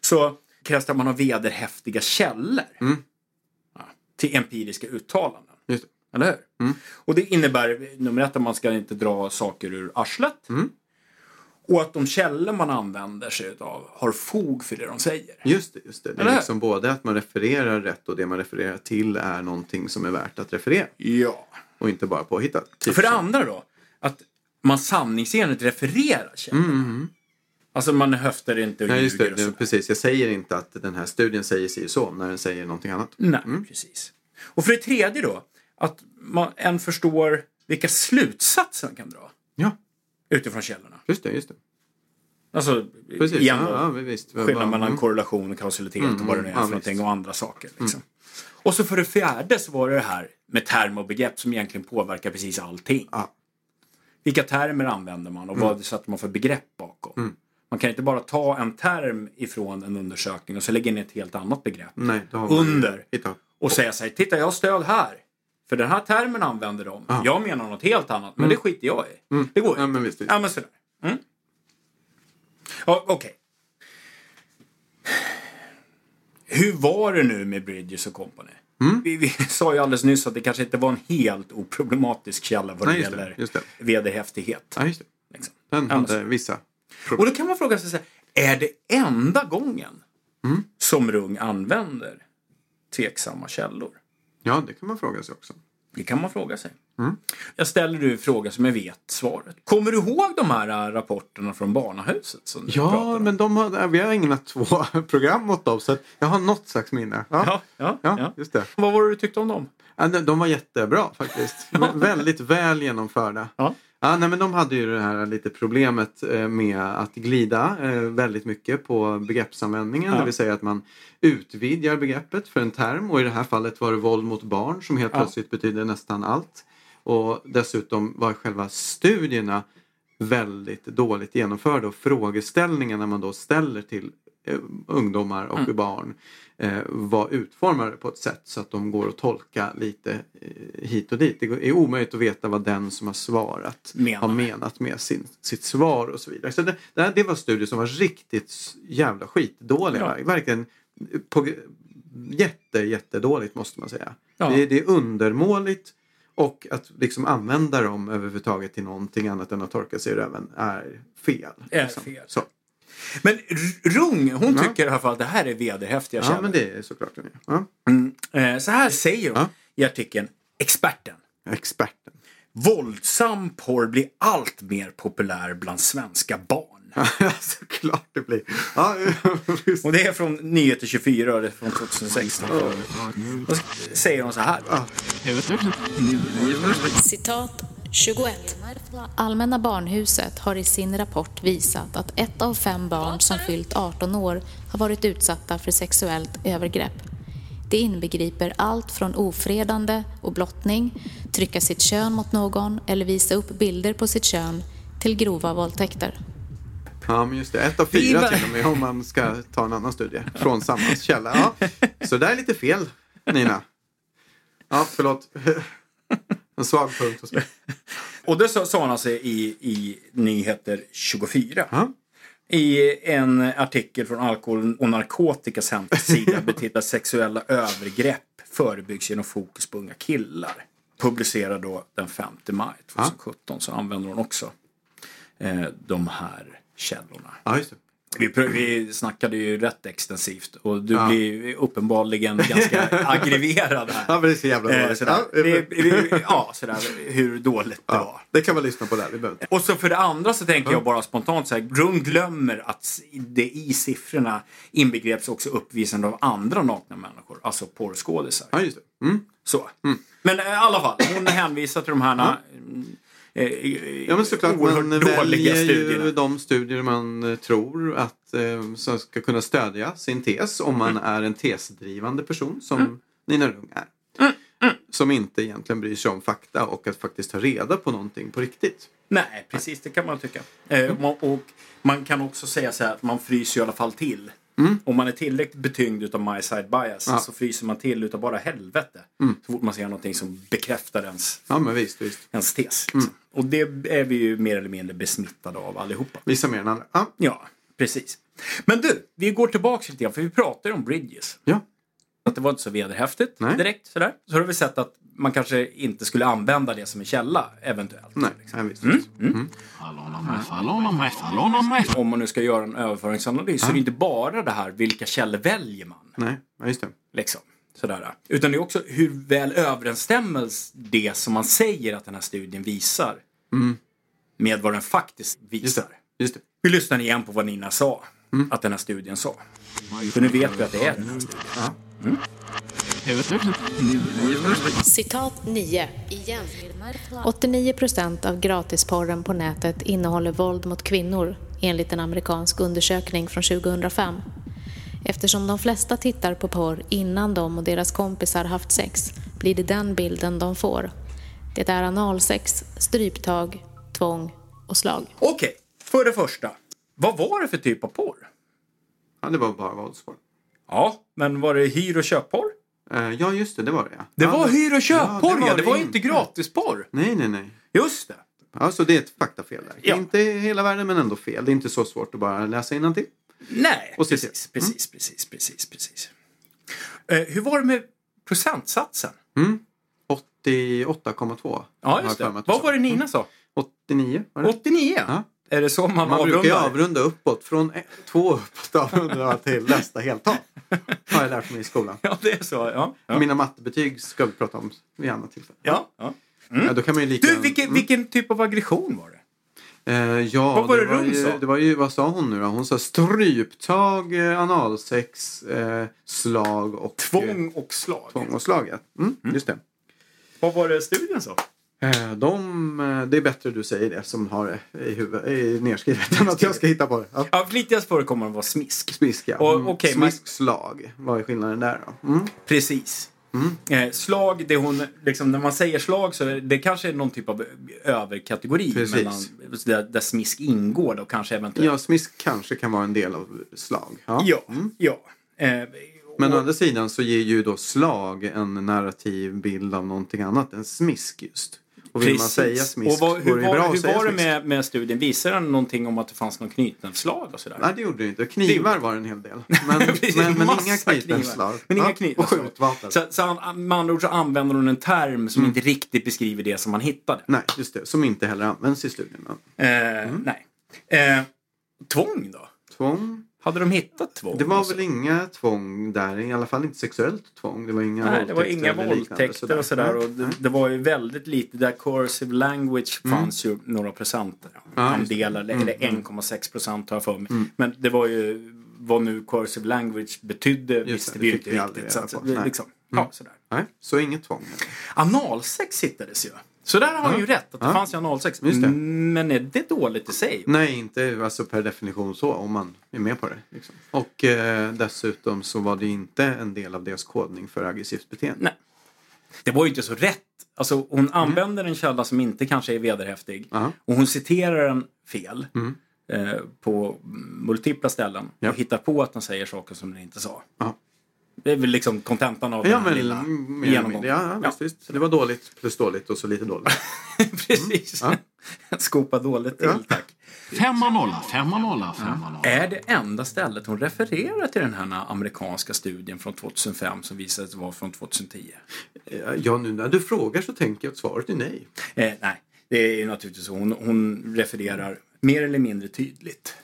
Så krävs det att man har vederhäftiga källor. Ja, till empiriska uttalanden. Eller hur? Och det innebär nummer ett att man ska inte dra saker ur arslet. Och att de källor man använder sig av har fog för det de säger. Just det, just det. Det Eller är hur? liksom både att man refererar rätt och det man refererar till är någonting som är värt att referera. Ja. Och inte bara påhittat. Typ För det andra då, att man sanningsenligt refererar källorna. Alltså man höftar inte och Nej, just det, och det, precis. Jag säger inte att den här studien säger si och så när den säger någonting annat. Nej, precis. Och för det tredje då, att man en förstår vilka slutsatser man kan dra Ja, utifrån källorna. just det, just det. Alltså, Precis. igen ja, ja, visst. skillnad mellan mm. korrelation och kausalitet och vad det nu är ja, för någonting och andra saker. Liksom. Och så för det fjärde så var det det här med term och begrepp som egentligen påverkar precis allting. Ja. Vilka termer använder man och vad sätter man för begrepp bakom? Man kan inte bara ta en term ifrån en undersökning och så lägga in ett helt annat begrepp Nej, under och säga så här, titta jag har stöd här. För den här termen använder de. Jag menar något helt annat, men det skiter jag i. Det går ju. Ja, men visst, visst. Ja, men sådär. Mm. Ja, Okej. Hur var det nu med Bridges och Company? Mm. Vi, vi sa ju alldeles nyss att det kanske inte var en helt oproblematisk källa vad det Nej, just det, gäller just det. vederhäftighet. Ja, just det. Liksom. Den hade så- vissa. Och då kan man fråga sig, så här, är det enda gången Mm. som Rung använder tveksamma källor? Ja, det kan man fråga sig också. Det kan man fråga sig. Mm. Jag ställer du en fråga som jag vet svaret. Kommer du ihåg de här äh, rapporterna från Barnahuset? Som du Ja, men de har, vi har ägnat två program åt dem så jag har något slags minne. Ja, Ja, ja, ja, ja. just det. Vad var det du tyckte om dem? De, var jättebra faktiskt. Vä- Väldigt väl genomförda. Ja. Ja, nej, men de hade ju det här lite problemet eh, med att glida eh, väldigt mycket på begreppsanvändningen. Ja. Det vill säga att man utvidgar begreppet för en term och i det här fallet var det våld mot barn som helt Ja. plötsligt betyder nästan allt. Och dessutom var själva studierna väldigt dåligt genomförda och frågeställningarna man då ställer till eh, ungdomar och Mm. barn var utformade på ett sätt så att de går att tolka lite eh, hit och dit. Det är omöjligt att veta vad den som har svarat Menar. har menat med sin, sitt svar och så vidare. Så det, det, det var studier som var riktigt jävla skitdåliga. Ja. Verkligen på, jätte, jättedåligt måste man säga. Ja. Det, det är undermåligt och att liksom använda dem överhuvudtaget till någonting annat än att torka sig i röven är fel. Är liksom. fel. Så. Men Rung, hon Ja. tycker i alla fall att det här är vederhäftiga Ja, källor. men det är såklart. Ja. Eh, Så här säger hon Ja. i artikeln Experten. Experten. Våldsam porr blir allt mer populär bland svenska barn. Såklart det blir. Ja. Och det är från Nyheter 24 och det är från 2016. Då säger hon så här. Citat 21. Allmänna barnhuset har i sin rapport visat att ett av fem barn som fyllt 18 år har varit utsatta för sexuellt övergrepp. Det inbegriper allt från ofredande och blottning, trycka sitt kön mot någon eller visa upp bilder på sitt kön till grova våldtäkter. Ja, men just det. Ett av fyra till och med om man ska ta en annan studie från samma källa. Ja. Så det är lite fel, Nina. Ja, förlåt. En svag punkt mig. Och det sa sa hon alltså i, i Nyheter 24. Ja. I en artikel från Alkohol och narkotikas hemsida betitlad Sexuella övergrepp förebyggs genom fokus på unga killar. Publicerad då den 5 maj 2017 så använder hon också eh, de här källorna. Ja, just det. Vi, vi snackade ju rätt extensivt och du Ja. blir uppenbarligen ganska aggravagerad här. Ja, men det är så jävla Eh, dåligt. sådär. Ja, Vi, vi, ja, sådär hur dåligt det var. ja, det kan man lyssna på där. Vi. Och så för det andra så tänker jag bara spontant så här, Grun glömmer att det i siffrorna inbegreps också uppvisande av andra nakna människor, alltså porrskådisar. Ja, just det. Mm. Så. Men eh, i alla fall, hon hänvisar till de här mm, eh, Ja, men såklart. oerhört Man dåliga väljer studierna. ju de studier man eh, tror att eh, ska kunna stödja sin tes om man är en tesdrivande person som Nina Rung är. Som inte egentligen bryr sig om fakta och att faktiskt ta reda på någonting på riktigt. Nej, precis det kan man tycka. Eh, man- och man kan också säga så här att man fryser i alla fall till. Om man är tillräckligt betyngd utav my side bias Ja. så fryser man till utav bara helvete. Så fort man ser någonting som bekräftar ens, Ja, visst, visst. ens tes. Liksom. Och det är vi ju mer eller mindre besmittade av allihopa. Vissa mer än andra. Ja. Ja, precis. Men du, vi går tillbaka lite grann för vi pratar ju om bridges. ja. Att det var inte så vederhäftigt Nej. direkt sådär. Så har vi sett att man kanske inte skulle använda det som en källa eventuellt. Nej, visst. Om man nu ska göra en överföringsanalys så är det inte bara det här vilka källor väljer man. Nej, ja, just det. Liksom. Sådär. Utan det är också hur väl överensstämmer det som man säger att den här studien visar med vad den faktiskt Just visar. det. Just det. Vi lyssnar igen på vad Nina sa att den här studien sa. För nu vet vi att det är den här studien. Citat 9. Igen. 89 procent av gratisporren på nätet innehåller våld mot kvinnor enligt en amerikansk undersökning från 2005. Eftersom de flesta tittar på porr innan de och deras kompisar haft sex blir det den bilden de får. Det är analsex, stryptag, tvång och slag. Okej, för det första. Vad var det för typ av porr? Ja, det var bara våldsporr. Ja, men var det hyr och köpporr? Eh, ja, just det. Det var det. Ja. Det ja, var hyr och köpporr, ja. Det var inte. gratisporr. Nej, nej, nej. Just det. Alltså det är ett faktafel där. Ja. Inte hela världen men ändå fel. Det är inte så svårt att bara läsa innantill. Nej, Och precis, precis, precis, precis, precis. Eh, hur var det med procentsatsen? 88,2. Ja, just det. Vad var det Nina sa? 89 var det? 89? Ja. Är det så man, Man brukar ju avrundar? avrunda uppåt. Från ett, två uppåt avrundar till nästa heltal. Har jag lärt mig i skolan. Ja, det är så. Ja. Ja. Mina mattebetyg ska vi prata om vid annat tillfälle. ja. ja. Ja, då kan man ju lika... Du, vilken, vilken typ av aggression var det? Eh, ja, Vad var det var Rum ju, sa? det var ju, vad sa hon nu då? Hon sa stryptag, eh, analsex, eh, slag och... Tvång och slag. Tvång och slag, ja. Mm, Just det. Vad var det studien sa? Eh, de, eh, det är bättre du säger det som har det i huvudet, i nedskrivet än att jag ska hitta på det. Ja. Ja, flitigast förekommande var smisk. Smisk, ja. Och, Mm. okej, man- Smiskslag. Vad är skillnaden där då? Mm. Precis. Eh, slag, det hon, liksom, när man säger slag så är det kanske är någon typ av överkategori Precis. mellan, där, där smisk ingår då kanske eventuellt. Ja, smisk kanske kan vara en del av slag. Ja. Ja, ja. Eh, Men å andra sidan så ger ju då slag en narrativ bild av någonting annat än smisk just. Och vill man Precis. säga smisk och vad, hur går det bra var, att hur säga var det med, med studien? Visade den någonting om att det fanns någon knytnävsslag och sådär? Nej, det gjorde det inte. Knivar var det en hel del. Men, men, men inga knytnävsslag. Men inga Ja, Och skjutvapen. Så, så han, med andra ord så använder hon en term som inte riktigt beskriver det som man hittade. Nej, just det. Som inte heller används i studien. Eh, Nej. Eh, tvång då? Tvång. Hade de hittat tvång? Det var Alltså, väl inga tvång där, i alla fall inte sexuellt tvång. Det var inga Nej, det var inga våldtäkter och sådär. Och det, Nej. det var ju väldigt lite. Där cursive language fanns ju några procent. Ja, det. Andelar, eller 1,6 procent har jag för mig. Men det var ju vad nu cursive language betydde visste det, vi inte riktigt. Så att, liksom, ja, sådär. Nej, så inget tvång. Analsex hittades ju. Så där har han ju rätt, att det Ja. fanns. Just det. Men är det dåligt i sig? Nej, inte alltså per definition så, om man är med på det. Liksom. Och eh, dessutom så var det inte en del av deras kodning för aggressivt beteende. Nej. Det var ju inte så rätt. Alltså hon använder en källa som inte kanske är vederhäftig. Ja. Och hon citerar den fel. Eh, på multipla ställen. Ja. Och hittar på att den säger saker som den inte sa. Ja. Det är väl liksom kontentan av Ja, den här men lilla mer genomgången. Ja, ja, visst, visst. Det var dåligt plus dåligt och så lite dåligt. Precis. Ja. Skopa dåligt till, Ja. tack. Femma nolla, femma nolla, femma nolla. Är det enda stället hon refererar till den här amerikanska studien från 2005 som visade sig vara från 2010? Eh, Ja, nu när du frågar så tänker jag att svaret är nej. Eh, nej, det är ju naturligtvis så. Hon, hon refererar mer eller mindre tydligt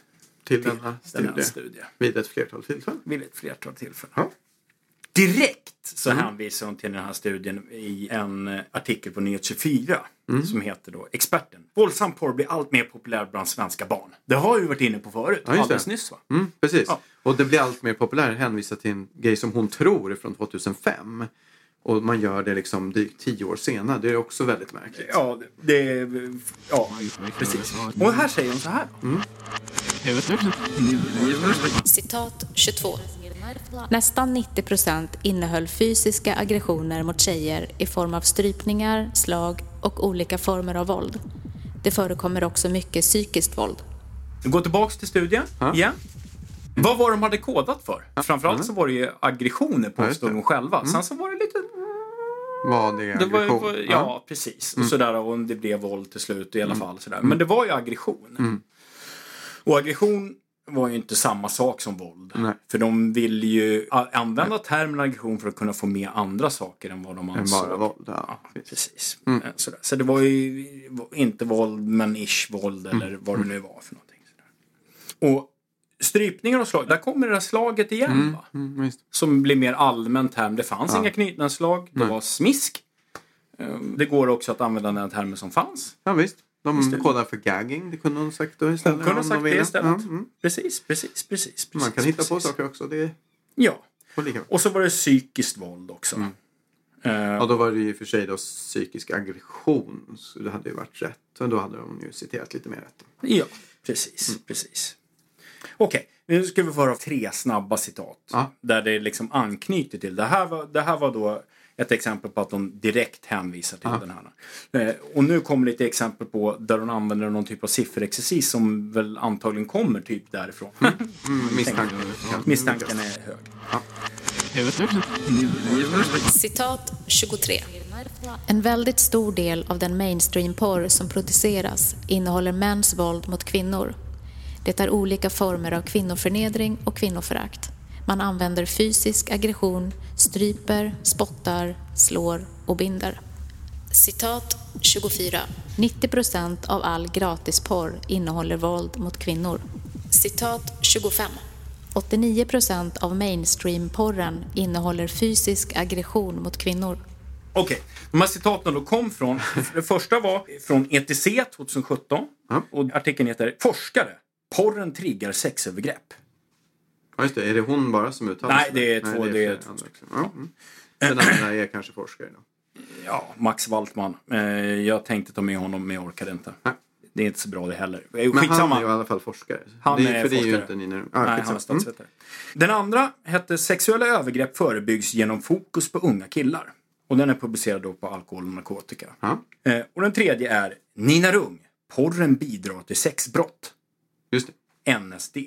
Till till denna den studie. här studien Vid ett flertal tillfällen. vid ett flertal tillfällen. Ja. Direkt så hänvisar hon till den här studien i en eh, artikel på Nyhet 24 som heter då Experten. Våldsam porr blir allt mer populär bland svenska barn. Det har vi varit inne på förut, Ja, just det. alldeles nyss va? Mm, precis. Ja. Och det blir allt mer populärt att hänvisa till en grej som hon tror är från 2005. Och man gör det liksom drygt tio år senare. Det är också väldigt märkligt. Ja, det är... Ja, precis. Och här säger hon så här. Citat 22. Nästan 90 procent innehöll fysiska aggressioner mot tjejer i form av strypningar, slag och olika former av våld. Det förekommer också mycket psykiskt våld. Gå tillbaks till studien igen. Vad var de hade kodat för? Framförallt så var det ju aggressioner Ja, påstod de själva. Sen så var det lite... Vad det är Det var, aggression. var, ja, precis. Och sådär och det blev våld till slut i alla fall. Sådär. Men det var ju aggression. Och aggression var ju inte samma sak som våld. Nej. För de ville ju använda termen aggression för att kunna få med andra saker än vad de Än ansåg. bara våld. Ja, Ja, precis. Eh, Sådär. Så det var ju inte våld, men ish våld eller vad det nu var för någonting. Sådär. Och strypningar och slag, där kommer det där slaget igen. Va? Mm. Som blir mer allmän term. Det fanns inga knytnävsslag, det var smisk. Eh, Det går också att använda den termen som fanns. Ja, visst. De kodar för gagging. Det kunde hon sagt då istället. Hon kunde ha sagt det istället. Ja, mm. Precis, precis, precis, precis. Man kan hitta på precis. saker också. Det Ja. Och så var det psykiskt våld också. Mm. Eh, Ja, då var det ju för sig då psykisk aggression. Så det hade ju varit rätt. Och då hade de ju citerat lite mer rätt. Ja, precis, precis. Okej, nu ska vi få höra tre snabba citat. Ja. Där det liksom anknyter till. Det här var, det här var då ett exempel på att de direkt hänvisar till den här. Eh, och nu kommer lite exempel på där de använder någon typ av sifferexercis som väl antagligen kommer typ därifrån. Mm, misstanken. Misstanken är hög. Citat 23. En väldigt stor del av den mainstream-porr som produceras innehåller mäns våld mot kvinnor. Det är olika former av kvinnoförnedring och kvinnoförakt. Man använder fysisk aggression, stryper, spottar, slår och binder. Citat 24. 90 procent av all gratisporr innehåller våld mot kvinnor. Citat 25. 89 procent av mainstream-porren innehåller fysisk aggression mot kvinnor. Okej, de här citaten då kom från, det första var från ETC 2017 Ja. och artikeln heter Forskare, porren triggar sexövergrepp. Ja, just det. Är det hon bara som uttalar Nej, sig? det är två, det är flera två andra också. Ja, mm. Den andra är kanske forskare då. Ja, Max Waltman. Eh, jag tänkte ta med honom men jag orkade inte. Nej. Det är inte så bra det heller. Eh, Men Skitsamma. han är ju i alla fall forskare. Han det är för det är ju forskare. inte Nina. Ja, Nej, han är skitsamma. statsvetare. Den andra hette Sexuella övergrepp förebyggs genom fokus på unga killar. Och den är publicerad då på alkohol och narkotika. Eh, och den tredje är Nina Rung. Porren bidrar till sexbrott. just det. NSD.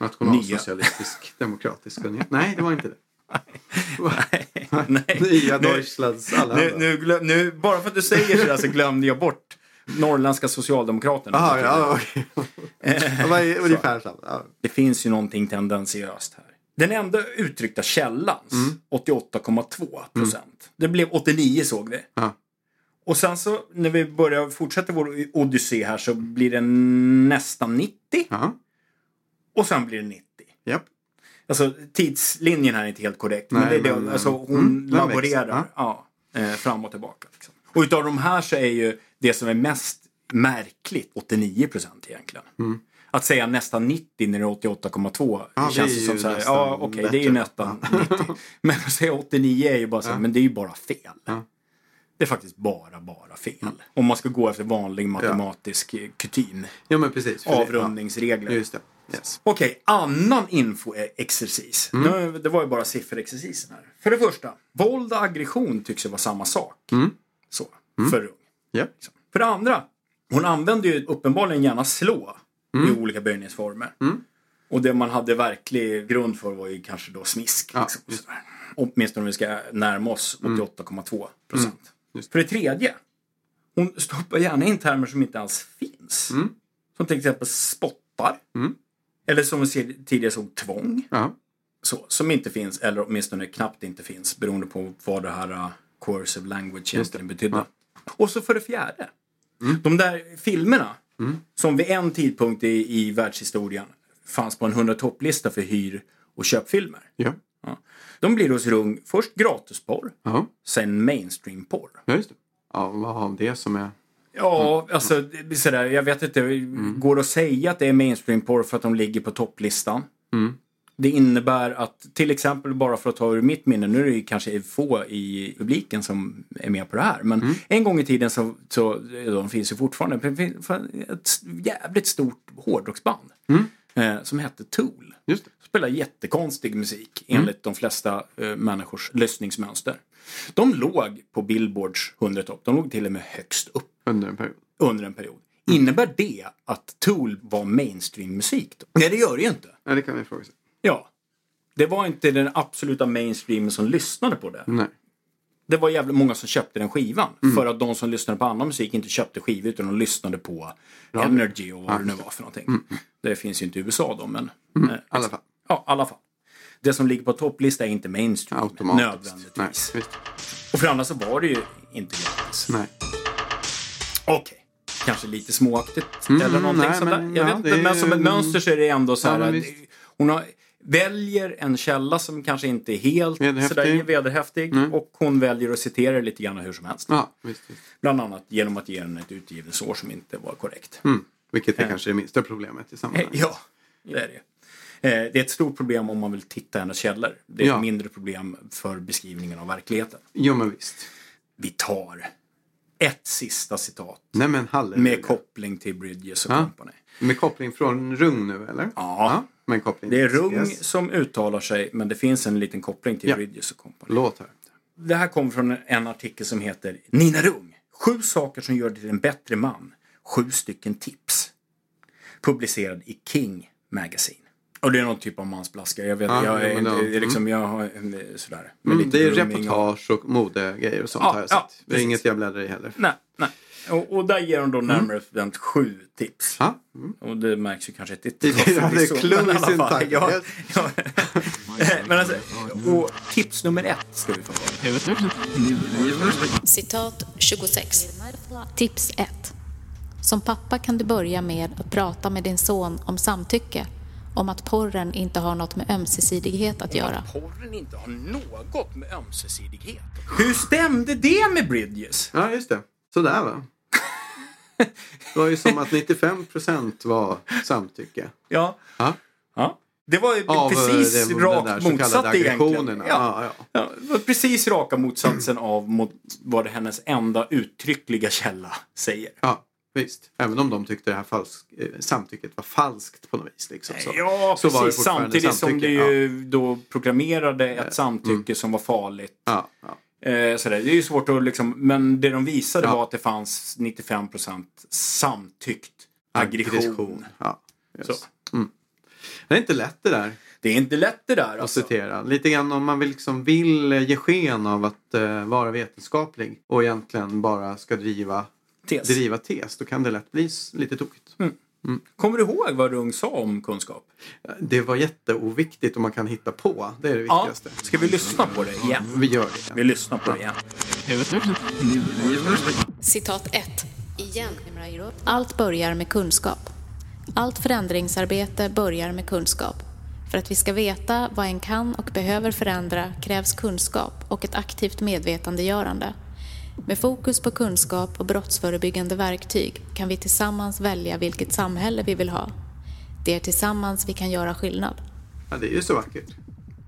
Nationalsocialistisk demokratisk union. Nej, det var inte det. Nej. Nej. Nya Deutschlands alla Nu, nu, nu, bara för att du säger sådär så glömde jag bort Norrländska Socialdemokraterna. Aha, ja. Det i- ungefär samma. Ja. Det finns ju någonting tendensiöst här. Den enda uttryckta källans Mm. 88,2 procent. Det blev 89 såg vi. Ja. Och sen så när vi börjar fortsätta vår odyssé här så blir den nästan 90. Ja. Och sen blir det 90. Japp. Alltså tidslinjen här är inte helt korrekt. men Nej, det är det, men, alltså, eh, hon mm, laborerar växer, ja. eh, fram och tillbaka. Liksom. Och utav de här så är ju det som är mest märkligt 89 procent egentligen. Att säga nästan 90 när det är 88,2 Mm. Ja, känns det som så här, ja okej det är ju nästan 90. Men att säga 89 är ju bara så här, men det är ju bara fel. Ja. Det är faktiskt bara, bara fel. Om man ska gå efter vanlig matematisk eh, kutym. ja, men precis. Avrundningsregler. Ja, just det. Yes. Okej, annan infoexercis. Nu, det var ju bara sifferexercisen här. För det första, våld och aggression tycks ju vara samma sak. Så, för ung. Ja. För det andra, hon använde ju uppenbarligen gärna slå i olika böjningsformer. Och det man hade verklig grund för var ju kanske då smisk. Ja, Liksom. Åtminstone om vi ska närma oss 88,2 procent. Just För det tredje, hon stoppar gärna in termer som inte alls finns. Som till exempel spottar. Eller som vi tidigare såg tvång. Ja. Så, som inte finns, eller åtminstone knappt inte finns, beroende på vad det här uh, coercive language egentligen betydde. Och så för det fjärde, de där filmerna som vid en tidpunkt i, i världshistorien fanns på en 100 topplista för hyr och köpfilmer. Ja. Ja. De blir hos Rung först gratisporr, Ja. sen mainstream-porr. ja, just det. Ja, vad har det som är... Ja, alltså sådär, jag vet inte, går det att säga att det är mainstream-porr för att de ligger på topplistan? Det innebär att, till exempel bara för att ta ur mitt minne, nu är det ju kanske få i publiken som är med på det här, men en gång i tiden så, så de finns ju fortfarande, ett jävligt stort hårdrocksband eh, som hette Tool. Just det. Spelar jättekonstig musik enligt de flesta eh, människors lyssningsmönster. De låg på Billboards 100-topp, de låg till och med högst upp Under en period. under en period. Innebär det att Tool var mainstream-musik? Nej, det gör det ju inte. Ja, det kan vi fråga sig. Ja. Det var inte den absoluta mainstreamen som lyssnade på det. Nej. Det var jävligt många som köpte den skivan. För att de som lyssnade på annan musik inte köpte skivor utan de lyssnade på Energy och vad det nu var för någonting. Det finns ju inte i USA då, men... eh, I alla fall. Ja, i alla fall. Det som ligger på topplista är inte mainstream Automatiskt. nödvändigtvis. Nej. Och för andra så var det ju inte gratis. Nej. Okej. Kanske lite småaktigt eller någonting nej, sånt där. men, Jag ja, vet inte, men som ett mönster så är det ändå så Ja, här visst. hon har, väljer en källa som kanske inte är helt sådär vederhäftig och hon väljer att citera lite grann hur som helst. Ja, visst. visst. Bland annat genom att ge den ett utgivningsår som inte var korrekt. Mm. Vilket är kanske det minsta problemet i Eh, sammanhanget. Ja, det är det. Eh, Det är ett stort problem om man vill titta hennes källor. Det är Ja. ett mindre problem för beskrivningen av verkligheten. Jo, men visst. Vi tar ett sista citat Nej, med koppling till Bridges och Ja. Company. Med koppling från Rung nu, eller? Ja. Men koppling Det är Rung CS. som uttalar sig, men det finns en liten koppling till Ja. Bridges och Company. Låt här. Det här kommer från en artikel som heter Nina Rung. Sju saker som gör dig till en bättre man. Sju stycken tips. Publicerad i King Magazine. Och det är någon typ av mansblaska. Jag vet, Ja, jag är jo, men inte, ja. liksom, jag har sådär. Mm, det är grooming och- reportage och modegrejer och sånt Ja, har jag ja, sett. det är precis. inget jag bläddrar i heller. Nej, nej. Och, och där ger de då närmare bestämt sju tips. Ja. Mm. Och det märks ju kanske inte. Ja, det är förvisso, clue men i sin tanke. ja, ja. Men alltså, och tips nummer ett ska vi få höra. Citat 26. Tips 1. Som pappa kan du börja med att prata med din son om samtycke, om att porren inte har något med ömsesidighet att göra. Porren inte har något med ömsesidighet. Hur stämde det med Bridges? ja, just det. Sådär va. Det var ju som att 95 procent var samtycke. Ja. Ja. ja. Det var ju Av eh, precis den rakt motsatt egentligen. Ja. Ja, ja. Ja, det var precis raka motsatsen av mot vad hennes enda uttryckliga källa säger. ja, visst. Även om de tyckte det här falsk, eh, samtycket var falskt på något vis. Liksom, så. Ja, så precis. Samtidigt som det samtycke. ju då proklamerade ett samtycke som var farligt. Ja, ja. Eh, sådär. Det är ju svårt att liksom, men det de visade Ja. var att det fanns 95% samtyckt aggression. Ja, just. Så. Det är inte lätt det där. Det är inte lätt det där att alltså. citera. Lite grann om man vill, liksom vill ge sken av att eh, vara vetenskaplig och egentligen bara ska driva Tes. driva tes, då kan det lätt bli lite tokigt. Kommer du ihåg vad Rung sa om kunskap? Det var jätteoviktigt om man kan hitta på. Det är det Ja. viktigaste. Ska vi lyssna på det igen? Vi gör det. Vi lyssnar på det igen. Citat 1. Igen. Allt börjar med kunskap. Allt förändringsarbete börjar med kunskap. För att vi ska veta vad en kan och behöver förändra krävs kunskap och ett aktivt medvetandegörande. Med fokus på kunskap och brottsförebyggande verktyg kan vi tillsammans välja vilket samhälle vi vill ha. Det är tillsammans vi kan göra skillnad. Ja, det är ju så vackert.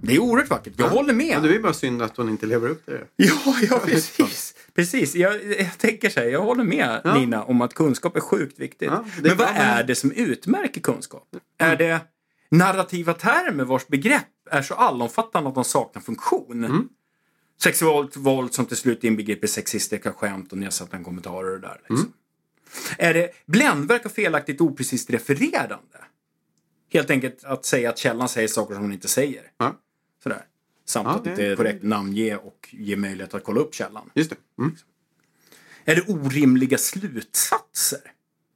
Det är oerhört vackert. Jag håller med. Ja, det är bara synd att hon inte lever upp till det. Ja, ja precis. precis. Jag, jag tänker så här, jag håller med Ja. Nina om att kunskap är sjukt viktigt. Ja, är men vad bra, är det som utmärker kunskap? Är det narrativa termer vars begrepp är så allomfattande att de saknar funktion? Mm. Sexuellt våld som till slut inbegriper sexistiska skämt och nedsättande kommentarer och det där. Liksom. Mm. Är det bländverk och felaktigt oprecist refererande? Helt enkelt att säga att källan säger saker som hon inte säger. Ja. Sådär. Samt Ja, att det- inte korrekt namnge och ge möjlighet att kolla upp källan. Just det. Mm. Är det orimliga slutsatser?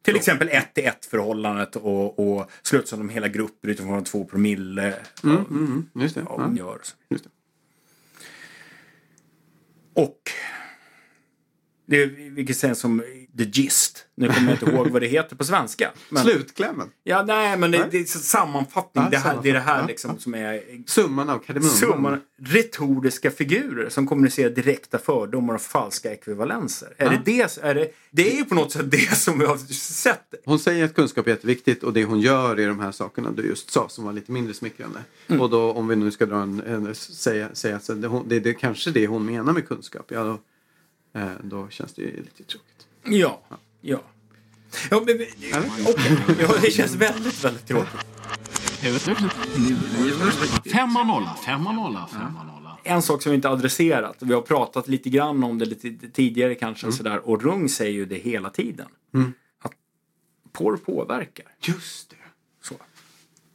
Till exempel ett till ett förhållandet och, och slutsatser om hela grupper utifrån två promille av, Mm, mm, just det. Ja. gör. och så. Just det. Och det vilket sen som the gist. Nu kommer jag inte ihåg vad det heter på svenska. Men, Slutklämmen. Ja, nej, men det, det är sammanfattning. Ja, det, här, det är det här sammanfattning. liksom som är Summan av kardemumman. Summan retoriska figurer som kommunicerar direkta fördomar och falska ekvivalenser. Är det det, är det, det är ju på något sätt det som vi har sett. Hon säger att kunskap är jätteviktigt och det hon gör är de här sakerna du just sa som var lite mindre smickrande. Mm. Och då om vi nu ska dra en, en säga, säga att det, det det, kanske det hon menar med kunskap. Ja, då, eh, då känns det ju lite tråkigt. Ja, ja. ja men, okej. ja, det känns väldigt, väldigt tråkigt. Femma nolla, femma nolla, femma nolla. En sak som vi inte adresserat, vi har pratat lite grann om det lite tidigare kanske, Mm. sådär, och Rung säger ju det hela tiden. Att porr påverkar. Just det. Så.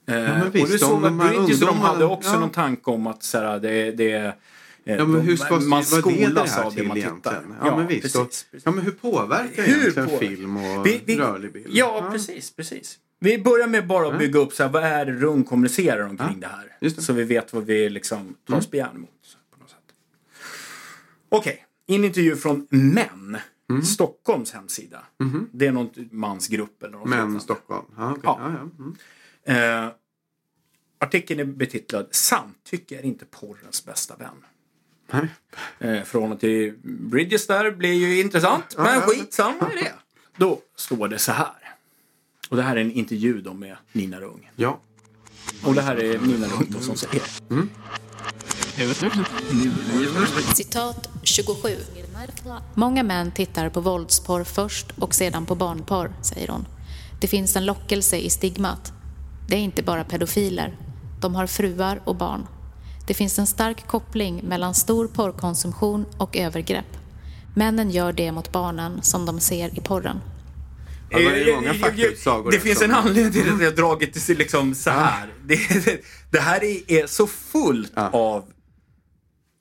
men Eh, visst, och du såg de- att de Bridges de ungdomarna- hade också ja. någon tanke om att såhär, det, det eh, Ja, men hur ska, man det skolas här av det till man tittar. egentligen? Ja, men visst. precis, precis. Ja, men hur påverkar Hur egentligen påverkar- film och Vi- vi- rörlig bild? Ja, precis, precis. Vi börjar med bara att bygga upp så här, vad är det Rung kommunicerar omkring det här. det. Så vi vet vad vi liksom tar oss på något sätt. Okej, en intervju från Män. Stockholms hemsida. Det är någon mansgrupp eller något liknande. Stockholm. Ja, okej. Ja. Ja. Ja, mm. Eh, artikeln är betitlad Samtycke är inte porrens bästa vän. Nej. Eh, förhållande till Bridges där blir ju intressant. Men skitsamma i det. Då står det så här. Och det här är en intervju då med Nina Rung. ja. Och det här är Nina Rung då som säger. Citat 27. Många män tittar på våldsporr först och sedan på barnporr, säger hon. Det finns en lockelse i stigmat. Det är inte bara pedofiler. De har fruar och barn. Det finns en stark koppling mellan stor porrkonsumtion och övergrepp. Männen gör det mot barnen som de ser i porren. Ja, det är ju många Eh, eh, faktautsagor Det finns en anledning till att jag har dragit det till liksom så här. Det, det här är, så fullt Ja. av...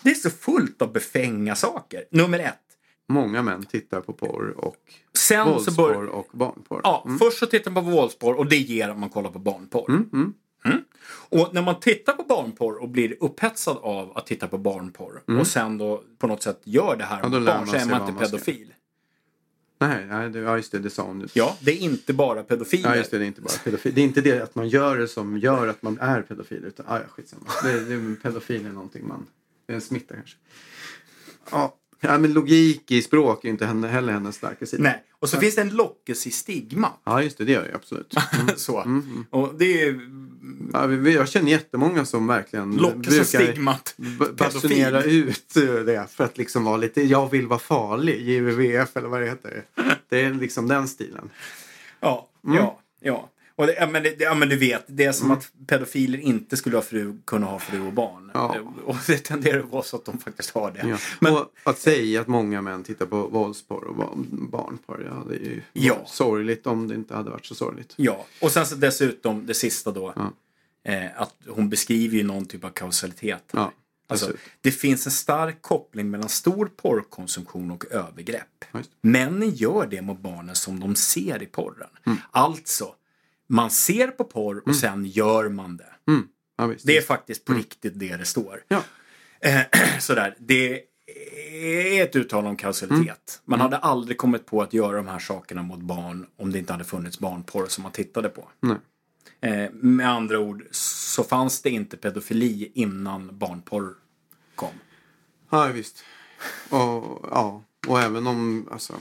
Det är så fullt av befänga saker. Nummer ett. Många män tittar på porr och Sen så våldsporr bör, och barnporr. Ja, först så tittar man på våldsporr och det ger om man kollar på barnporr. Mm, Och när man tittar på barnporr och blir upphetsad av att titta på barnporr och sen då på något sätt gör det här Mm. Ja, lär barn så är man inte man ska. pedofil. Nej, nej det, ja, just det, det sa hon. Ja, det är inte bara pedofiler. Ja, just det, det är inte bara pedofil. Det är inte det att man gör det som gör att man är pedofil. Utan, ah, ja, skitsamma. Det, det, pedofil är någonting man... Det är en smitta kanske. Ja, ja men logik i språk är inte henne, heller hennes starka sida. Nej, och så finns det en lockelse i stigma. Ja, just det, det gör jag absolut. så. Och det är Ja, jag känner jättemånga som verkligen och stigmat. basunera ut eh, det för att liksom vara lite, jag vill vara farlig, JVVF eller vad det heter. Det är liksom den stilen. Ja, Mm. ja, ja. Och det, ja, men det, ja, men du vet, det är som att pedofiler inte skulle ha fru, kunna ha fru och barn. Ja. Och det tenderar att vara så att de faktiskt har det. Ja. Men, Och att säga att många män tittar på våldsporr och ba- barnporr, ja det är ju Ja. sorgligt om det inte hade varit så sorgligt. ja, och sen så dessutom det sista då. Eh, att hon beskriver ju någon typ av kausalitet. här. Alltså, det finns en stark koppling mellan stor porrkonsumtion och övergrepp. Just Männen gör det mot barnen som de ser i porren. Mm. Alltså, man ser på porr och sen gör man det. Ja, visst. Det är faktiskt på riktigt det det står. Ja. Eh, sådär, det är ett uttalande om kausalitet. Man hade aldrig kommit på att göra de här sakerna mot barn om det inte hade funnits barnporr som man tittade på. Eh, med andra ord så fanns det inte pedofili innan barnporr kom. Ja, visst. Och, ja, och även om... Alltså,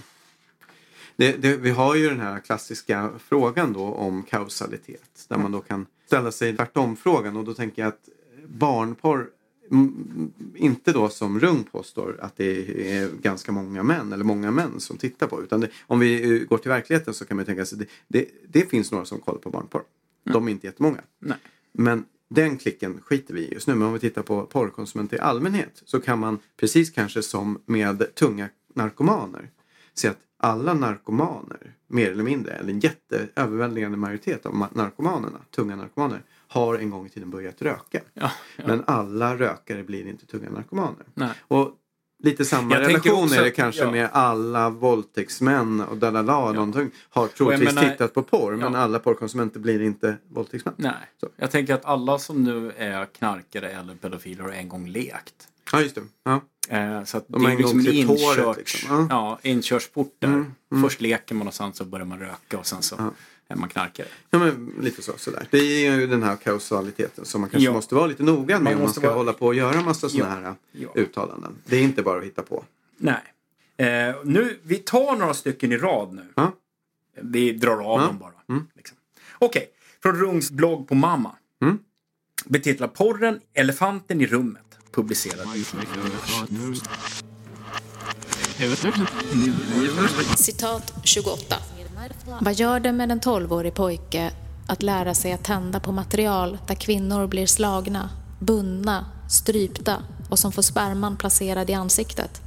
det, det, vi har ju den här klassiska frågan då om kausalitet. Där man då kan ställa sig tvärtom-frågan. Och då tänker jag att barnporr inte då som Rung påstår att det är ganska många män eller många män som tittar på. Utan det, om vi eh, går till verkligheten så kan man tänka sig det, det, det finns några som kollar på barnporr. De är inte jättemånga. Nej. Men den klicken skiter vi i just nu. Men om vi tittar på porrkonsumenter i allmänhet så kan man precis kanske som med tunga narkomaner se att alla narkomaner, mer eller mindre, eller en jätteöverväldigande majoritet av ma- narkomanerna, tunga narkomaner, har en gång i tiden börjat röka. Ja, ja. Men alla rökare blir inte tunga narkomaner. Nej. Och lite samma Jag relation också är det kanske ja. med alla våldtäktsmän och dalala och någonting har troligtvis menar- tittat på porr men Ja. alla porrkonsumenter blir inte våldtäktsmän. Nej, Så. jag tänker att alla som nu är knarkare eller pedofiler har en gång lekt. Ja just det. Ja. Eh, så att De det är en liksom en klippt håret, liksom. Ja. Mm, ja, inkörsport där. Först leker man och sen så börjar man röka och sen så är man knarkare. Ja men lite så, sådär. Det är ju den här kausaliteten som man kanske Ja. måste vara lite noga med Man om man ska vara- hålla på och göra massa sådana Ja. här Ja. uttalanden. Det är inte bara att hitta på. Nej. Eh, nu, vi tar några stycken i rad nu. Ja. Vi drar av Ja. dem bara. Liksom. Okej, från Rungs blogg på Mamma. Mm. Betitlad Porren, Elefanten i rummet. Publicerad. Citat 28. Vad gör det med en 12-årig pojke att lära sig att tända på material där kvinnor blir slagna, bundna, strypta och som får sperman placerad i ansiktet?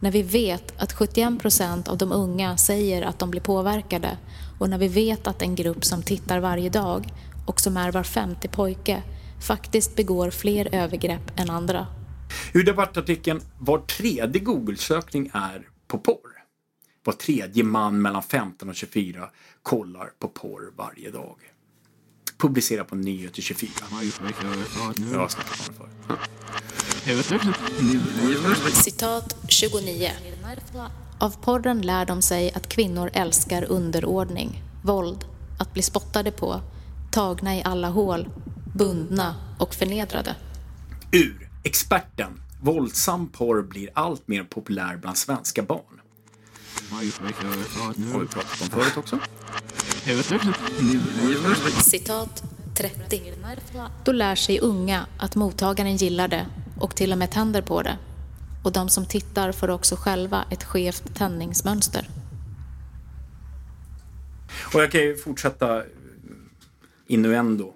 När vi vet att 71% av de unga säger att de blir påverkade och när vi vet att en grupp som tittar varje dag och som är var femte pojke faktiskt begår fler övergrepp än andra. Ur debattartikeln Var tredje Google-sökning är på porr. Var tredje man mellan 15 och 24 kollar på porr varje dag. Publicerad på Nyheter 24. Jag har snackat om det förut. Citat 29. Av porren lär de sig att kvinnor älskar underordning, våld, att bli spottade på, tagna i alla hål, bundna och förnedrade. Ur Experten. Våldsam porr blir allt mer populär bland svenska barn. Har vi pratat om förut också. Citat 30. Då lär sig unga att mottagaren gillar det och till och med tänder på det. Och de som tittar får också själva ett skevt tändningsmönster. Och jag kan ju fortsätta innuendo.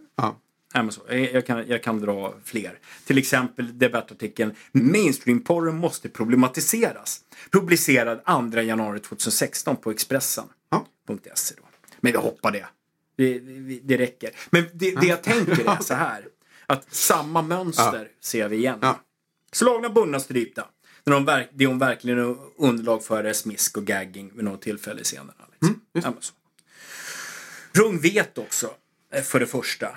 Ja. Nej, men så. Jag, kan, jag kan dra fler. Till exempel debattartikeln Mainstream-porren måste problematiseras. Publicerad 2 januari 2016 på Expressen. Ja. då. Men vi hoppar det. Det, det, det räcker. Men det, det jag tänker är så här. Att samma mönster ser vi igen. Ja. Slagna, bundna, strypta. När de verk, det hon verkligen underlag för är smisk och gagging vid något tillfälle i scenerna. Liksom. ja, så. Rung vet också, eh, för det första,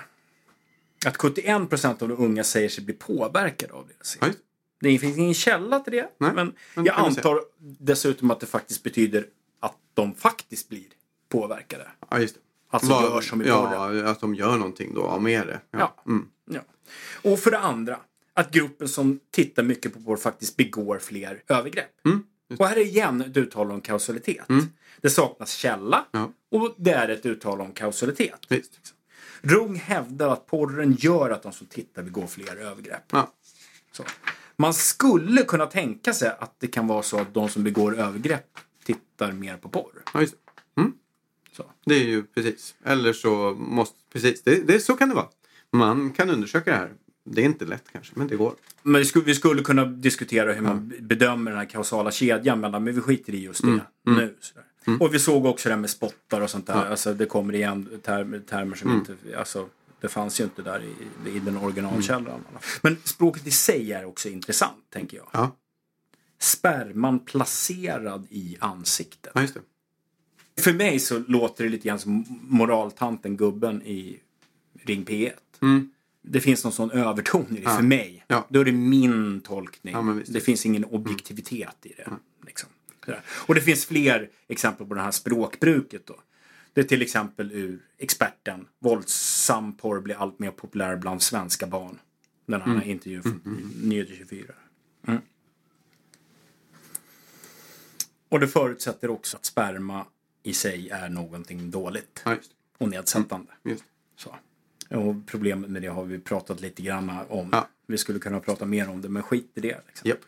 att 71 procent av de unga säger sig bli påverkade av det de ser. Ja, just Det finns ingen källa till det, Nej, men men jag antar dessutom att det faktiskt betyder att de faktiskt blir påverkade. Ja, just det. Alltså Vad- gör som i Ja, att de gör någonting då med det. Ja. Mm. Ja. Och för det andra, att gruppen som tittar mycket på porr faktiskt begår fler övergrepp. Mm, Och här är igen ett uttal om kausalitet. Det saknas källa Ja. och det är ett uttal om kausalitet. Visst. Rung hävdar att porren gör att de som tittar begår fler övergrepp. Ja. Så. Man skulle kunna tänka sig att det kan vara så att de som begår övergrepp tittar mer på porr. Ja, just det. Mm. Så. Det är ju precis. Eller så måste... Precis, det, det, så kan det vara. Man kan undersöka det här. Det är inte lätt kanske, men det går. Men vi skulle, vi skulle kunna diskutera hur man bedömer den här kausala kedjan mellan, men vi skiter i just det Mm. nu. Sådär. Och vi såg också det här med spottar och sånt där. Alltså det kommer igen termer, termer som inte, alltså Det fanns ju inte där i, i den originalkällan. Men språket i sig är också intressant, tänker jag. Ja, Sperman placerad i ansiktet. ja. För mig så låter det lite grann som moraltanten gubben i Ring P1. Det finns någon sån överton i det för mig. Mm. Ja. Då är det min tolkning. Ja, det finns ingen objektivitet i det. Liksom. Sådär. Och det finns fler exempel på det här språkbruket. Då. Det är till exempel ur Experten. Våldsam porr blir allt mer populär bland svenska barn. Den här Mm. intervjun från Nyheter 24. Mm. Och det förutsätter också att sperma i sig är någonting dåligt Ja, och nedsättande. Det. Så. Och problemet med det har vi pratat lite grann om. Ja. Vi skulle kunna prata mer om det, men skit i det. Liksom. Japp.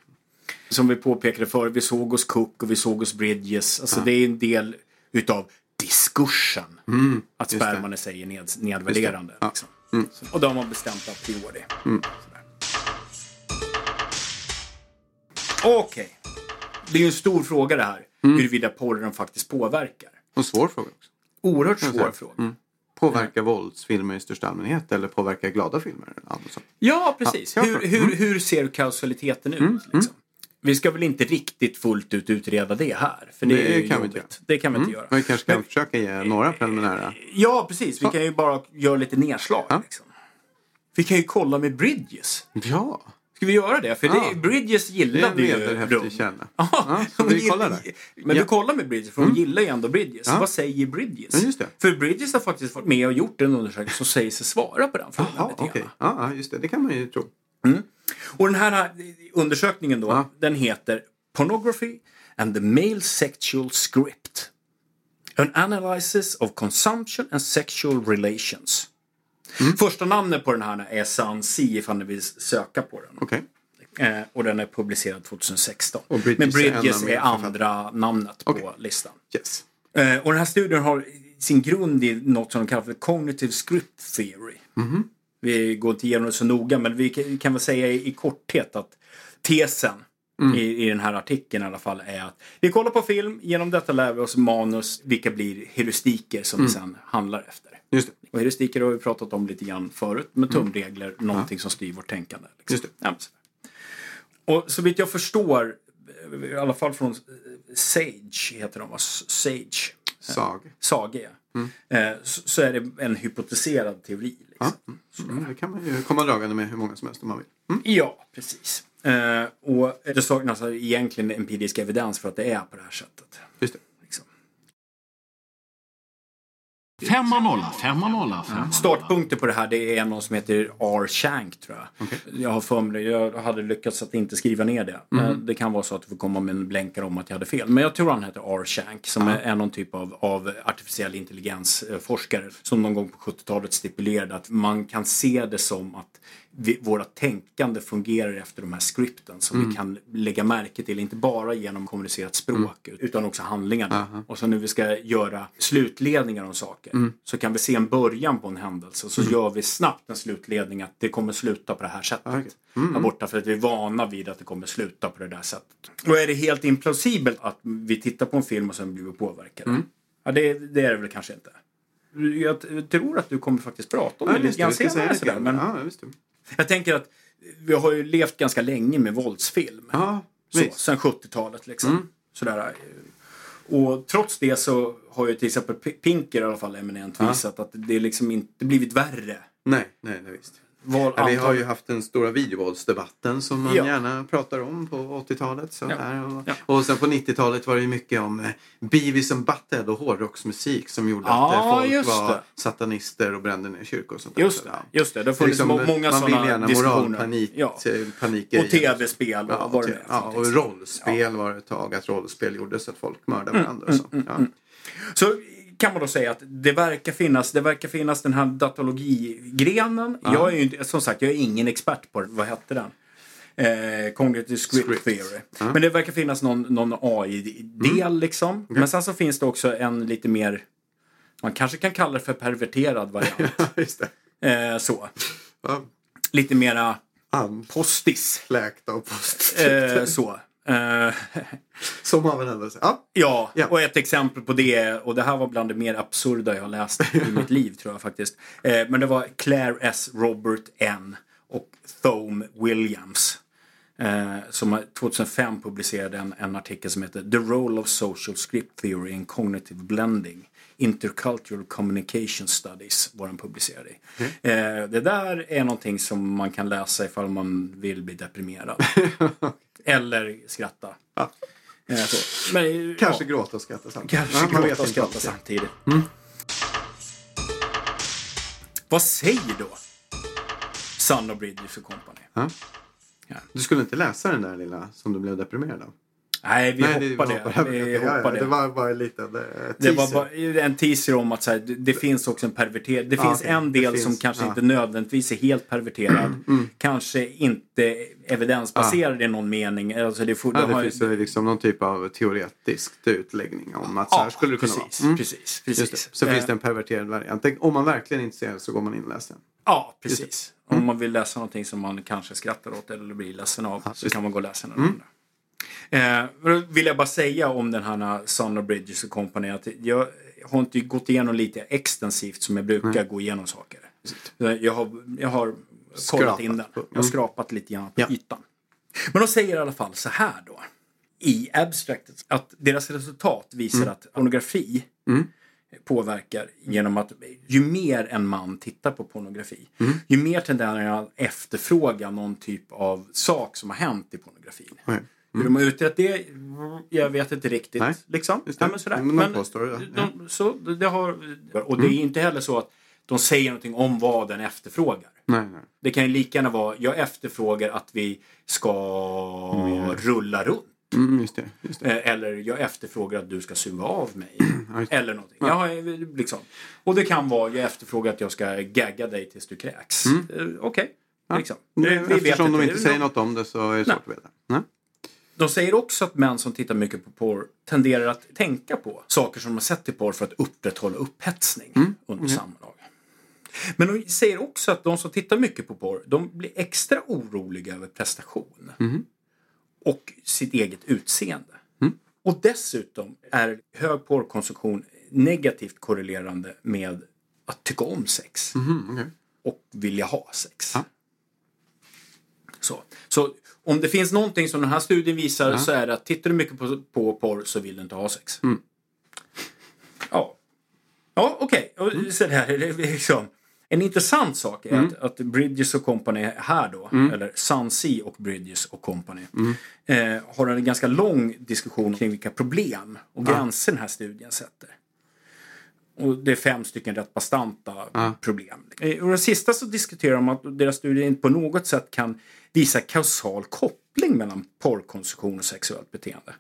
Som vi påpekade förr, vi såg oss Cook och vi såg oss Bridges. Alltså det är en del utav diskursen. att Mm, det. sperman i sig är ned, nedvärderande. Ja. Mm. Liksom. Så- Och då har man bestämt a priori. Sådär. Okej. Det är ju en stor fråga det här. Mm. Huruvida porren faktiskt påverkar. Och svår fråga också. Oerhört svår fråga. Påverkar våldsfilmer i största allmänhet eller påverkar glada filmer? Ja, så. Ja, precis. Ja, hur, hur, hur ser kausaliteten ut? Liksom? Vi ska väl inte riktigt fullt ut utreda det här. För det, Det är kan vi inte. Det kan vi inte göra. Men vi kanske kan försöka ge några preliminära. Ja, precis. Vi kan ju bara göra lite nedslag. Ja. Liksom. Vi kan ju kolla med Bridges. Ja, Ska vi göra det? För Ja. det, Bridges det är en gillade ju rum. källa. Ja, Ja, så vi kollar där. Men Ja. du kollar med Bridges, för hon gillar ju ändå Bridges. Ja. Vad säger Bridges? Ja, just det. För Bridges har faktiskt varit med och gjort en undersökning som säger sig svara på den frågan. Jaha, okej. Ja, ja, just det. Det kan man ju tro. Och den här eh, undersökningen då, Ja. den heter Pornography and the Male Sexual Script. An analysis of consumption and sexual relations. Mm. Första namnet på den här är Sansi ifall ni vill söka på den. Okej. Eh, och den är publicerad 2016. Och Bridges Men är Bridges är, medförfattarna. andra namnet på Okej. listan. Yes. Eh, och den här studien har sin grund i något som de kallar för cognitive script theory. Mhm. Vi går inte igenom det så noga men vi kan, kan väl säga i, i korthet att tesen Mm. i, i den här artikeln i alla fall är att vi kollar på film, genom detta lär vi oss manus, vilka blir heuristiker som vi sen handlar efter. Just det. Och heuristiker har vi pratat om lite grann förut med tumregler, någonting som styr vårt tänkande. Liksom. Just det. Ja, så. Och så vitt jag förstår, i alla fall från eh, Sage, heter de va? Sage. Sag. Sage, ja. Eh, så, är det en hypotiserad teori. Liksom. Ja. Mm, det kan man ju komma dragande med hur många som helst om man vill. Mm. Ja, precis. Eh, och det saknas alltså egentligen empirisk evidens för att det är på det här sättet. Just det. Liksom. Femma nolla, femma nolla, femma Startpunkten på det här det är någon som heter R. Shank tror jag. Jag har för mig, jag hade lyckats att inte skriva ner det. Eh, Det kan vara så att du får komma med en blänkare om att jag hade fel. Men jag tror han heter R. Shank som är, är någon typ av, av artificiell intelligensforskare. Som någon gång på 70-talet stipulerade att man kan se det som att vi, våra tänkande fungerar efter de här skripten som vi kan lägga märke till. Inte bara genom kommunicerat språk utan också handlingarna. Och så när vi ska göra slutledningar om saker så kan vi se en början på en händelse och så gör vi snabbt en slutledning att det kommer sluta på det här sättet. Okej. Här borta för att vi är vana vid att det kommer sluta på det där sättet. Och är det helt implausibelt att vi tittar på en film och sen blir vi påverkade? Ja, det, det är det väl kanske inte. Jag tror att du kommer faktiskt prata om Ja, det lite grann senare. men Ja, visst det. Jag tänker att vi har ju levt ganska länge med våldsfilm. Ja, så, sen 70-talet liksom. Sådär. Och trots det så har ju till exempel Pinker i alla fall eminent visat att det liksom inte blivit värre. Nej, nej, nej visst. Ja, vi har antal- ju haft den stora videovåldsdebatten som man Ja. gärna pratar om på 80-talet. Så Ja. där. Och, Ja. och sen på 90-talet var det mycket om eh, Beavis and Butthead och hårdrocksmusik som gjorde Ja, att eh, folk var det. satanister och brände ner kyrkor och sånt där. Just Så, det, just det. Det liksom, må- många man vill gärna moralpanik, Ja. eh. Och tv-spel och Ja, och, det är för ja, och rollspel var det ett tag att rollspel gjorde så att folk mördade Mm, varandra. Och så. Ja. Så kan man då säga att det verkar finnas, det verkar finnas den här datologigrenen. Jag är ju inte, som sagt, jag är ingen expert på det. Vad hette den? Eh, Cognitive Script, Script. Theory. Ja. Men det verkar finnas någon, någon AI-del liksom. Men sen så finns det också en lite mer, man kanske kan kalla det för perverterad variant. Just det. eh, så. Ja. Lite mera Anfläkta postis. och post. Eh, så. Eh, Som av en händelse. Ja. Ja, Ja. och ett exempel på det, och det här var bland det mer absurda jag har läst i mitt liv tror jag faktiskt. Eh, men det var Claire S. Robert N. och Thome Williams. Eh, som har- 2005 publicerade en, en artikel som heter The Role of Social Script Theory in Cognitive Blending. Intercultural Communication Studies var den publicerad i. Eh, det där är någonting som man kan läsa ifall man vill bli deprimerad. Eller skratta. Ja. Eh. Men, Kanske ja. gråta och skratta samtidigt. Kanske Ja, man gråta och skratta samtidigt. Vad säger då Sun och Bridges och Company? Du skulle inte läsa den där lilla som du blev deprimerad av? Nej, vi Nej, hoppar det. Vi Ja, ja, hoppar Det det. var bara en liten eh, Det var teaser. bara en teaser om att så här, det, det finns också en perverterad. Det Ja, finns okej. en del finns, som kanske ja. inte nödvändigtvis är helt perverterad. Kanske inte evidensbaserad i någon mening. Alltså det får, Ja, det har- finns ju liksom någon typ av teoretisk utläggning om att så här skulle det kunna precis, vara. Mm. precis, precis. Så Eh, finns det en perverterad variant. Om man verkligen är intresserad så går man in och läser den. Ja, precis. Om man vill läsa någonting som man kanske skrattar åt eller blir ledsen av så just kan man gå och läsa den andra. Eh, vill jag bara säga om den här of Bridges och Company att jag har inte gått igenom lite extensivt som jag brukar gå igenom saker. Jag har, jag har kollat in den. Jag har skrapat lite grann på Ja. ytan. Men de säger i alla fall så här då. I abstractet att deras resultat visar att pornografi påverkar genom att ju mer en man tittar på pornografi, ju mer tenderar han att efterfråga någon typ av sak som har hänt i pornografin. Hur de har utrett det, jag vet inte riktigt. Nej, liksom. just det. Ja, men sådär. Men de påstår det, de, så, det har, och det är inte heller så att de säger någonting om vad den efterfrågar. Nej, nej. Det kan ju lika gärna vara, jag efterfrågar att vi ska rulla runt. Mm, just det. Just det. Eh, Eller jag efterfrågar att du ska suga av mig. Ja, just det. Eller någonting. Jag har, liksom. Och det kan vara, jag efterfrågar att jag ska gagga dig tills du kräks. Eh, Okej. Liksom. Eh, vi vet eftersom de inte. inte säger något om det så är det svårt att veta. Nej. De säger också att män som tittar mycket på porr tenderar att tänka på saker som de har sett i porr för att upprätthålla upphetsning Mm. under samma dag. Men de säger också att de som tittar mycket på porr, de blir extra oroliga över prestation. Mm. Och sitt eget utseende. Mm. Och dessutom är hög porrkonsumtion negativt korrelerande med att tycka om sex. Mhm, okej. Och vilja ha sex. Ja. Så. så om det finns någonting som den här studien visar så är det att tittar du mycket på, på porr så vill du inte ha sex. Mm. Ja, ja okej. Och Så det här är det liksom. En intressant sak är att, att Bridges och Company här då, eller Sunsea och Bridges och Company, eh, har en ganska lång diskussion kring vilka problem och gränser den här studien sätter. Och det är fem stycken rätt bastanta problem. Eh, Och den sista så diskuterar de att deras studie inte på något sätt kan visa kausal koppling mellan porrkonsumtion och sexuellt beteende.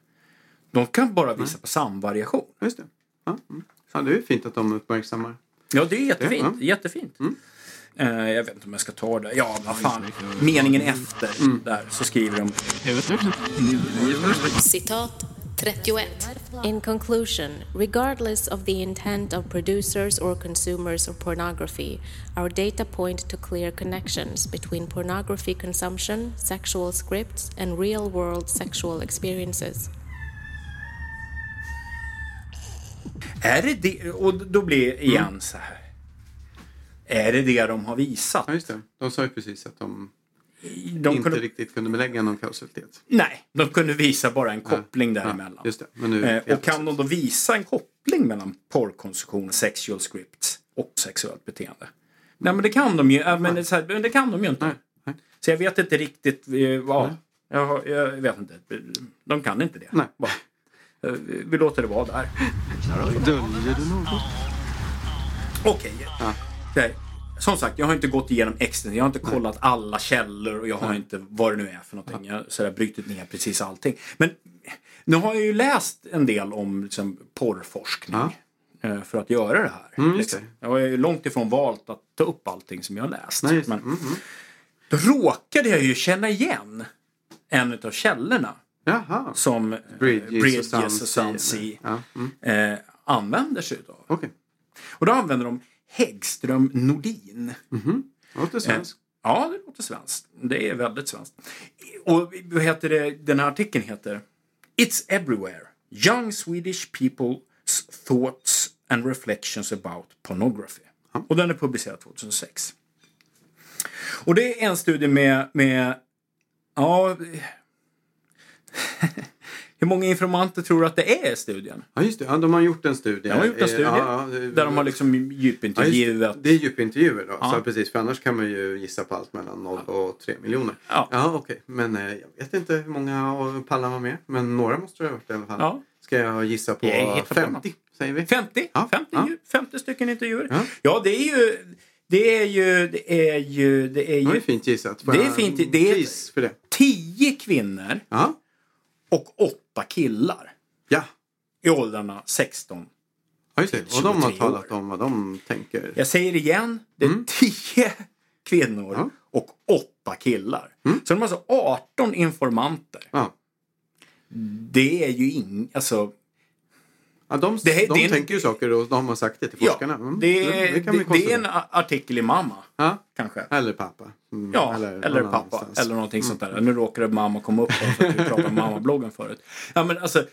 De kan bara visa på samvariation. Just det. Ja, mm. ja, det är ju fint att de uppmärksammar. Ja, det är jättefint. Ja, ja. Jättefint. Eh, jag vet inte om jag ska ta det. Ja, vad fan. Meningen efter, där, så skriver de Citat 31. In conclusion, regardless of the intent of producers or consumers of pornography, our data point to clear connections between pornography consumption, sexual scripts, and real world sexual experiences. Är det det? Och då blir igen så här. Är det det de har visat? Ja, just det. De sa ju precis att de, De inte kunde, riktigt kunde belägga någon kausalitet. nej, de kunde visa bara en koppling däremellan. Ja, just det. Men nu, Eh, och kan de då visa en koppling mellan porrkonsumtion, sexual scripts och sexuellt beteende? Nej, men det kan de ju. äh, Men det, här, men det kan de ju inte. Nej, nej. Så jag vet inte riktigt. eh, vad. Jag, jag vet inte. De kan inte det. Nej. Bara. Eh, Vi låter det vara där. Döljer du något? Okej. Det- Som sagt, jag har inte gått igenom exten. Jag har inte kollat alla källor och jag har inte vad det nu är för någonting. Jag har sådär brutit ner precis allting. Men nu har jag ju läst en del om liksom, porrforskning. eh, För att göra det här. Mm, liksom. Jag har ju långt ifrån valt att ta upp allting som jag har läst. Nej. Men Mm, mm. då råkade jag ju känna igen en av källorna Jaha. som eh, Bridges, Bridges och Sunsea. Ja, mm. eh, använder sig utav. Okej. Och då använder de Häggström Nordin. Låter svenskt. Ja, det låter svenskt. Det är väldigt svenskt. Och vad heter det, den här artikeln heter It's everywhere. Young Swedish people's thoughts and reflections about pornography. Och den är publicerad 2006. Och det är en studie med, med ja, hur många informanter tror du att det är i studien? Ja, just det. Ja, de har gjort en studie. De har gjort en Eh, studie ja, ja, där de har liksom djupintervjuat. det. är djupintervjuer då. Så precis, för annars kan man ju gissa på allt mellan 0 och 3 miljoner. Ja. Ja, okej. Men eh, jag vet inte hur många av pallar var med. Men några måste det ha varit i alla fall. Ja. Ska jag gissa på Jag hittar på 50, säger vi? 50, Ja, 50, ja. ju- 50 stycken intervjuer. Ja. Det är ju... Det är ju... Det är ju... Det är Ja, det är ju fint gissat. Det är fint. Det är- Pris för det. tio kvinnor Ja. och åtta killar Ja. i åldrarna 16. Ja, just det. Och de har 23 talat år. om vad de tänker. Jag säger igen, det är tio kvinnor Ja. och åtta killar. Så de har alltså 18 informanter. Ja. Det är ju ing... Alltså, Ja, de Det de det är en- tänker ju saker och de har sagt det till forskarna. Mm, det, det, är, det det, är en artikel i Mamma, Ja. kanske. Eller pappa. Mm, Ja, eller, någon pappa. annanstans. Eller någonting sånt där. Nu råkade mamma komma upp för att vi pratade om mammabloggen förut. Ja, men alltså,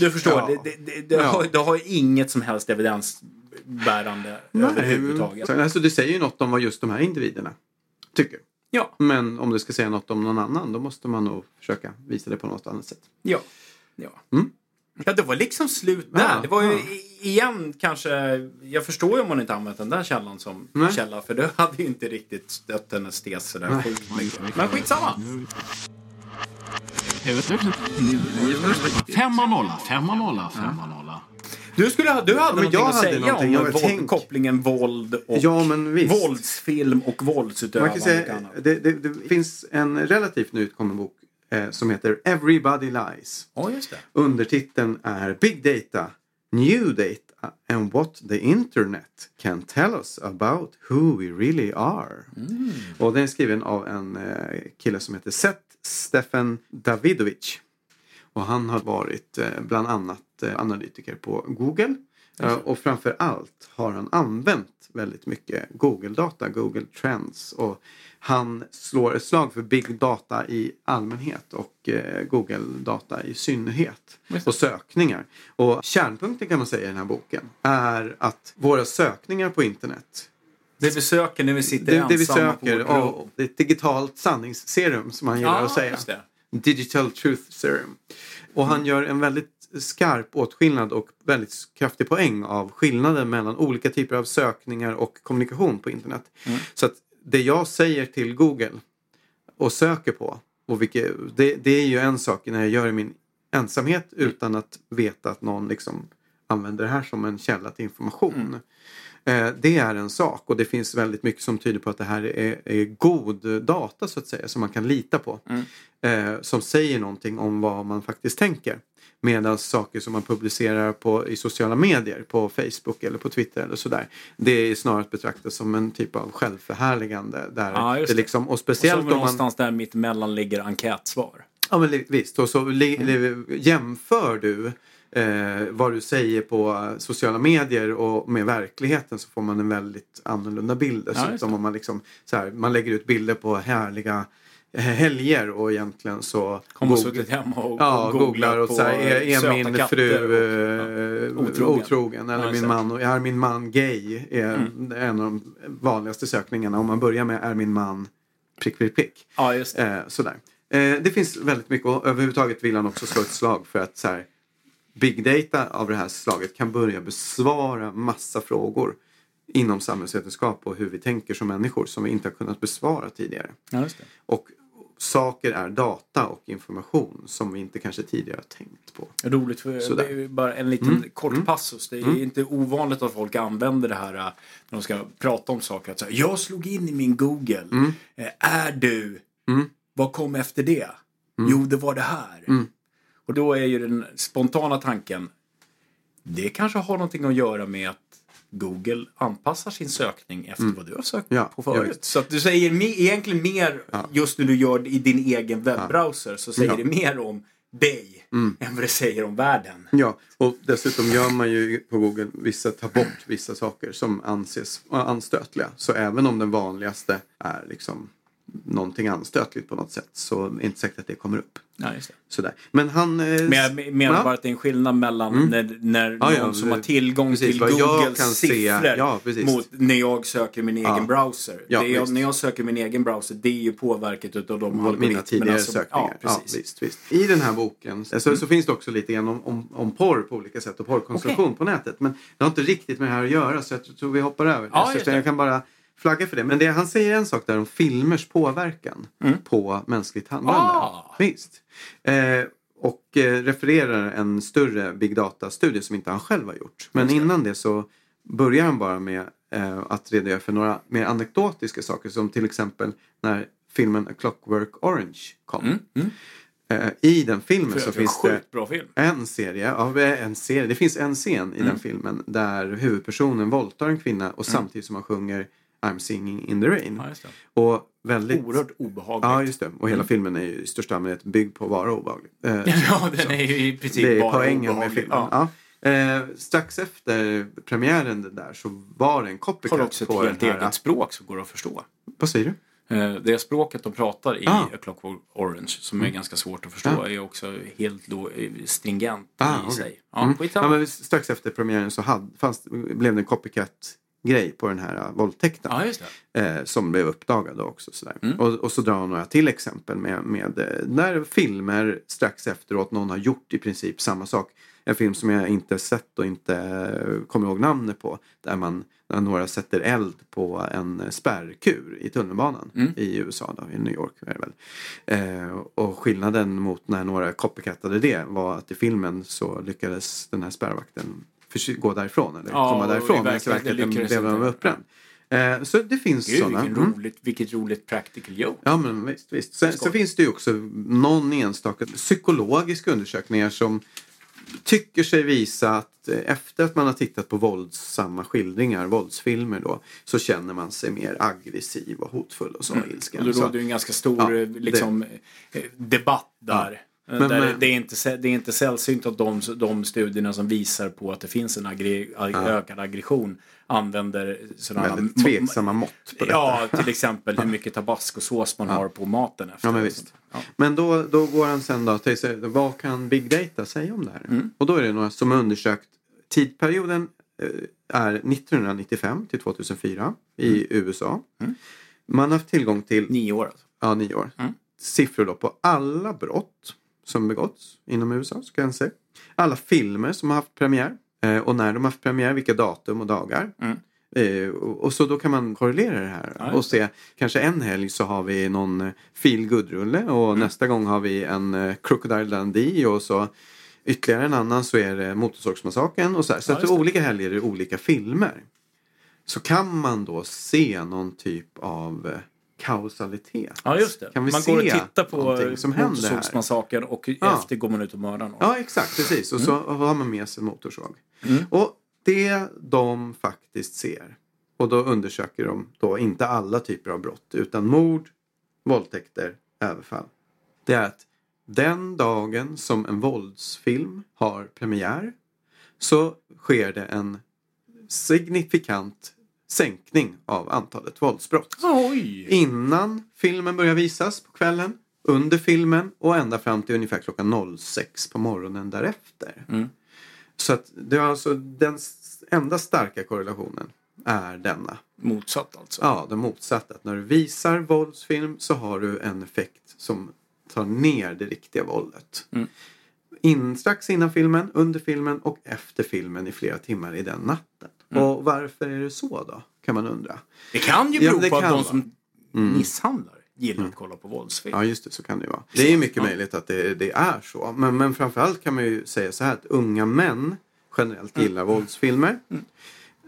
du förstår. Ja. Det, har, det har inget som helst evidensbärande överhuvudtaget. Så, alltså, det säger ju något om vad just de här individerna tycker. Ja, Men om det ska säga något om någon annan då måste man nog försöka visa det på något annat sätt. ja. Ja. Mm. Ja, det var liksom slut där. Ja, det var ju ja. igen kanske... Jag förstår ju om man inte använt den där källan som Nej. källa. För det hade ju inte riktigt stött hennes tes sådär sjukt mycket. Men skitsamma. Femma nolla, femma nolla, femma nolla. Du, skulle ha, du hade Men någonting jag att hade säga någonting. om Jag våld, tänk- kopplingen våld och Ja, men visst. våldsfilm och Man våldsutövande kan och säga, det, det, det finns en relativt nyutkommen bok eh, som heter Everybody Lies. Ja, just det. Undertiteln är Big Data, New Data and what the Internet can tell us about who we really are. Och den är skriven av en eh, kille som heter Seth Stefan Davidovic. Och han har varit eh, bland annat eh, analytiker på Google. Och framför allt har han använt väldigt mycket Google-data, Google Trends. Och han slår ett slag för big data i allmänhet och eh, Google-data i synnerhet. Och sökningar. Och kärnpunkten kan man säga i den här boken är att våra sökningar på internet Det vi söker när vi sitter det, det vi ensamma söker, på rum. och det är ett digitalt sanningsserum som han gillar Ja, att säga. Digital Truth Serum. Och han gör en väldigt skarp åtskillnad och väldigt kraftig poäng av skillnaden mellan olika typer av sökningar och kommunikation på internet. Mm. Så att det jag säger till Google och söker på, och vilket, det, det är ju en sak när jag gör i min ensamhet utan att veta att någon liksom använder det här som en källa till information. Eh, Det är en sak och det finns väldigt mycket som tyder på att det här är, är god data så att säga som man kan lita på. Eh, som säger någonting om vad man faktiskt tänker. Medan saker som man publicerar på, i sociala medier, på Facebook eller på Twitter eller sådär. Det är snarare att betrakta som en typ av självförhärligande. Där Ja, det det. liksom, och Och speciellt om man... någonstans där mitt emellan ligger enkätsvar. Ja men visst. Och så Mm. jämför du eh, vad du säger på sociala medier och med verkligheten så får man en väldigt annorlunda bild. Dessutom det. om man liksom så här, man lägger ut bilder på härliga helger och egentligen så man Goog- suttit hemma och, Ja, och googlar och så här, är, är söta min fru och- eh, otrogen. otrogen. eller Ja, min man, är min man gay? Är Mm. en av de vanligaste sökningarna. Om man börjar med är min man prick, prick, prick. Ja, just det. Eh, sådär. Eh, det finns väldigt mycket och överhuvudtaget vill han också slå ett slag för att så här, big data av det här slaget kan börja besvara massa frågor inom samhällsvetenskap och hur vi tänker som människor som vi inte har kunnat besvara tidigare. Ja. Och saker är data och information som vi inte kanske tidigare har tänkt på. Roligt för Sådär. det är ju bara en liten Mm. kort passus. Det är inte ovanligt att folk använder det här äh, när de ska prata om saker. Att säga, jag slog in i min Google. Mm. Eh, Är du? Vad kom efter det? Mm. Jo, det var det här. Och då är ju den spontana tanken. Det kanske har någonting att göra med att Google anpassar sin sökning efter vad du har sökt Mm. Ja, på förut. ja, så att du säger me- egentligen mer just när du gör det i din egen webbrowser så säger Ja. det mer om dig än vad det säger om världen. Ja, och dessutom gör man ju på Google vissa, tar bort vissa saker som anses anstötliga. Så även om den vanligaste är liksom någonting anstötligt på något sätt så är det inte säkert att det kommer upp. Ja, det. Sådär. Men han... eh, Men jag menar ja. bara att det är en skillnad mellan när, när Ja, någon som har tillgång precis, till Googles siffror mot när jag söker min egen browser. Jag, när jag söker min egen browser, det är ju påverkat utav de Mina algoritmerna tidigare som- sökningar. Precis. visst, visst. I den här boken så, så finns det också lite grann om, om, om porr på olika sätt och porrkonsumtion på nätet. Men det har inte riktigt med det här att göra så jag tror vi hoppar över det. jag kan bara flagga för det. Men det, han säger en sak där om filmers påverkan på mänskligt handlande. Mm. Ah. Visst. Eh, och eh, refererar en större big data-studie som inte han själv har gjort. Men innan det så börjar han bara med eh, att redogöra för några mer anekdotiska saker som till exempel när filmen A Clockwork Orange kom. Eh, I den filmen så finns det sjukt bra film. en serie, ja, en serie, det finns en scen i Mm. den filmen där huvudpersonen våldtar en kvinna och samtidigt som han sjunger I'm singing in the rain. Ja, just det. Och väldigt... Oerhört obehagligt. Ja, just det. Och hela filmen är ju i största allmänhet byggd på att vara obehaglig. Eh, Ja, den är ju i princip det är bara poängen med obehaglig. filmen. Ja. Ja. Eh, strax efter premiären där så var det en Har copycat också ett på helt här... eget språk som går att förstå. Vad säger du? Eh, Det språket de pratar i Ah. A Clockwork Orange, som är ganska svårt att förstå, Ah. är också helt då, eh, stringent Ah, i okej. sig. Ja, Mm. Ja, men strax efter premiären så hade, fanns, blev det en copycat-grej på den här uh, våldtäkten. Ja, eh, som blev uppdagade också. Sådär. Mm. Och, och så drar han några till exempel med, med eh, när filmer strax efteråt någon har gjort i princip samma sak. En film som jag inte sett och inte eh, kommer ihåg namnet på. Där man när några sätter eld på en eh, spärrkur i tunnelbanan Mm. i USA, då, i New York är väl. Eh, och skillnaden mot när några copycattade det var att i filmen så lyckades den här spärrvakten gå därifrån eller Ja, komma därifrån. Men verkligheten blev de uppbränd. Eh, så det finns Gud, sådana. vilken Mm. roligt, vilket roligt practical joke. Ja men visst. visst. Sen, sen finns det ju också någon enstaka psykologiska undersökningar som tycker sig visa att eh, efter att man har tittat på våldsamma skildringar, våldsfilmer då, så känner man sig mer aggressiv och hotfull och så ilsken. Och då Så- råder ju en ganska stor Ja, eh, liksom, eh, debatt där. Eh, Men- där men- det, är inte, det är inte sällsynt att de, de studierna som visar på att det finns en aggre, ag- ökad aggression använder sådana Väldigt tveksamma mått på detta. Ja, till exempel hur mycket tabascosås man har på maten efter. Ja, men visst. Ja. Men då, då går han sen då till sig, vad kan big data säga om det här? Mm. Och då är det några som har undersökt tidperioden eh, är 1995 till 2004 i Mm. USA. Man har haft tillgång till Nio år alltså. ja, nio år. Mm. Siffror då på alla brott som begåtts inom USA, ska jag säga. Alla filmer som har haft premiär eh, och när de har haft premiär, vilka datum och dagar. Mm. Eh, och, och så då kan man korrelera det här Ja, och se, kanske en helg så har vi någon eh, feel Mm. och nästa gång har vi en eh, Crocodile Dundee och så ytterligare en annan så är det Motorsågsmassakern och så här. Så Ja, att olika helger är olika filmer. Så kan man då se någon typ av kausalitet. Ja, just det. Kan vi man se går och tittar på som? Motorsågsmassakern och Ja. efter går man ut och mördar någon. Ja, exakt. Precis. Och så Mm. har man med sig en motorsåg. Och det de faktiskt ser, och då undersöker de då inte alla typer av brott, utan mord, våldtäkter, överfall. Det är att den dagen som en våldsfilm har premiär så sker det en signifikant sänkning av antalet våldsbrott. Oj! Innan filmen börjar visas på kvällen, under filmen och ända fram till ungefär klockan 06 på morgonen därefter. Mm. Så att det är alltså den enda starka korrelationen är denna. Motsatt alltså. Ja, den motsatta. Att när du visar våldsfilm så har du en effekt som tar ner det riktiga våldet. Mm. In, strax innan filmen, under filmen och efter filmen i flera timmar i den natten. Mm. Och varför är det så då? Kan man undra. Det kan ju Ja, bero det på att de som misshandlar gillar att kolla på våldsfilm. Ja, just det. Så kan det ju vara. Det är ju mycket Ja. möjligt att det, det är så. Men, men framförallt kan man ju säga så här att unga män generellt Mm. gillar våldsfilmer.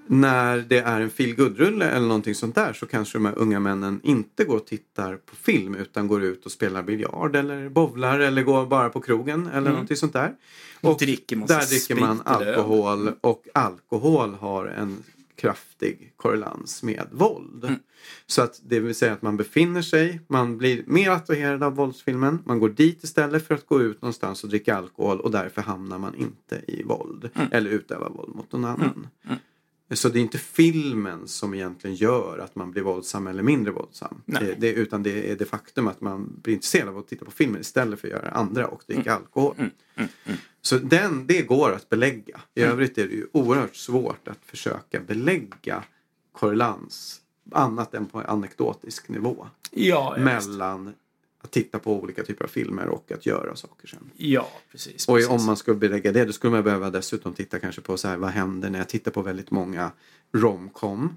När det är en feel rulle eller någonting sånt där så kanske de här unga männen inte går och tittar på film utan går ut och spelar biljard eller bovlar eller går bara på krogen eller någonting sånt där. Och dricker där dricker man alkohol och alkohol har en kraftig korrelans med våld. Mm. Så att det vill säga att man befinner sig, man blir mer attraherad av våldsfilmen, man går dit istället för att gå ut någonstans och dricka alkohol och därför hamnar man inte i våld Mm. eller utövar våld mot någon annan. Så det är inte filmen som egentligen gör att man blir våldsam eller mindre våldsam. Det, det, utan det är det faktum att man blir intresserad av att titta på filmen istället för att göra andra och dricka Mm. alkohol. Så den, det går att belägga. I Mm. övrigt är det ju oerhört svårt att försöka belägga korrelans annat än på anekdotisk nivå. Ja, mellan att titta på olika typer av filmer och att göra saker sen. ja precis. Och precis. om man skulle belägga det då skulle man behöva dessutom titta kanske på så här, vad händer när jag tittar på väldigt många romcom?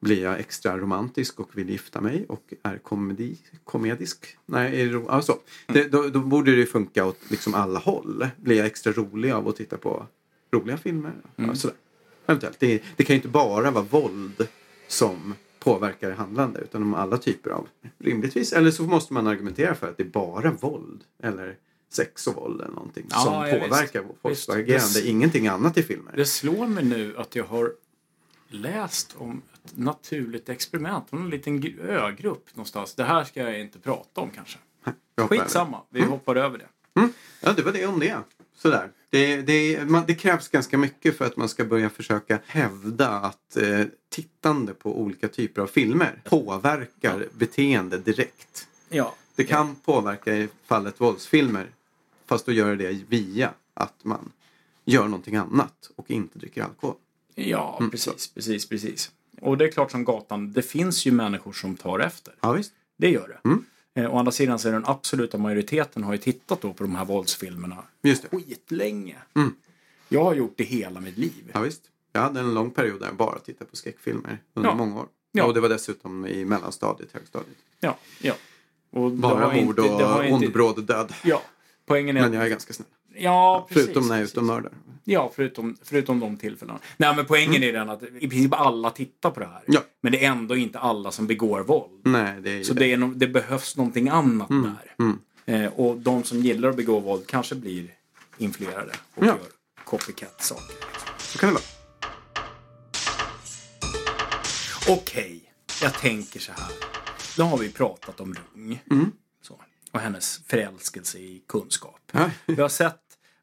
Blir jag extra romantisk och vill gifta mig och är komedi, komedisk? Nej, är det alltså, det, då, då borde det funka åt liksom alla håll. Blir jag extra rolig av att titta på roliga filmer? Ja, sådär. Eventuellt. Det, det kan ju inte bara vara våld som påverkar handlande utan om alla typer av rimligtvis. Eller så måste man argumentera för att det är bara våld eller sex och våld eller någonting Ja, som ja, visst. påverkar folks Visst. agerande. Ingenting annat i filmer. Det slår mig nu att jag har läst om ett naturligt experiment. om En liten gr- ögrupp någonstans. Det här ska jag inte prata om kanske. Skitsamma, vi hoppar över det. Ja, det var det om det. Sådär. Det, det, man, det krävs ganska mycket för att man ska börja försöka hävda att eh, tittande på olika typer av filmer påverkar beteende direkt. Ja, Det kan påverka i fallet våldsfilmer fast då gör det via att man gör någonting annat och inte dricker alkohol. ja Mm, precis, precis, precis. Och det är klart som gatan, det finns ju människor som tar efter. Ja, visst. Det gör det. Mm. Eh, å andra sidan så är den absoluta majoriteten har ju tittat då på de här våldsfilmerna Just det. skitlänge. Mm. Jag har gjort det hela mitt liv. Ja, visst. Jag hade en lång period där jag bara tittade på skräckfilmer under Ja. många år. Ja. Och det var dessutom i mellanstadiet, högstadiet. Ja, ja. Och Bara mord inte- och inte- ond bråd död. Ja, poängen är Men jag är ganska snäll. Ja, precis. Förutom när ute och mördar. Ja, förutom, förutom de tillfällena. Nej, men poängen är den att i princip alla tittar på det här. Mm. Ja. Men det är ändå inte alla som begår våld. Nej, det är Så det. är no, det behövs någonting annat där. mm. Eh, och de som gillar att begå våld kanske blir influerade och Ja. gör copycat-saker. Så kan det vara. Okej, jag tänker så här. Då har vi pratat om Rung. Så, och hennes förälskelse i kunskap. Ja. Vi har sett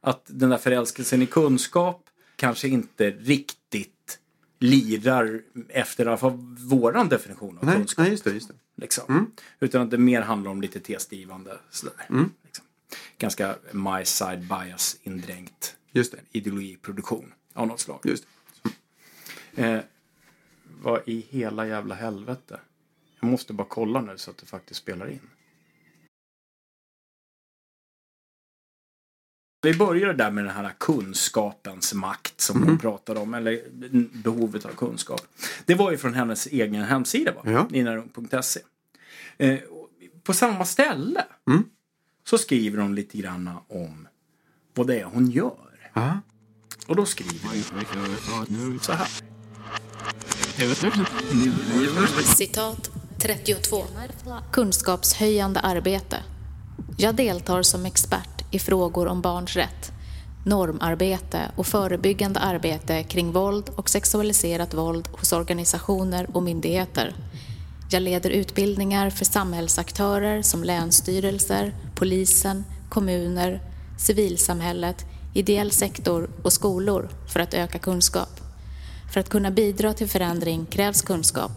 att den där förälskelsen i kunskap kanske inte riktigt lirar efter i alla fall våran definition av Nej, kunskap. nej, just det. Just det. Liksom. Utan att det mer handlar om lite testigivande. Sådär, liksom. Ganska my side bias indränkt Just det. ideologiproduktion av något slag. Just. Eh, vad i hela jävla helvete? Jag måste bara kolla nu så att det faktiskt spelar in. Vi började där med den här kunskapens makt som Mm. hon pratade om, eller behovet av kunskap. Det var ju från hennes egen hemsida, va? Ja. Ninarung.se. Eh, på samma ställe Mm. så skriver hon lite grann om vad det är hon gör. Ja. Och då skriver hon så här. Citat 32. Kunskapshöjande arbete. Jag deltar som expert i frågor om barns rätt, normarbete och förebyggande arbete kring våld och sexualiserat våld hos organisationer och myndigheter. Jag leder utbildningar för samhällsaktörer som länsstyrelser, polisen, kommuner, civilsamhället, ideell sektor och skolor för att öka kunskap. För att kunna bidra till förändring krävs kunskap.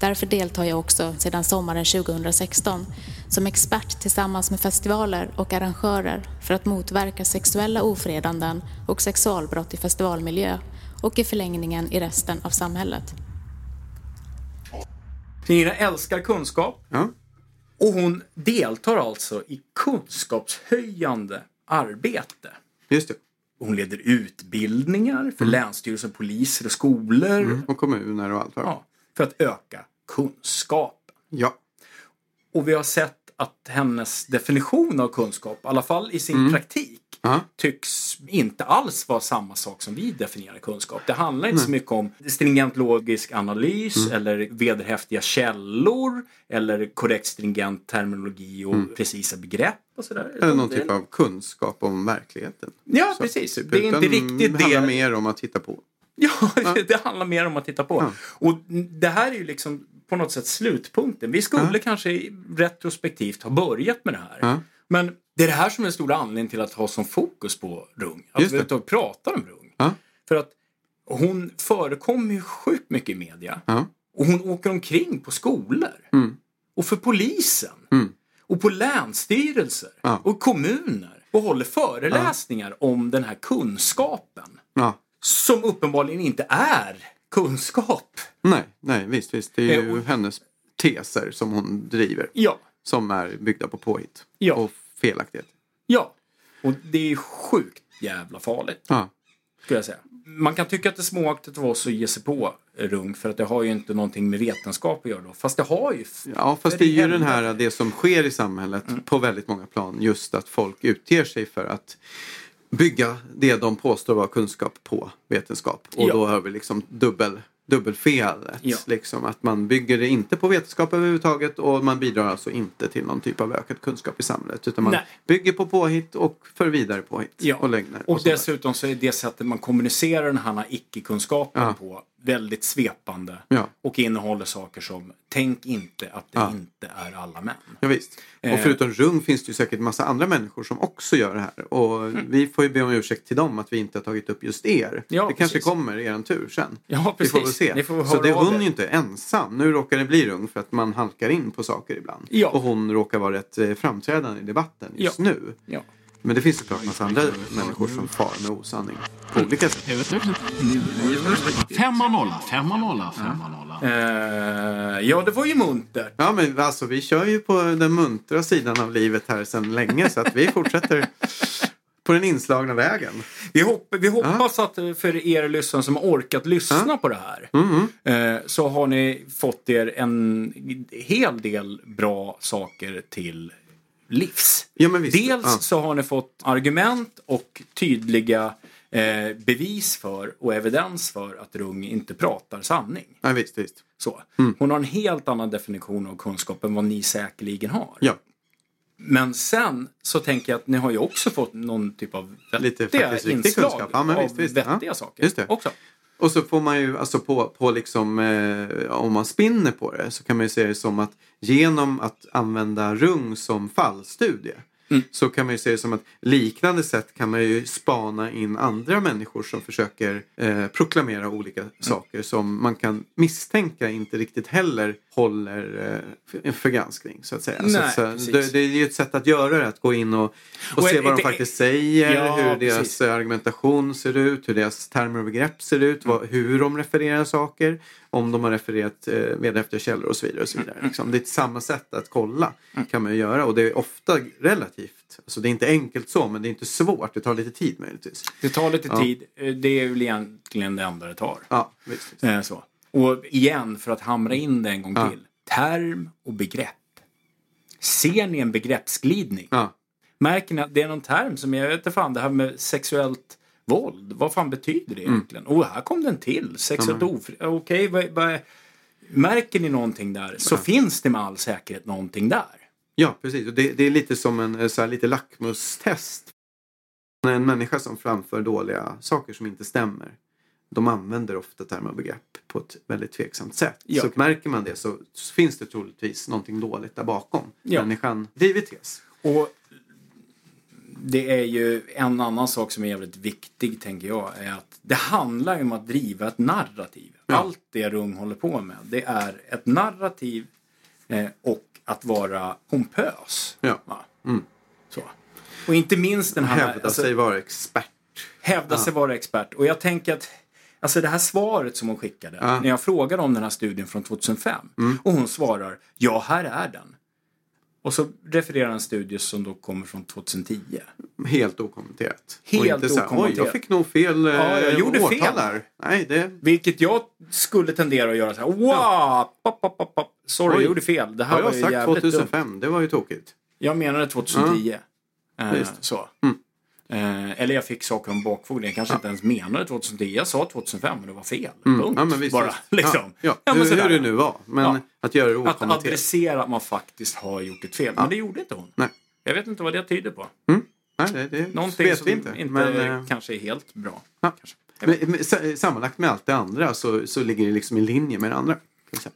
Därför deltar jag också sedan sommaren 2016 som expert tillsammans med festivaler och arrangörer för att motverka sexuella ofredanden och sexualbrott i festivalmiljö och i förlängningen i resten av samhället. Nina älskar kunskap Ja. och hon deltar alltså i kunskapshöjande arbete. Just det. Hon leder utbildningar för länsstyrelser, poliser och skolor. Och kommuner och allt Ja, för att öka kunskapen. Ja. Och vi har sett att hennes definition av kunskap, i alla fall i sin praktik, Ja. tycks inte alls vara samma sak som vi definierar kunskap. Det handlar inte så mycket om stringent logisk analys Mm. eller vederhäftiga källor eller korrekt stringent terminologi och precisa begrepp och sådär. Mm. Eller någon typ av kunskap om verkligheten. Ja, Så, precis. typ, Det är inte riktigt det handlar det. mer om att titta på. Ja, det handlar mer om att titta på. Ja. Och det här är ju liksom på något sätt slutpunkten. Vi skulle kanske retrospektivt ha börjat med det här. Ja. Men det är det här som är den stora anledningen till att ha som fokus på Rung. Att vi överhuvudtaget pratar om Rung. Ja. För att hon förekommer ju sjukt mycket i media. Ja. Och hon åker omkring på skolor. Mm. Och för polisen. Mm. Och på länsstyrelser. Ja. Och kommuner. Och håller föreläsningar om den här kunskapen. Som uppenbarligen inte är kunskap. Nej, nej, visst, visst. Det är Eh, ju och- hennes teser som hon driver. Ja. Som är byggda på påhitt. Ja. Och felaktighet. Ja. Och det är sjukt jävla farligt. Ja. Skulle jag säga. Man kan tycka att det är småaktigt av oss att ge sig på Rung för att det har ju inte någonting med vetenskap att göra då. Fast det har ju. Ja, fast det är ju den här, det som sker i samhället Mm. på väldigt många plan. Just att folk utger sig för att bygga det de påstår vara kunskap på vetenskap. Och Ja. då har vi liksom dubbel, dubbelfelet. Ja. Liksom att man bygger det inte på vetenskap överhuvudtaget och man bidrar alltså inte till någon typ av ökad kunskap i samhället. Utan man Nej. bygger på påhitt och för vidare påhitt Ja. och lögner. Och sådär. dessutom så är det sättet man kommunicerar den här icke-kunskapen på väldigt svepande. Ja. Och innehåller saker som tänk inte att det Ja. inte är alla män. Ja, visst. Eh. Och förutom Rung finns det ju säkert massa andra människor som också gör det här. Och Mm. vi får ju be om ursäkt till dem att vi inte har tagit upp just er. Ja, det kanske precis. kommer er tur sen. Ja, Vi får väl precis. se. Ni får Så det, hon är ju inte ensam. Nu råkar det bli Rung för att man halkar in på saker ibland. Ja. Och hon råkar vara rätt eh, framträdande i debatten just nu. Ja. Men det finns såklart massa andra människor som far med osanning på olika sätt. Femma nolla, femma nolla, femma nolla. Eh, ja, det var ju muntert. Ja men alltså vi kör ju på den muntra sidan av livet här sedan länge så att vi fortsätter på den inslagna vägen. Vi, hopp, vi hoppas att för er lyssnare som har orkat lyssna på det här Mm, eh, så har ni fått er en hel del bra saker till livs. Ja. Dels Ja. så har ni fått argument och tydliga eh, bevis för och evidens för att Rung inte pratar sanning. Ja, visst, visst. Så. Mm. Hon har en helt annan definition av kunskap än vad ni säkerligen har. Ja. Men sen så tänker jag att ni har ju också fått någon typ av Lite vettiga riktig inslag kunskap. Ja, men av visst, visst. Ja. vettiga saker Just det. också. Och så får man ju alltså på, på liksom eh, om man spinner på det så kan man ju se det som att genom att använda rung som fallstudie Mm. så kan man ju se det som att liknande sätt kan man ju spana in andra människor som försöker eh, proklamera olika Mm. saker som man kan misstänka inte riktigt heller håller eh, för, granskning så att säga. så Nej, att, så, det, det är ju ett sätt att göra det, att gå in och, och, Och se är- vad de faktiskt säger, Ja, hur deras precis. argumentation ser ut, hur deras termer och begrepp ser ut, Mm. vad, hur de refererar saker, om de har refererat eh, vederhäftiga källor och så vidare. Och så Mm. vidare. Liksom, det är ett samma sätt att kolla kan man ju göra och det är ofta relativt, alltså det är inte enkelt så men det är inte svårt, det tar lite tid möjligtvis. Det tar lite Ja. tid. Eh, Det är väl egentligen det enda det tar. Ja, visst. visst. Eh, så. Och igen, för att hamra in det en gång Ja. till. Term och begrepp. Ser ni en begreppsglidning? Ja. Märker ni att det är någon term som, jag vet inte fan, det här med sexuellt våld. Vad fan betyder det egentligen? Och här kom den till. Sexuellt ofritt. Okej, vad, vad, märker ni någonting där så finns det med all säkerhet någonting där. Ja, precis. Och det, det är lite som en eh, så här, lite lackmustest. En människa som framför dåliga saker som inte stämmer. De använder ofta termer och begrepp på ett väldigt tveksamt sätt. Ja. Så märker man det så finns det troligtvis någonting dåligt där bakom. Ja. Människan driver tes. Och det är ju en annan sak som är jävligt viktig, tänker jag, är att det handlar ju om att driva ett narrativ. Ja. Allt det Rung håller på med, det är ett narrativ eh, och att vara pompös. Ja. Va? Mm. Så. Och inte minst den här... Hävda alltså, sig vara expert. hävda sig vara expert. Och jag tänker att Alltså det här svaret som hon skickade Ja. Mm. när jag frågade om den här studien från 2005 och hon svarar ja, här är den. Och så refererar en studie som då kommer från 2010. Helt okommenterat. och Helt inte så här, oj okommenterat. jag fick nog fel eh, Ja, jag gjorde årtal fel. där. Nej, det... Vilket jag skulle tendera att göra så här. Wow! Pop, pop, pop, pop. Sorry, Oj. jag gjorde fel. Det här Har var jag sagt jävligt 2005? dumt. Det var ju tokigt. Jag menade 2010. Eh, Just. så. Mm. Eh, eller jag fick saker om bakfoten. Jag kanske inte ens menade 2010. Jag sa 2005 men det var fel. Mm. Punkt. Ja, men visst, Bara liksom. Ja, Ja, ja. hur, hur det nu var. Men Ja. att göra det Att adressera att man faktiskt har gjort ett fel. Men det gjorde inte hon. Nej. Jag vet inte vad det tyder på. Nej, det, det Någonting vet som inte, inte. men, eh, kanske är helt bra. ja. Men, men, sa- sammanlagt med allt det andra så, så ligger det liksom i linje med det andra.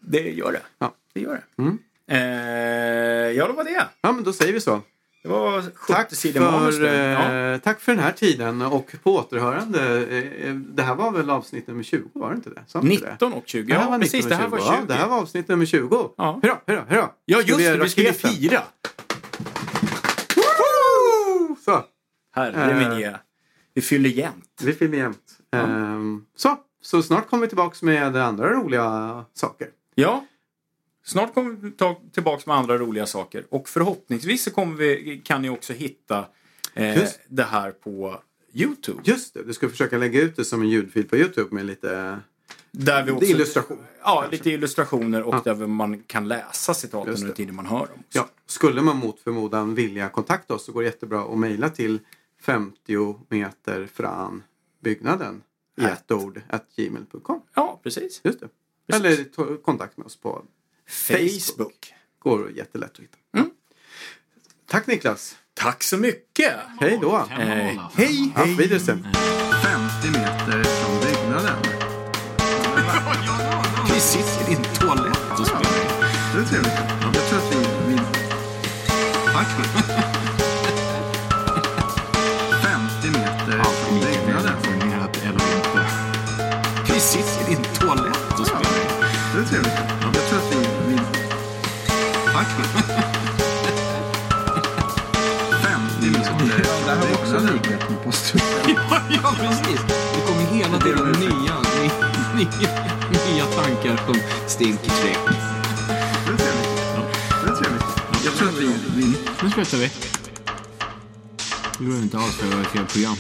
Det gör det. Ja. Det gör det. Mm. Eh, ja, det var det. ja, men då säger vi så. Det var 70 Tack sidor manus där. Ja. eh, tack för den här tiden och på återhörande. Eh, Det här var väl avsnitt nummer 20, var det inte det? Sa inte det? 19 och 20. Det här Ja, var precis. 19 Det här och var 20. 20. Ja, det här var avsnitt nummer 20. Ja. Hurra, hurra, hurra. Ja, just det. Vi skulle fira. Så, Herre Eh. Vi fyller jämnt. vi filmar jämt. Ehm, så, så snart kommer vi tillbaks med andra roliga saker. Ja. Snart kommer vi ta tillbaka med andra roliga saker. Och förhoppningsvis så kommer vi, kan ni också hitta eh, det här på Youtube. Just det, du ska försöka lägga ut det som en ljudfil på Youtube med lite Där vi är illustration, Ja, kanske. lite illustrationer och Ja. där man kan läsa citaten under tiden man hör dem. också. Ja, skulle man mot förmodan vilja kontakta oss så går det jättebra att mejla till 50 meter från byggnaden i ett ord gmail.com. ja precis. Just det. Precis. Eller ta kontakt med oss på Facebook. Går jättelätt att hitta. Mm. Tack Niklas. Tack så mycket! Hej då. Eh, hej, Auf hej! Wiedersehen. 50 meter från byggnaden. Vi sitter i din toalett och spelar. Det är trevligt. Jag tror att vi... vi... Tack. Det också likhet med posthuset. Ja, precis. Det kommer hela tiden nya, nya, nya tankar. Det är trevligt. Det är trevligt. Jag tror att vi... Nu slutar vi. Det går inte alls, för jag har fel program.